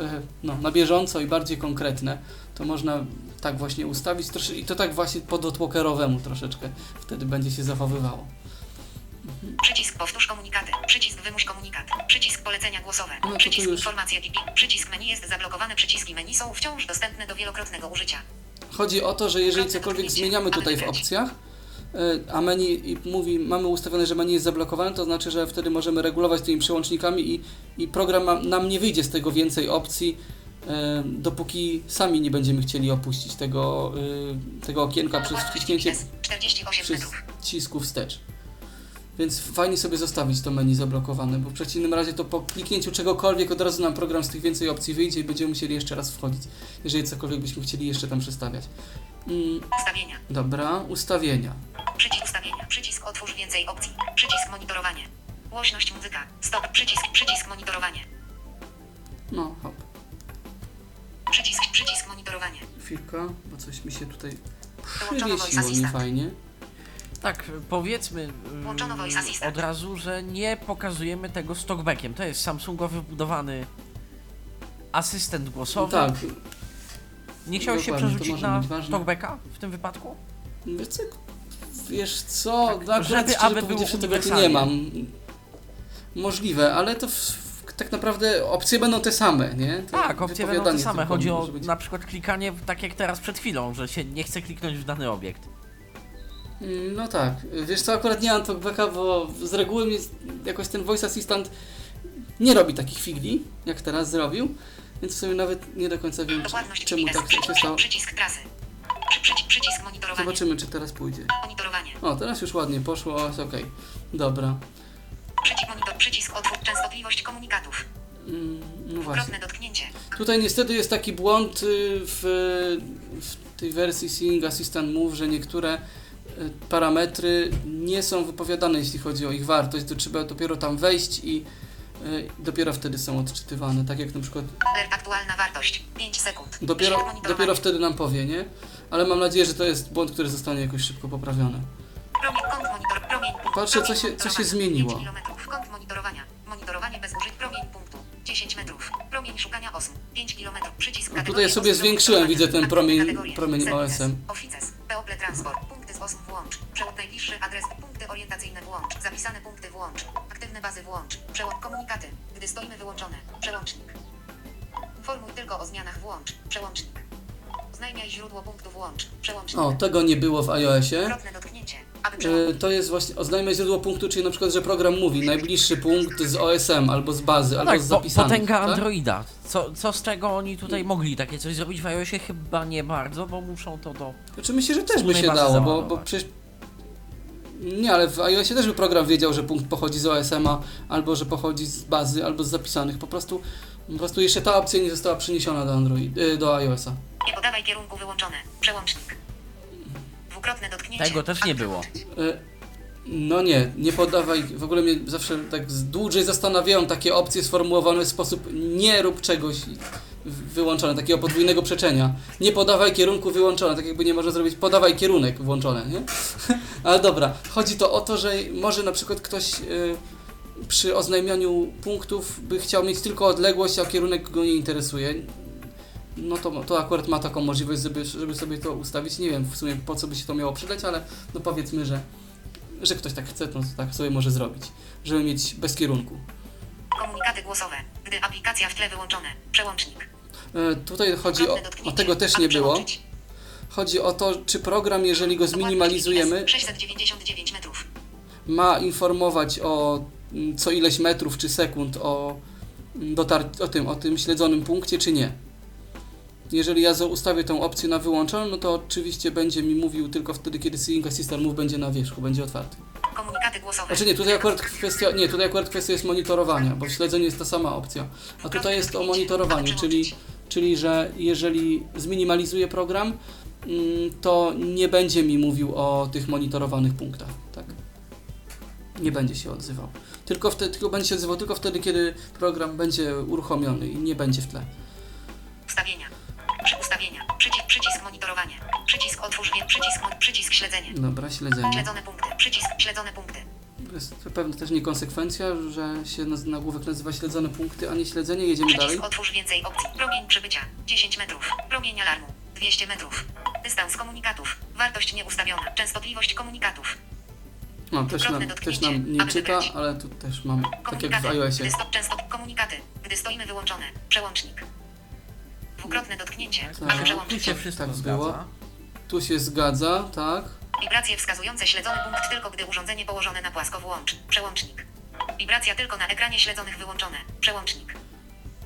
e, no, na bieżąco i bardziej konkretne, to można tak właśnie ustawić trosze, i to tak właśnie podotłokerowemu troszeczkę wtedy będzie się zachowywało. Przycisk powtórz komunikaty. Przycisk wymuś komunikat. Przycisk polecenia głosowe. No Przycisk informacje VIP. Przycisk menu jest zablokowany. Przyciski menu są wciąż dostępne do wielokrotnego użycia. Chodzi o to, że jeżeli cokolwiek zmieniamy tutaj w opcjach, y, a menu i mówi, mamy ustawione, że menu jest zablokowane, to znaczy, że wtedy możemy regulować tymi przełącznikami i, i program nam nie wyjdzie z tego więcej opcji, dopóki sami nie będziemy chcieli opuścić tego, y, tego okienka przez wciśnięcie GPS 48 przez metrów. cisku wstecz. Więc fajnie sobie zostawić to menu zablokowane, bo w przeciwnym razie to po kliknięciu czegokolwiek od razu nam program z tych więcej opcji wyjdzie i będziemy musieli jeszcze raz wchodzić, jeżeli cokolwiek byśmy chcieli jeszcze tam przestawiać. Mm, Ustawienia. dobra, ustawienia. Przycisk ustawienia. Przycisk otwórz więcej opcji. Przycisk monitorowanie. Głośność muzyka. Stop. Przycisk. Przycisk monitorowanie. No, hop. Przycisk. Przycisk monitorowanie. Chwilka, bo coś mi się tutaj przywiesiło niefajnie. Tak, powiedzmy mm, assistant. od razu, że nie pokazujemy tego z talkbackiem. To jest Samsungowy wbudowany asystent głosowy. Tak, Nie chciałeś się dokładnie, przerzucić na talkbacka w tym wypadku? wiesz co, wiesz co, Tak, no akurat żeby szczerze aby był tego nie mam. Możliwe, ale to w, w, tak naprawdę opcje będą te same, nie? To Tak, opcje będą te same. tylko Chodzi o być. na przykład klikanie tak jak teraz przed chwilą, że się nie chce kliknąć w dany obiekt. Mm, No tak, wiesz co, akurat nie mam talkbacka, bo z reguły mi jakoś ten voice assistant nie robi takich figli, jak teraz zrobił, więc w sumie nawet nie do końca wiem, czemu tak się stało. Przycisk trasy. Zobaczymy, czy teraz pójdzie. Monitorowanie. O, teraz już ładnie poszło, jest okej. Dobra. Przycisk monitor. Przycisk otwórz częstotliwość komunikatów. Mm, No właśnie. Dotknięcie. Tutaj niestety jest taki błąd y, w, w tej wersji Seeing Assistant Move, że niektóre y, parametry nie są wypowiadane, jeśli chodzi o ich wartość. To trzeba dopiero tam wejść i y, dopiero wtedy są odczytywane. Tak jak na przykład aktualna wartość. 5 sekund. dopiero, dopiero wtedy nam powie, nie? Ale mam nadzieję, że to jest błąd, który zostanie jakoś szybko poprawiony. Patrzę, co się- co się zmieniło. 5 kilometrów. Kąt monitorowania. Monitorowanie bez użyć. Promień punktu. 10 metrów. Promień szukania osób. 5 kilometrów. Przycisk A tutaj sobie zwiększyłem, widzę ten promień- promień. OSM. People Transport. Punkty z osób włącz. Przełącz najbliższy adres. Punkty orientacyjne włącz. Zapisane punkty włącz. Aktywne bazy włącz. Przełącz komunikaty. Gdy stoimy wyłączone. Przełącznik. Informuj tylko o zmianach włącz. Przełącznik. Oznajmiaj źródło punktu włącz. Przełącznik. O, tego nie było w iOSie. Dotknięcie. To jest właśnie oznajmia źródło punktu, czyli na przykład, że program mówi najbliższy punkt z OSM albo z bazy, albo tak, z zapisanych. potęga tak? Androida. Co, co z tego oni tutaj mogli takie coś zrobić w iOSie? Chyba nie bardzo, bo muszą to do... Znaczy myślę, że też by się dało, bo, bo przecież... Nie, ale w iOSie też by program wiedział, że punkt pochodzi z OSM-a, albo że pochodzi z bazy, albo z zapisanych. Po prostu, po prostu jeszcze ta opcja nie została przeniesiona do, Android, y, do iOS-a. Nie podawaj kierunku wyłączone. Przełącznik. Dwukrotne dotknięcie. Tego też nie było. Y, No nie, nie podawaj. W ogóle mnie zawsze tak z- dłużej zastanawiają takie opcje sformułowane w sposób nie rób czegoś w- wyłączone, takiego podwójnego przeczenia. Nie podawaj kierunku wyłączone, tak jakby nie można zrobić podawaj kierunek włączone, nie? Ale dobra, chodzi to o to, że może na przykład ktoś y, przy oznajmianiu punktów by chciał mieć tylko odległość, a kierunek go nie interesuje. No to, to akurat ma taką możliwość, żeby, żeby sobie to ustawić. Nie wiem w sumie po co by się to miało przydać, ale no powiedzmy, że, że ktoś tak chce, no to tak sobie może zrobić, żeby mieć bez kierunku. Komunikaty głosowe. Gdy aplikacja w tle wyłączone. Przełącznik. E, tutaj chodzi o, o tego też nie było. Chodzi o to, czy program, jeżeli go zminimalizujemy, 699 metrów. ma informować o mm, co ileś metrów czy sekund o, mm, dotar- o, tym, o tym śledzonym punkcie, czy nie. Jeżeli ja ustawię tę opcję na wyłączoną, no to oczywiście będzie mi mówił tylko wtedy, kiedy Seeing Assistant Move będzie na wierzchu, będzie otwarty. Komunikaty głosowe. Znaczy nie, tutaj akurat kwestia, nie, tutaj akurat kwestia jest monitorowania, bo w śledzeniu jest ta sama opcja. A tutaj jest o monitorowaniu, czyli, czyli że jeżeli zminimalizuję program, mm, to nie będzie mi mówił o tych monitorowanych punktach, tak? Nie będzie się odzywał. Tylko, wtedy, tylko będzie się odzywał tylko wtedy, kiedy program będzie uruchomiony i nie będzie w tle. Ustawienia. Przy ustawienia. Przycisk, przycisk monitorowanie. Przycisk otwórz wie, przycisk, przycisk śledzenie. Dobra, śledzenie. Śledzone punkty. Przycisk śledzone punkty. To jest pewnie też niekonsekwencja, że się naz- nagłówek nazywa śledzone punkty, a nie śledzenie. Jedziemy dalej. Przycisk otwórz więcej opcji. Promień przybycia 10 metrów. Promień alarmu 200 metrów. Dystans komunikatów. Wartość nieustawiona. Częstotliwość komunikatów. No, też nam, też nam nie czyta, ale tu też mam, tak jak w Komunikaty. iOSie. Gdy stop często komunikaty. Gdy stoimy wyłączone. Przełącznik. Dwukrotne dotknięcie. Tak. Aby Tu przełączyć. się wszystko tak zgadza. Tu się zgadza, tak. Wibracje wskazujące śledzony punkt tylko gdy urządzenie położone na płasko włącz. Przełącznik. Wibracja tylko na ekranie śledzonych wyłączone. Przełącznik.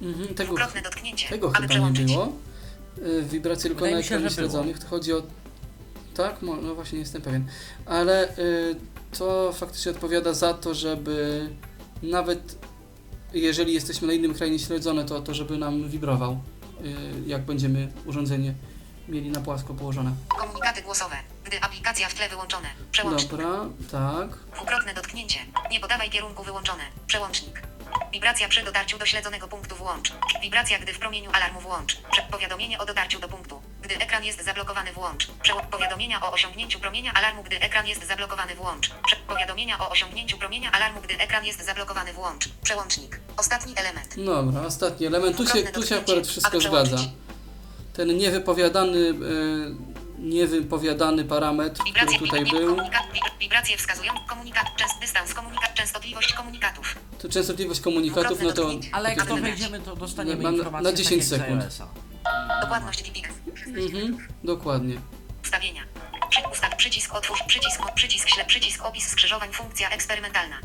Mhm, tego, Dwukrotne dotknięcie. tego aby chyba nie przełączyć. było. Y, Wibracje tylko Wydaje na mi się, ekranie że było. śledzonych. To chodzi o... Tak? Mo- No właśnie, nie jestem pewien. Ale y, to faktycznie odpowiada za to, żeby nawet jeżeli jesteśmy na innym ekranie śledzone, to, to żeby nam wibrował, jak będziemy urządzenie mieli na płasko położone. Komunikaty głosowe. Gdy aplikacja w tle wyłączone. Przełącznik. Dobra, tak. Dwukrotne dotknięcie. Nie podawaj kierunku wyłączone. Przełącznik. Wibracja przy dotarciu do śledzonego punktu włącz. Wibracja gdy w promieniu alarmu włącz. Prze- Powiadomienie o dotarciu do punktu. Gdy ekran jest zablokowany włącz. Prze- Powiadomienia o osiągnięciu promienia alarmu gdy ekran jest zablokowany włącz. Prze- Powiadomienia o osiągnięciu promienia alarmu gdy ekran jest zablokowany włącz. Przełącznik. Ostatni element. Dobra, ostatni element. Tu się, tu się akurat wszystko zgadza. Ten niewypowiadany, y, niewypowiadany parametr, który tutaj był, wibracje wskazują komunikat, częst, dystans, komunikat, częstotliwość komunikatów. to częstotliwość komunikatów, no to... Ale jak to wejdziemy, to dostaniemy Na- na- informację na tak 10 jak z sekund. Dokładność DPX. Mhm, dokładnie. Ustawienia. Przy, ustaw, przycisk otwórz, przycisk, przycisk ślep, przycisk opis skrzyżowań, funkcja eksperymentalna.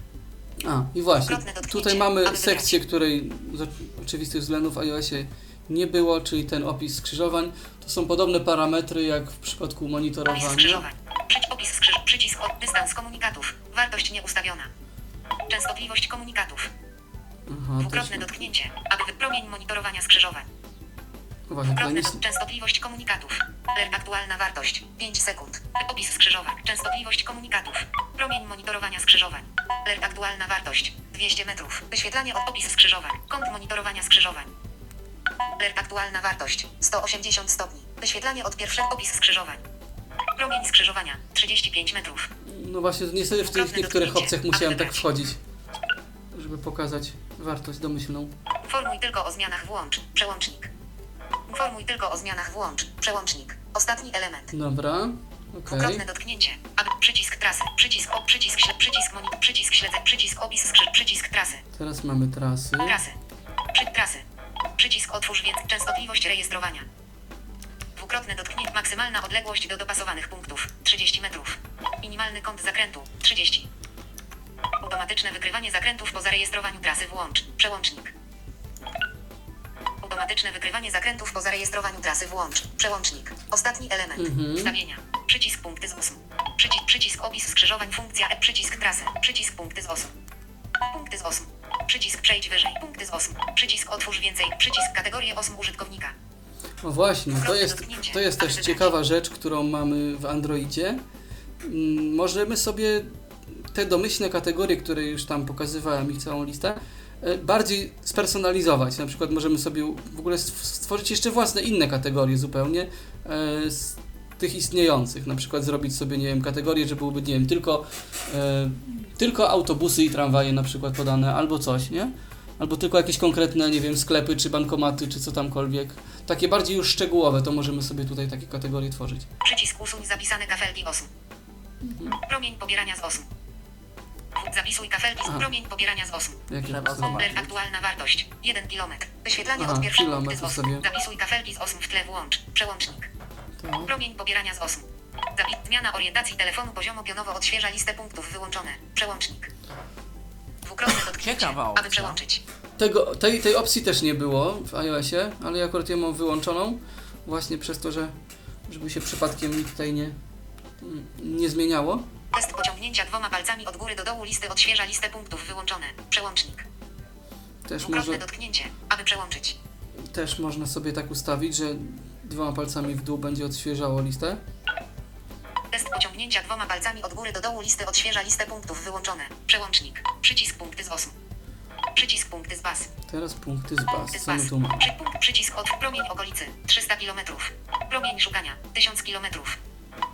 A, i właśnie, tutaj mamy sekcję, której z oczywistych względów w iOSie nie było, czyli ten opis skrzyżowań. To są podobne parametry jak w przypadku Opis monitorowania. skrzyżowań. Przyć, opis skrzyż, przycisk od, dystans komunikatów. Wartość nieustawiona. Częstotliwość komunikatów. Aha, Dwukrotne dotknięcie, aby promień monitorowania skrzyżowań. właśnie, do, częstotliwość komunikatów. Alert aktualna wartość 5 sekund. Opis skrzyżowań. Częstotliwość komunikatów. Promień monitorowania skrzyżowań. Alert aktualna wartość 200 metrów. Wyświetlanie od opis skrzyżowań. Kąt monitorowania skrzyżowań. Alert aktualna wartość 180 stopni. Wyświetlanie od pierwszego opis skrzyżowań. Promień skrzyżowania 35 metrów. no właśnie, niestety w tych niektórych opcjach musiałem tak wchodzić, żeby pokazać wartość domyślną. Informuj tylko o zmianach włącz. Przełącznik. Informuj tylko o zmianach włącz. Przełącznik. Ostatni element. Dobra, okej. Dwukrotne dotknięcie. Aby przycisk trasy. Przycisk o przycisk śled, przycisk monit, przycisk śledzę, przycisk opis skrzyż, przycisk trasy. Teraz mamy trasy. Trasy. Przy trasy. Przycisk otwórz więc częstotliwość rejestrowania. Dwukrotne dotknięcie. Maksymalna odległość do dopasowanych punktów 30 metrów. Minimalny kąt zakrętu 30. Automatyczne wykrywanie zakrętów po zarejestrowaniu trasy włącz. Przełącznik. Automatyczne wykrywanie zakrętów po zarejestrowaniu trasy włącz. Przełącznik. Ostatni element. Mhm. Ustawienia. Przycisk punkty z osm. Przycisk, przycisk opis skrzyżowań funkcja e przycisk trasy. Przycisk punkty z osm. Punkty z osm. Przycisk przejdź wyżej. Punkty z osm. Przycisk otwórz więcej. Przycisk kategorie osm użytkownika. No właśnie, to jest, to jest też ciekawa rzecz, którą mamy w Androidzie. Mm, Możemy sobie te domyślne kategorie, które już tam pokazywałem, ich całą listę, e, bardziej spersonalizować. Na przykład możemy sobie w ogóle stw- stworzyć jeszcze własne inne kategorie zupełnie e, tych istniejących. Na przykład zrobić sobie, nie wiem, kategorie, że byłyby, nie wiem, tylko, e, tylko autobusy i tramwaje na przykład podane, albo coś, nie? Albo tylko jakieś konkretne, nie wiem, sklepy, czy bankomaty, czy co tamkolwiek. Takie bardziej już szczegółowe, to możemy sobie tutaj takie kategorie tworzyć. Przycisk usuń zapisane kafelki osm. Promień pobierania z osm. Zapisuj kafelki Aha. z promień pobierania z osm. Jakie Trzeba to zobaczyć. Aktualna wartość 1 km. Wyświetlanie Aha, od pierwszego kilometr punkty z sobie. Zapisuj kafelki z osm w tle włącz. Przełącznik. Tak. Promień pobierania z osm. Zmiana orientacji telefonu poziomo pionowo odświeża listę punktów wyłączone. Przełącznik. Dwukrotne dotknięcie, Ciekawa aby opcja. przełączyć. Tego, tej, tej opcji też nie było w iOSie, ale ja akurat ją mam wyłączoną właśnie przez to, że żeby się przypadkiem nic tutaj nie, nie zmieniało. Test pociągnięcia dwoma palcami od góry do dołu listy odświeża listę punktów wyłączone. Przełącznik. Też, Dwukrotne może, dotknięcie, aby przełączyć. też można sobie tak ustawić, że dwoma palcami w dół będzie odświeżało listę. Test pociągnięcia dwoma palcami od góry do dołu listy odświeża listę punktów wyłączone. Przełącznik. Przycisk punkty z osu. Przycisk punkty z baz. Teraz punkty z Punkty baz. z Co my tu? Przy, punkt, przycisk od promień okolicy 300 km. Promień szukania 1000 km.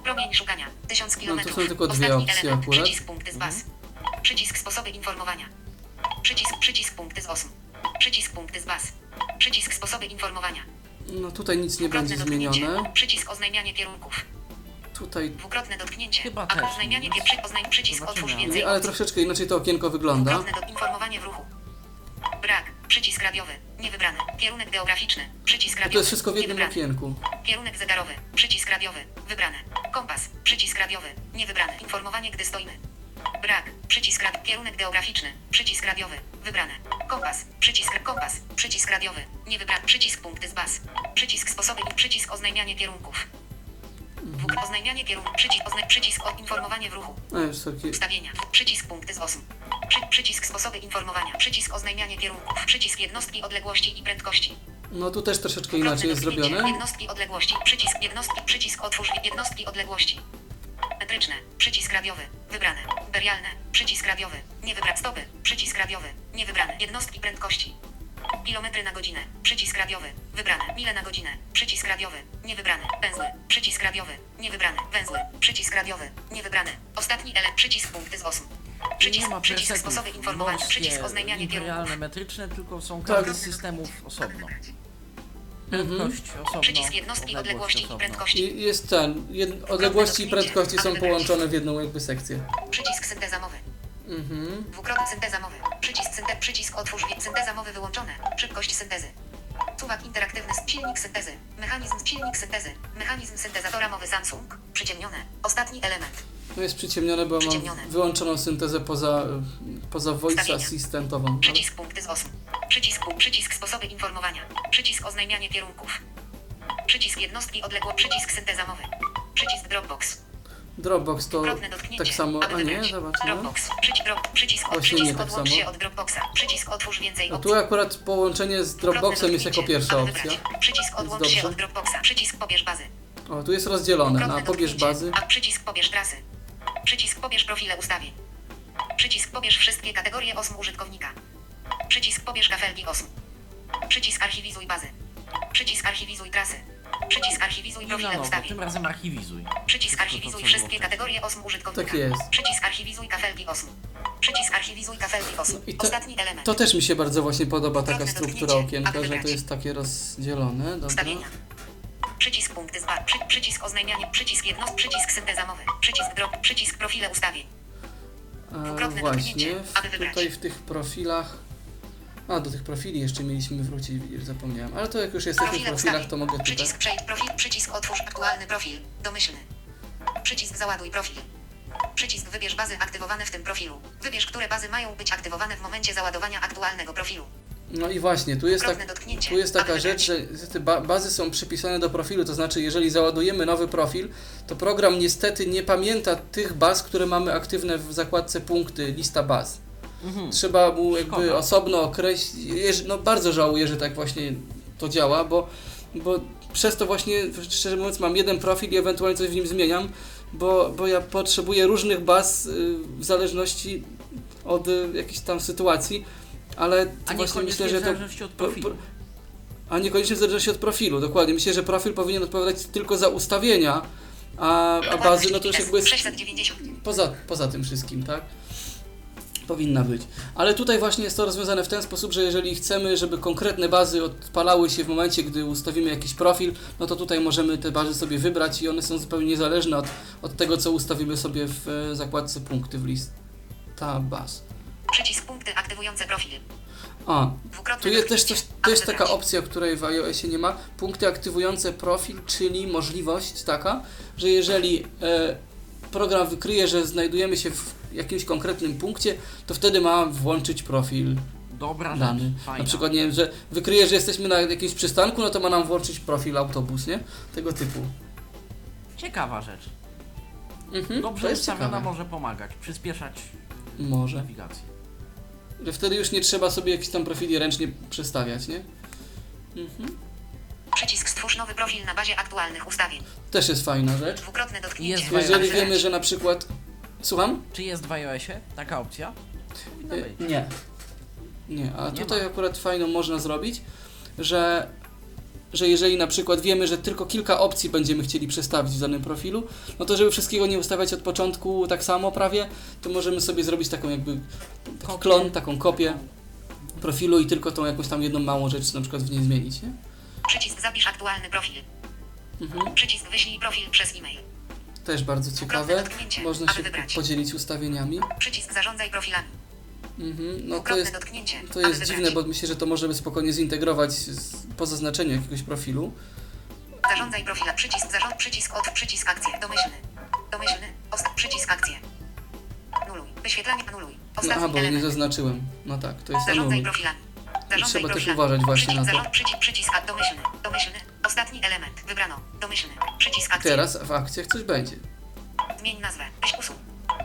Promień szukania 1000 km. No to są tylko dwie Ostatni opcje element. akurat. Przycisk punkty z baz. Przycisk sposoby informowania. Przycisk przycisk punkty z osu. Przycisk punkty z baz. Przycisk sposoby informowania. No tutaj nic nie Dwukrotne będzie dotknięcie. zmienione. Przycisk oznajmianie kierunków. Tutaj, Dwukrotne dotknięcie. Chyba A też oznajmianie oznaj, przycisk Zobaczymy, otwórz ale- więcej nie, ale opcji. troszeczkę inaczej to okienko wygląda. Dwukrotne do informowanie w ruchu. Brak. Przycisk radiowy. Niewybrany. Kierunek geograficzny. Przycisk To radiowy. jest wszystko w jednym Niewybrany. okienku. Kierunek zegarowy. Przycisk radiowy. Wybrane. Kompas. Przycisk radiowy. Niewybrane. Informowanie, gdy stoimy. Brak. Przycisk rad... Kierunek geograficzny. Przycisk radiowy. Wybrane. Kompas. Przycisk kompas. Przycisk radiowy. Niewybrany. Przycisk punkty z baz. Przycisk sposoby i przycisk oznajmianie kierunków. Dwuk... Oznajmianie kierunków. Przycisk oznaj... Przycisk o informowanie w ruchu. Już. Ustawienia. Przycisk punkty z osób. Przy, przycisk sposoby informowania. Przycisk oznajmianie kierunków. Przycisk jednostki odległości i prędkości. No tu też troszeczkę inaczej jest zrobione. Jednostki odległości. Przycisk jednostki. Przycisk otwórz jednostki odległości. Metryczne. Przycisk radiowy. Wybrane. Imperialne. Przycisk radiowy. Nie wybrane. Stopy. Przycisk radiowy. Nie wybrane. Jednostki prędkości. Kilometry na godzinę. Przycisk radiowy. Wybrane. Mile na godzinę. Przycisk radiowy. Niewybrane. Węzły. Przycisk radiowy. Niewybrane. Węzły. Przycisk radiowy. Niewybrane. Ostatni element. Przycisk punkty z osób. Nie Przycisk, przycisk sposoby informowania. Przycisk oznajmianie kierunków. metryczne, tylko są Tak. każdy z systemów osobno. Prędkość osobno, Przycisk jednostki odległości i osobno. prędkości. I jest ten. Jed... Odległości i prędkości są połączone w jedną jakby sekcję. Przycisk synteza mowy. Mhm. Dwukrotny synteza mowy. Przycisk synte, przycisk otwórz synteza mowy wyłączone. Szybkość syntezy. Suwak interaktywny, silnik syntezy. Mechanizm, silnik syntezy. Mechanizm syntezatora mowy Samsung. Przyciemnione. Ostatni element. No jest przyciemnione, bo Przyciemnione. mam wyłączoną syntezę poza, poza voice Ustawienia. assistantową. Przycisk punkty z osób. Przycisk, przycisk sposoby informowania. Przycisk oznajmianie kierunków. Przycisk jednostki odległo. Przycisk synteza mowy. Przycisk Dropbox. Dropbox to tak samo, a nie, wybrać. zobacz, no. Dropbox. Przycisk, przycisk, Właśnie nie tak odłącz samo. się od Dropboxa. Przycisk otwórz więcej A opcji. tu akurat połączenie z Dropboxem jest jako pierwsza opcja. Przycisk odłącz się od Dropboxa. Przycisk pobierz bazy. O, tu jest rozdzielone na pobierz bazy. A przycisk pobierz trasy. Przycisk pobierz profile ustawień. Przycisk pobierz wszystkie kategorie osm użytkownika. Przycisk pobierz kafelki osm. Przycisk archiwizuj bazy. Przycisk archiwizuj trasy. Przycisk archiwizuj profile nowo, ustawień. tym razem archiwizuj. Przycisk To, to, archiwizuj było wszystkie kategorie osm użytkownika. Tak jest. Przycisk archiwizuj kafelki osm. Przycisk archiwizuj kafelki osm. No i to- Ostatni element. To też mi się bardzo właśnie podoba taka struktura okienka, że to jest takie rozdzielone. Dobra. Ustawienia. Przycisk punkty z. Przy, przycisk oznajmianie. Przycisk jedno. Przycisk synteza mowy. Przycisk drop. Przycisk profile ustawień. A, Dwukrotne właśnie, w, aby wybrać. tutaj w tych profilach. A, do tych profili jeszcze mieliśmy wrócić, zapomniałem. Ale to jak już jesteśmy w Profile profilach, to mogę tutaj. Przycisk przejdź profil. Przycisk otwórz aktualny profil. Domyślny. Przycisk załaduj profil. Przycisk wybierz bazy aktywowane w tym profilu. Wybierz, które bazy mają być aktywowane w momencie załadowania aktualnego profilu. No i właśnie, tu jest, tak, tu jest taka rzecz, że te ba bazy są przypisane do profilu, to znaczy jeżeli załadujemy nowy profil, to program niestety nie pamięta tych baz, które mamy aktywne w zakładce punkty, lista baz. Mhm. Trzeba mu jakby Szkoda. osobno określić, no bardzo żałuję, że tak właśnie to działa, bo, bo przez to właśnie, szczerze mówiąc, mam jeden profil i ewentualnie coś w nim zmieniam, bo, bo ja potrzebuję różnych baz y, w zależności od y, jakiejś tam sytuacji, ale A właśnie myślę, że w to... zależności od po- profilu. po- A niekoniecznie w zależności od profilu, dokładnie. Myślę, że profil powinien odpowiadać tylko za ustawienia, a, a bazy no to już jakby jest 690. poza, poza tym wszystkim, tak? Powinna być. Ale tutaj właśnie jest to rozwiązane w ten sposób, że jeżeli chcemy, żeby konkretne bazy odpalały się w momencie, gdy ustawimy jakiś profil, no to tutaj możemy te bazy sobie wybrać i one są zupełnie niezależne od, od tego, co ustawimy sobie w e, zakładce punkty w lista baz. Przycisk punkty aktywujące profil. A, tu jest też coś, jest taka opcja, której w iOSie nie ma. Punkty aktywujące profil, czyli możliwość taka, że jeżeli e, program wykryje, że znajdujemy się w jakimś konkretnym punkcie, to wtedy ma włączyć profil Dobra dany. rzecz. Na przykład, nie wiem, że wykryje, że jesteśmy na jakimś przystanku, no to ma nam włączyć profil autobus, nie? Tego typu. Ciekawa rzecz. Mhm, Dobrze to jest ustawiona ciekawe. może pomagać, przyspieszać Może. nawigację. Że wtedy już nie trzeba sobie jakichś tam profili ręcznie przestawiać, nie? Mhm. Przycisk stwórz nowy profil na bazie aktualnych ustawień. Też jest fajna rzecz. Dwukrotne dotknięcie. Jest jeżeli wiemy, że na przykład... Słucham? Czy jest w iOSie taka opcja? Powinna być. Nie. Nie, a Nie tutaj ma. akurat fajną można zrobić, że, że jeżeli na przykład wiemy, że tylko kilka opcji będziemy chcieli przestawić w danym profilu, no to żeby wszystkiego nie ustawiać od początku tak samo prawie, to możemy sobie zrobić taką jakby taki klon, taką kopię profilu i tylko tą jakąś tam jedną małą rzecz na przykład w niej zmienić, nie? Przycisk zapisz aktualny profil. Mhm. Przycisk wyślij profil przez e-mail. Też bardzo ciekawe. Można się wybrać. podzielić ustawieniami. Przycisk zarządzaj profilami. Mhm. No to jest, dotknięcie. to jest dziwne, bo myślę, że to możemy spokojnie zintegrować z, po zaznaczeniu jakiegoś profilu. Zarządzaj profila. Przycisk zarząd. Przycisk od. Przycisk akcje. Domyślny. Domyślny. Osta- przycisk akcje. Nuluj. Wyświetlanie anuluj. No, Ostatni aha, bo nie element. zaznaczyłem. No tak, to jest Zarządzaj anuluj. profilami. Zarządzaj trzeba też profilami. uważać właśnie przycisk na to. Zarząd, przycisk, przycisk a- domyślny. Domyślny. Ostatni element. Wybrano. Domyślny. Przycisk akcje. Teraz w akcjach coś będzie. Zmień nazwę. Usuń.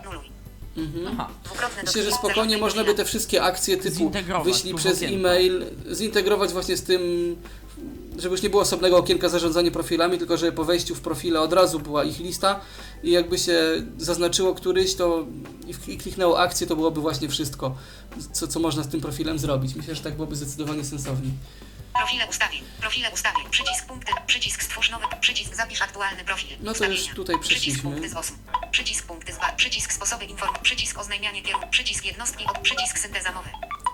Nuluj. Mhm. Aha. Myślę, że spokojnie można by te wszystkie akcje typu wyślij przez e-mail, zintegrować właśnie z tym, żeby już nie było osobnego okienka zarządzanie profilami, tylko żeby po wejściu w profile od razu była ich lista i jakby się zaznaczyło któryś to i kliknęło akcję, to byłoby właśnie wszystko, co, co można z tym profilem zrobić. Myślę, że tak byłoby zdecydowanie sensowniej. Profile ustawień. Profile ustawień. Przycisk punkty. Przycisk stwórz nowy. Przycisk zapisz aktualny profil. No to już tutaj Przycisk punkty z osób. Przycisk punkty z ba. Przycisk sposoby inform. Przycisk oznajmianie kierunku. Przycisk jednostki od. Przycisk synteza mowy.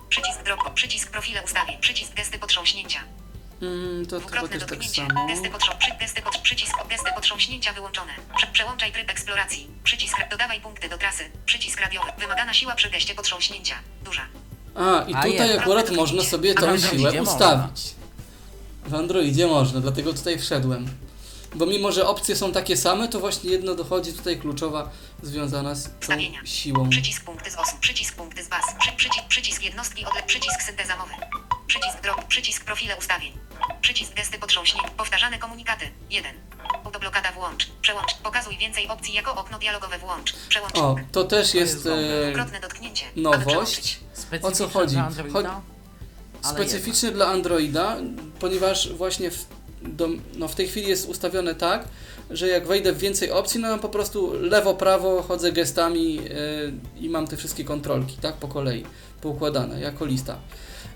Przycisk drop. Przycisk profile ustawień. Przycisk gesty potrząśnięcia. Mm, to chyba Dwukrotne też tak samo. Gesty potrząs. Przy, gesty pod, przycisk gesty potrząśnięcia wyłączone. Prze, przełączaj tryb eksploracji. Przycisk dodawaj punkty do trasy. Przycisk radiowy. Wymagana siła przy geście potrząśnięcia. Duża. A, i A tutaj jest. akurat można sobie A tą siłę ustawić. W Androidzie można, dlatego tutaj wszedłem. Bo mimo, że opcje są takie same, to właśnie jedno dochodzi tutaj kluczowa związana z tą Ustawienia. siłą. Przycisk punkty z osób. Przycisk punkty z baz. Przy, przycisk, przycisk jednostki odle. Przycisk synteza mowy. Przycisk drop. Przycisk profile ustawień. Przycisk gesty potrząśnięć. Powtarzane komunikaty. 1. Autoblokada włącz. Przełącz. Pokazuj więcej opcji jako okno dialogowe włącz. Przełącznik. O, to też To jest e, Dwukrotne dotknięcie. aby nowość. przełączyć. O co chodzi? Dla Specyficzny dla Androida, ponieważ właśnie w, do, no w tej chwili jest ustawione tak, że jak wejdę w więcej opcji, no po prostu lewo, prawo, chodzę gestami e, i mam te wszystkie kontrolki, tak, po kolei, poukładane, jako lista.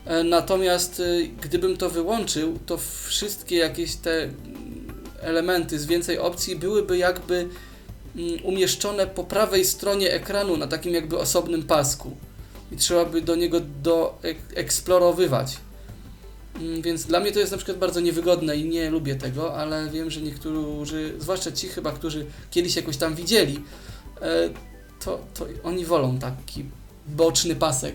E, natomiast e, gdybym to wyłączył, to wszystkie jakieś te elementy z więcej opcji byłyby jakby mm, umieszczone po prawej stronie ekranu na takim jakby osobnym pasku i trzeba by do niego doeksplorowywać. Mm, Więc dla mnie to jest na przykład bardzo niewygodne i nie lubię tego, ale wiem, że niektórzy, zwłaszcza ci chyba, którzy kiedyś jakoś tam widzieli, e, to, to oni wolą taki boczny pasek.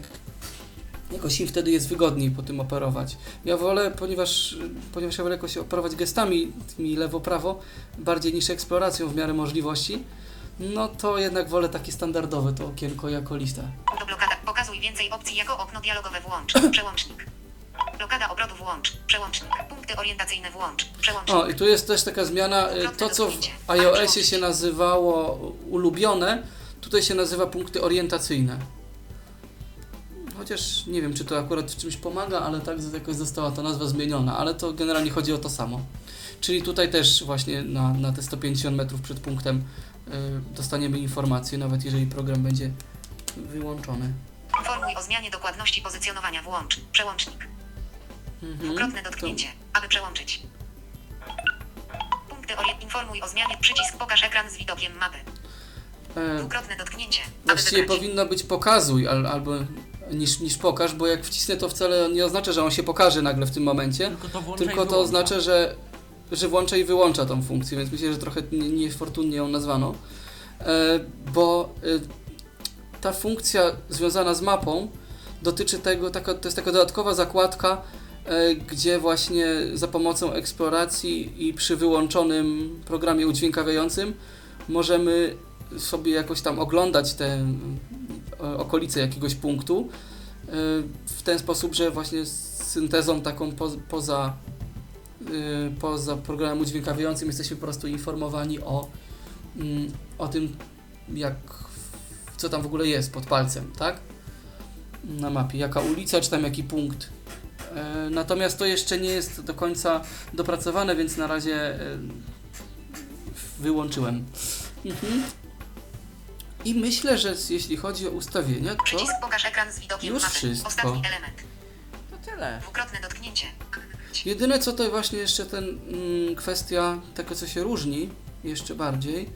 Jakoś im wtedy jest wygodniej po tym operować. Ja wolę, ponieważ, ponieważ ja wolę jakoś operować gestami, tymi lewo-prawo, bardziej niż eksploracją w miarę możliwości, no to jednak wolę takie standardowe to okienko jako lista. Autoblokada. Pokazuj więcej opcji jako okno dialogowe włącz. Przełącznik. Blokada obrotu włącz. Przełącznik. Punkty orientacyjne włącz. Przełącznik. O, i tu jest też taka zmiana, y, to co w iOSie się nazywało ulubione, tutaj się nazywa punkty orientacyjne. Chociaż nie wiem, czy to akurat w czymś pomaga, ale tak jakoś została ta nazwa zmieniona, ale to generalnie chodzi o to samo. Czyli tutaj też właśnie na, na te 150 metrów przed punktem dostaniemy informację, nawet jeżeli program będzie wyłączony. Informuj o zmianie dokładności pozycjonowania włącz. Przełącznik. Mhm. Dwukrotne dotknięcie. Aby przełączyć. Punkty orient. Informuj o zmianie. Przycisk pokaż ekran z widokiem mapy. To, e, Dwukrotne dotknięcie. Aby Właściwie wybrać. powinno być pokazuj al, albo niż, niż pokaż, bo jak wcisnę to wcale nie oznacza, że on się pokaże nagle w tym momencie, tylko to tylko to oznacza, że, że włącza i wyłącza tą funkcję, więc myślę, że trochę nie- niefortunnie ją nazwano, e, bo e, ta funkcja związana z mapą dotyczy tego, to jest taka dodatkowa zakładka, e, gdzie właśnie za pomocą eksploracji i przy wyłączonym programie udźwiękawiającym możemy sobie jakoś tam oglądać te okolice jakiegoś punktu w ten sposób, że właśnie z syntezą taką po, poza, poza programem udźwiękawiającym jesteśmy po prostu informowani o, mm, o tym, jak, co tam w ogóle jest pod palcem, tak? Na mapie, jaka ulica, czy tam jaki punkt E, Natomiast to jeszcze nie jest do końca dopracowane, więc na razie e, wyłączyłem. Mhm. I myślę, że jeśli chodzi o ustawienia, to Przycisk pokaż ekran z widokiem Już mapy. wszystko. Ostatni element. To tyle. Dwukrotne dotknięcie. Jedyne co to właśnie jeszcze ten mm, kwestia tego, co się różni jeszcze bardziej.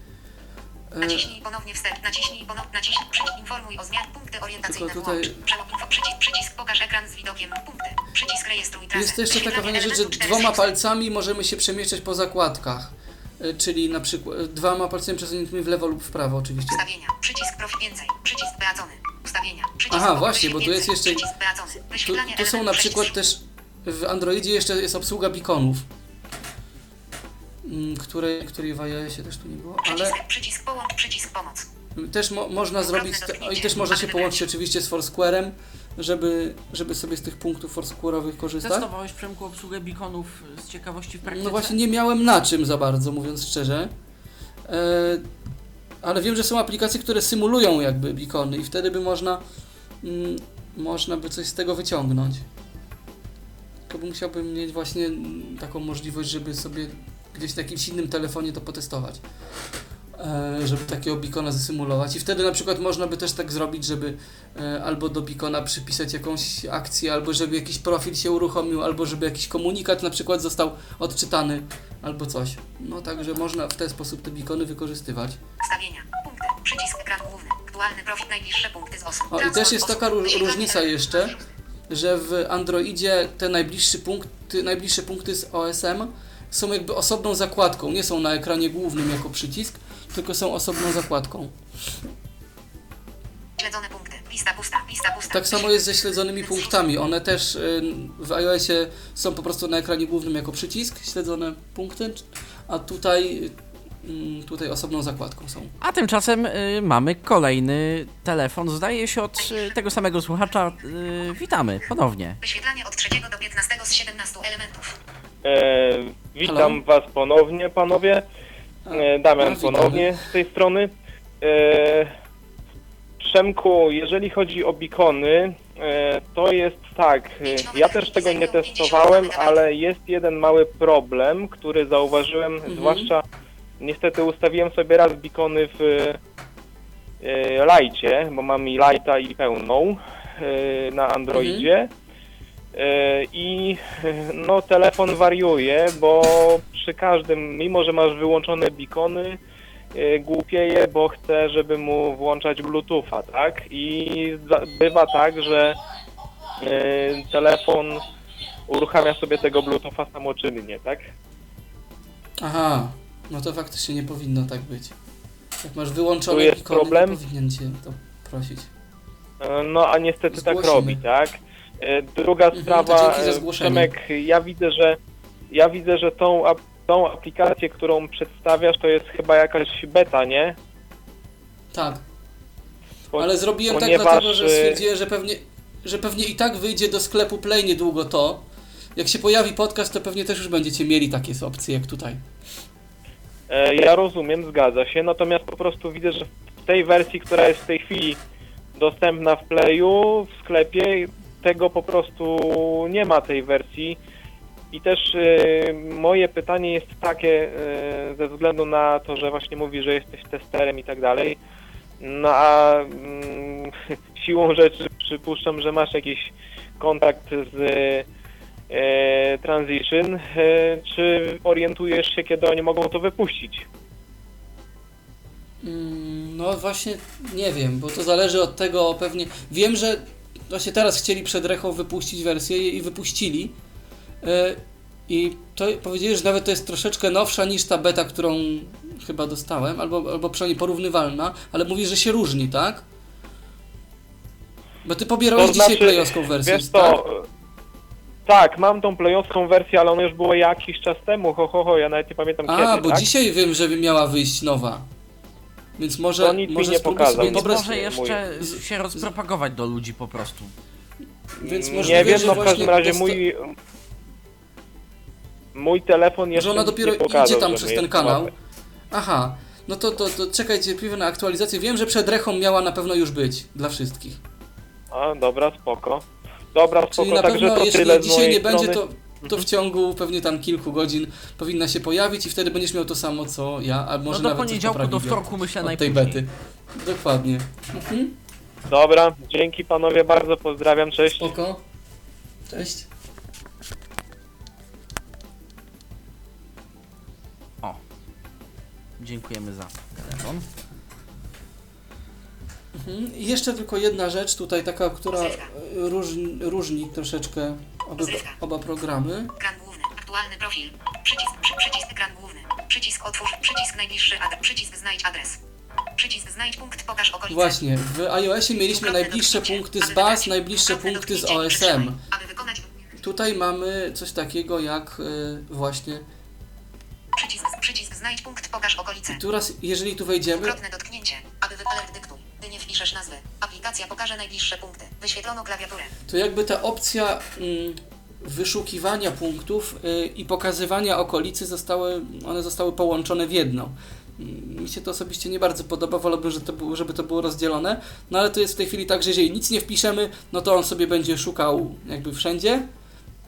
E, Naciśnij ponownie wstęp. Naciśnij ponownie. Naciśnij. Przycisk informuj o zmian. Punkty orientacyjne Tylko tutaj-. Przełom info. Przycisk. Przycisk pokaż ekran z widokiem. Punkty. Przycisk rejestruj trasę. Jest jeszcze taka fajna rzecz, że dwoma 4 palcami możemy się przemieszczać po zakładkach. E, Czyli na przykład e, dwoma palcami przesuniętymi w lewo lub w prawo oczywiście. Ustawienia. Przycisk profil więcej. Przycisk beacony. Ustawienia. Przycisk Aha, właśnie, bo tu jest jeszcze- Przycisk beacony. Tu, tu są na przykład też w Androidzie jeszcze jest obsługa beaconów, mm, której, której w iOSie też tu nie było, ale Przycisk, przycisk połącz, przycisk pomoc. też mo, można zrobić, i też można się połączyć oczywiście z Foursquare'em, żeby, żeby sobie z tych punktów Foursquare'owych korzystać. Testowałeś Przemku obsługę beaconów z ciekawości w praktyce? No właśnie nie miałem na czym za bardzo, mówiąc szczerze. E, ale wiem, że są aplikacje, które symulują jakby beacony i wtedy by można mm, można by coś z tego wyciągnąć. Bym musiałbym mieć właśnie taką możliwość, żeby sobie gdzieś na jakimś innym telefonie to potestować. E, żeby takiego beacona zasymulować i wtedy na przykład można by też tak zrobić, żeby e, albo do beacona przypisać jakąś akcję, albo żeby jakiś profil się uruchomił, albo żeby jakiś komunikat na przykład został odczytany, albo coś. No także można w ten sposób te beacony wykorzystywać. Ustawienia. Punkty. Przycisk ekran główny. Aktualny profil. Najbliższe punkty z osób. O, i też jest taka różnica jeszcze. Że w Androidzie te najbliższe punkty, najbliższe punkty z OSM są jakby osobną zakładką, nie są na ekranie głównym jako przycisk, tylko są osobną zakładką. Śledzone punkty. Lista pusta. Lista pusta. Tak samo jest ze śledzonymi punktami. One też y, w iOSie są po prostu na ekranie głównym jako przycisk, śledzone punkty, a tutaj, tutaj osobną zakładką są. A tymczasem y, mamy kolejny telefon, zdaje się od y, tego samego słuchacza. Y, witamy ponownie. Wyświetlanie od 3 do 15 z 17 elementów. E, witam? Was ponownie, panowie. E, Damian ponownie z tej strony. E, Przemku, jeżeli chodzi o bikony, e, to jest tak, e, ja też tego nie testowałem, ale jest jeden mały problem, który zauważyłem, Mhm. zwłaszcza niestety ustawiłem sobie raz bikony w e, lajcie, bo mam i lajta i pełną e, na Androidzie. E, I e, no telefon wariuje, bo przy każdym, mimo że masz wyłączone bikony, głupieje, bo chce, żeby mu włączać Bluetootha, tak? I bywa tak, że telefon uruchamia sobie tego Bluetootha samoczynnie, tak? Aha, no to faktycznie nie powinno tak być. Jak masz wyłączone jest ikony, problem? nie powinien cię to prosić. E, No a niestety tak Zgłosimy. robi, tak? E, Druga Mhm, sprawa. Przemek, ja widzę, że ja widzę, że tą, tą aplikację, którą przedstawiasz, to jest chyba jakaś beta, nie? Tak, Po- ale zrobiłem tak ponieważ, dlatego, że e, stwierdziłem, że pewnie, że pewnie i tak wyjdzie do sklepu Play niedługo to. Jak się pojawi podcast, to pewnie też już będziecie mieli takie opcje jak tutaj. E, Ja rozumiem, zgadza się, natomiast po prostu widzę, że w tej wersji, która jest w tej chwili dostępna w Playu, w sklepie, tego po prostu nie ma tej wersji. I też e, moje pytanie jest takie, e, ze względu na to, że właśnie mówi, że jesteś testerem i tak dalej, no a mm, siłą rzeczy przypuszczam, że masz jakiś kontakt z Transition, e, czy orientujesz się, kiedy oni mogą to wypuścić? Mm, No właśnie nie wiem, bo to zależy od tego pewnie. Wiem, że właśnie teraz chcieli przed Rechą wypuścić wersję i wypuścili. E, I to powiedzieli, że nawet to jest troszeczkę nowsza niż ta beta, którą chyba dostałem, albo, albo przynajmniej porównywalna, ale mówi, że się różni, tak? Bo ty pobierałeś dzisiaj playowską wersję, znaczy, Wiesz tak? to, tak, mam tą playowską wersję, ale ona już była jakiś czas temu, ho, ho, ho, ja nawet nie pamiętam A, kiedy, bo tak? dzisiaj wiem, że miała wyjść nowa. Więc może, To nic mi może nie pokazał. sobie Więc może jeszcze z- się rozpropagować do ludzi po prostu. Więc nie możliwe, wiem, że no w każdym razie dosta- mój mój telefon jeszcze Że ona dopiero nie pokazał, idzie tam przez ten kanał. nowy. Aha, no to, to, to czekaj cierpliwie na aktualizację. Wiem, że przed Rechą miała na pewno już być dla wszystkich. A, dobra, spoko. Dobra, spoko, Czyli na także pewno, to jeśli tyle z dzisiaj mojej nie będzie, strony. To, to w ciągu pewnie tam kilku godzin powinna się pojawić i wtedy będziesz miał to samo co ja, a może No do nawet coś poniedziałku, do wtorku myślę od tej najpóźniej. bety. Dokładnie. Mhm. Dobra, dzięki panowie bardzo, pozdrawiam, cześć. Spoko. Cześć. O. Dziękujemy za telefon. Mhm. I jeszcze tylko jedna rzecz tutaj taka, która e, różni, różni troszeczkę oba, oba programy. Ekran główny. Aktualny profil. Przycisk, przy, przycisk ekran główny. Przycisk otwórz, przycisk najbliższy adres, przycisk znajdź adres. Przycisk znajdź punkt, pokaż okolice. Właśnie, w iOSie mieliśmy najbliższe punkty z baz, najbliższe punkty z i OSM. Tutaj mamy coś takiego jak y, właśnie. przycisk, przycisk znajdź punkt, pokaż okolice. Tu raz, jeżeli tu wejdziemy, Dwukrotne dotknięcie. Aby wypalert dyktuj. Gdy nie wpiszesz nazwy, aplikacja pokaże najbliższe punkty. Wyświetlono klawiaturę. to jakby ta opcja mm, wyszukiwania punktów y, i pokazywania okolicy zostały, one zostały połączone w jedno. Mm, Mi się to osobiście nie bardzo podoba, wolałbym, żeby to było, żeby to było rozdzielone, no ale to jest w tej chwili tak, że jeżeli nic nie wpiszemy, no to on sobie będzie szukał jakby wszędzie,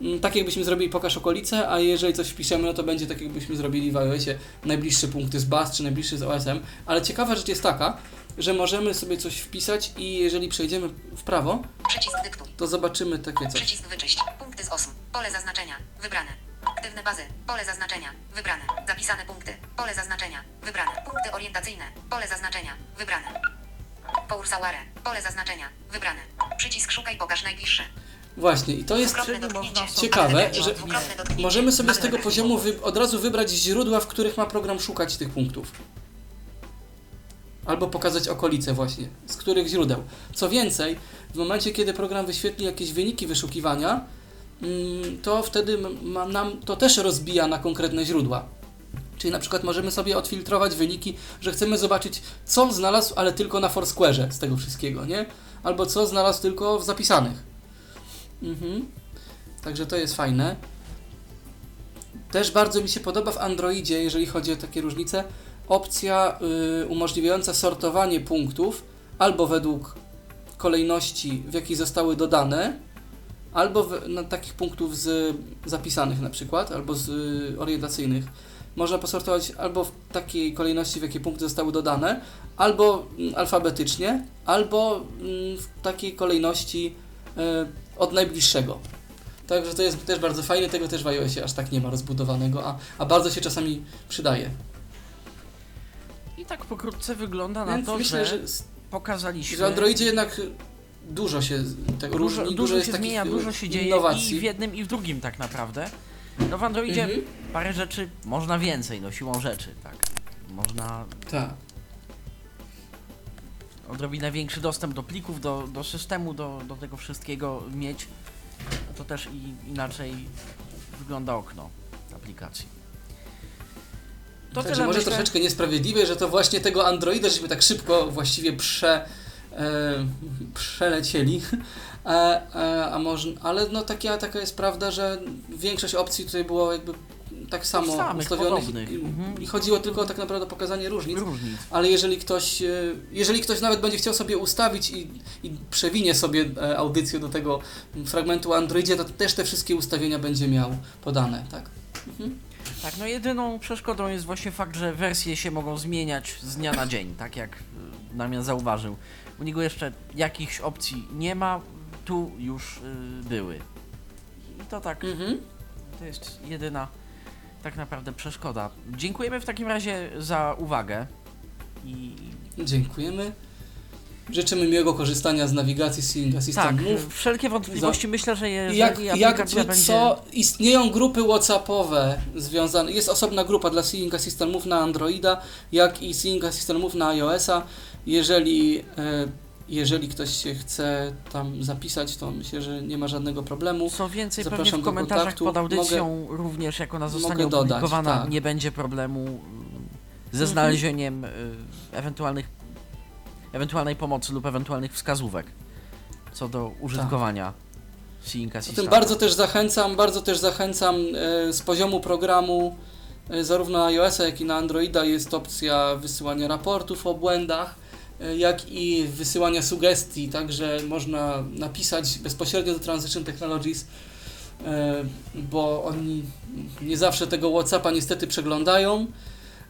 Mm, tak jakbyśmy zrobili pokaż okolice, a jeżeli coś wpiszemy, no to będzie tak jakbyśmy zrobili w iOSie najbliższe punkty z baz czy najbliższe z OSM, ale ciekawa rzecz jest taka, że możemy sobie coś wpisać i jeżeli przejdziemy w prawo, to zobaczymy takie coś. Przycisk wyczyść. Punkty z osób. Pole zaznaczenia. Wybrane. Aktywne bazy. Pole zaznaczenia. Wybrane. Zapisane punkty. Pole zaznaczenia. Wybrane. Punkty orientacyjne. Pole zaznaczenia. Wybrane. Poursaware. Pole zaznaczenia. Wybrane. Przycisk szukaj pokaż najbliższe. Właśnie, i to jest ciekawe, że możemy sobie z tego poziomu wy, od razu wybrać źródła, w których ma program szukać tych punktów. Albo pokazać okolice właśnie, z których źródeł. Co więcej, w momencie, kiedy program wyświetli jakieś wyniki wyszukiwania, mm, to wtedy ma nam to też rozbija na konkretne źródła. Czyli na przykład możemy sobie odfiltrować wyniki, że chcemy zobaczyć, co znalazł, ale tylko na Foursquare'ze z tego wszystkiego, nie? Albo co znalazł tylko w zapisanych. Mhm. Także to jest fajne. Też bardzo mi się podoba w Androidzie, jeżeli chodzi o takie różnice, opcja y, umożliwiająca sortowanie punktów albo według kolejności, w jakiej zostały dodane, albo w, no, takich punktów z zapisanych na przykład, albo z y, orientacyjnych. Można posortować albo w takiej kolejności, w jakiej punkty zostały dodane, albo mm, alfabetycznie, albo mm, w takiej kolejności y, od najbliższego. Także to jest też bardzo fajne, tego też w iOSie aż tak nie ma rozbudowanego, a, a bardzo się czasami przydaje. Tak pokrótce wygląda na Więc to, myślę, że że, że pokazaliśmy. w Androidzie jednak dużo się tego dużo, różni, dużo jest się zmienia, dużo się dzieje innowacji. i w jednym i w drugim tak naprawdę. No w Androidzie Mhm. parę rzeczy można więcej, no siłą rzeczy, tak. Można Tak. odrobinę większy dostęp do plików, do, do systemu, do, do tego wszystkiego mieć. To też i inaczej wygląda okno aplikacji. To Także może myślę. troszeczkę niesprawiedliwe, że to właśnie tego Androida, żeśmy tak szybko właściwie prze, e, przelecieli. E, e, a może, ale no taka, taka jest prawda, że większość opcji tutaj było jakby tak samo samych, ustawionych i, Mhm. i chodziło tylko tak naprawdę o pokazanie różnic. różnic. Ale jeżeli ktoś, e, jeżeli ktoś nawet będzie chciał sobie ustawić i, i przewinie sobie e, audycję do tego fragmentu o Androidzie, to też te wszystkie ustawienia będzie miał podane, tak? Mhm. Tak, no jedyną przeszkodą jest właśnie fakt, że wersje się mogą zmieniać z dnia na dzień, tak jak y, Damian zauważył. U niego jeszcze jakichś opcji nie ma, tu już y, były. I to tak, Mhm. to jest jedyna tak naprawdę przeszkoda. Dziękujemy w takim razie za uwagę i Dziękujemy. Życzymy miłego korzystania z nawigacji Seeing Assistant tak, Move. wszelkie wątpliwości myślę, że I jeżeli Jak, aplikacja jakby będzie... co, istnieją grupy WhatsAppowe związane, jest osobna grupa dla Seeing Assistant Move na Androida, jak i Seeing Assistant Move na iOS-a. Jeżeli, e, jeżeli ktoś się chce tam zapisać, to myślę, że nie ma żadnego problemu. Co więcej, Zapraszam pewnie w komentarzach kontaktu. pod audycją również jak ona zostanie mogę dodać, opublikowana, tak. nie będzie problemu ze Mhm. znalezieniem y, ewentualnych, ewentualnej pomocy lub ewentualnych wskazówek co do użytkowania Seeing Zatem Assistanta. bardzo też zachęcam, bardzo też zachęcam e, z poziomu programu e, zarówno na iOS-a, jak i na Androida jest opcja wysyłania raportów o błędach. e, jak i wysyłania sugestii, także można napisać bezpośrednio do Transition Technologies, bo oni nie zawsze tego WhatsAppa niestety przeglądają.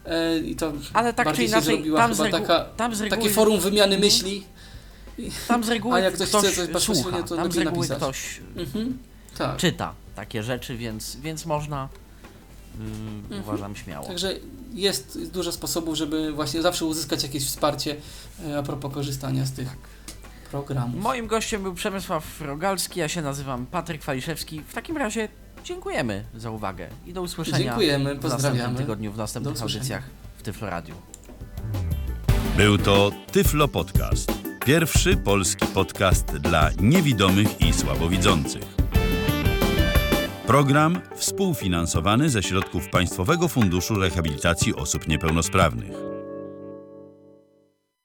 E, I to Ale tak czy bardziej się inaczej, zrobiła tam z, chyba taka, tam z reguły... takie forum wymiany myśli. Tam z reguły A jak ktoś ktoś chce coś słucha, to tam z reguły napisać. ktoś Mhm. Tak. czyta takie rzeczy, więc, więc można, yy, Mhm. uważam, śmiało. Także jest dużo sposobów, żeby właśnie zawsze uzyskać jakieś wsparcie e, a propos korzystania z tych Tak. programów. Moim gościem był Przemysław Rogalski, ja się nazywam Patryk Waliszewski. W takim razie dziękujemy za uwagę i do usłyszenia Dziękujemy, w następnym pozdrawiamy. tygodniu, w następnych usłyszenia. audycjach w Tyfloradiu. Był to Tyflo Podcast. Pierwszy polski podcast dla niewidomych i słabowidzących. Program współfinansowany ze środków Państwowego Funduszu Rehabilitacji Osób Niepełnosprawnych.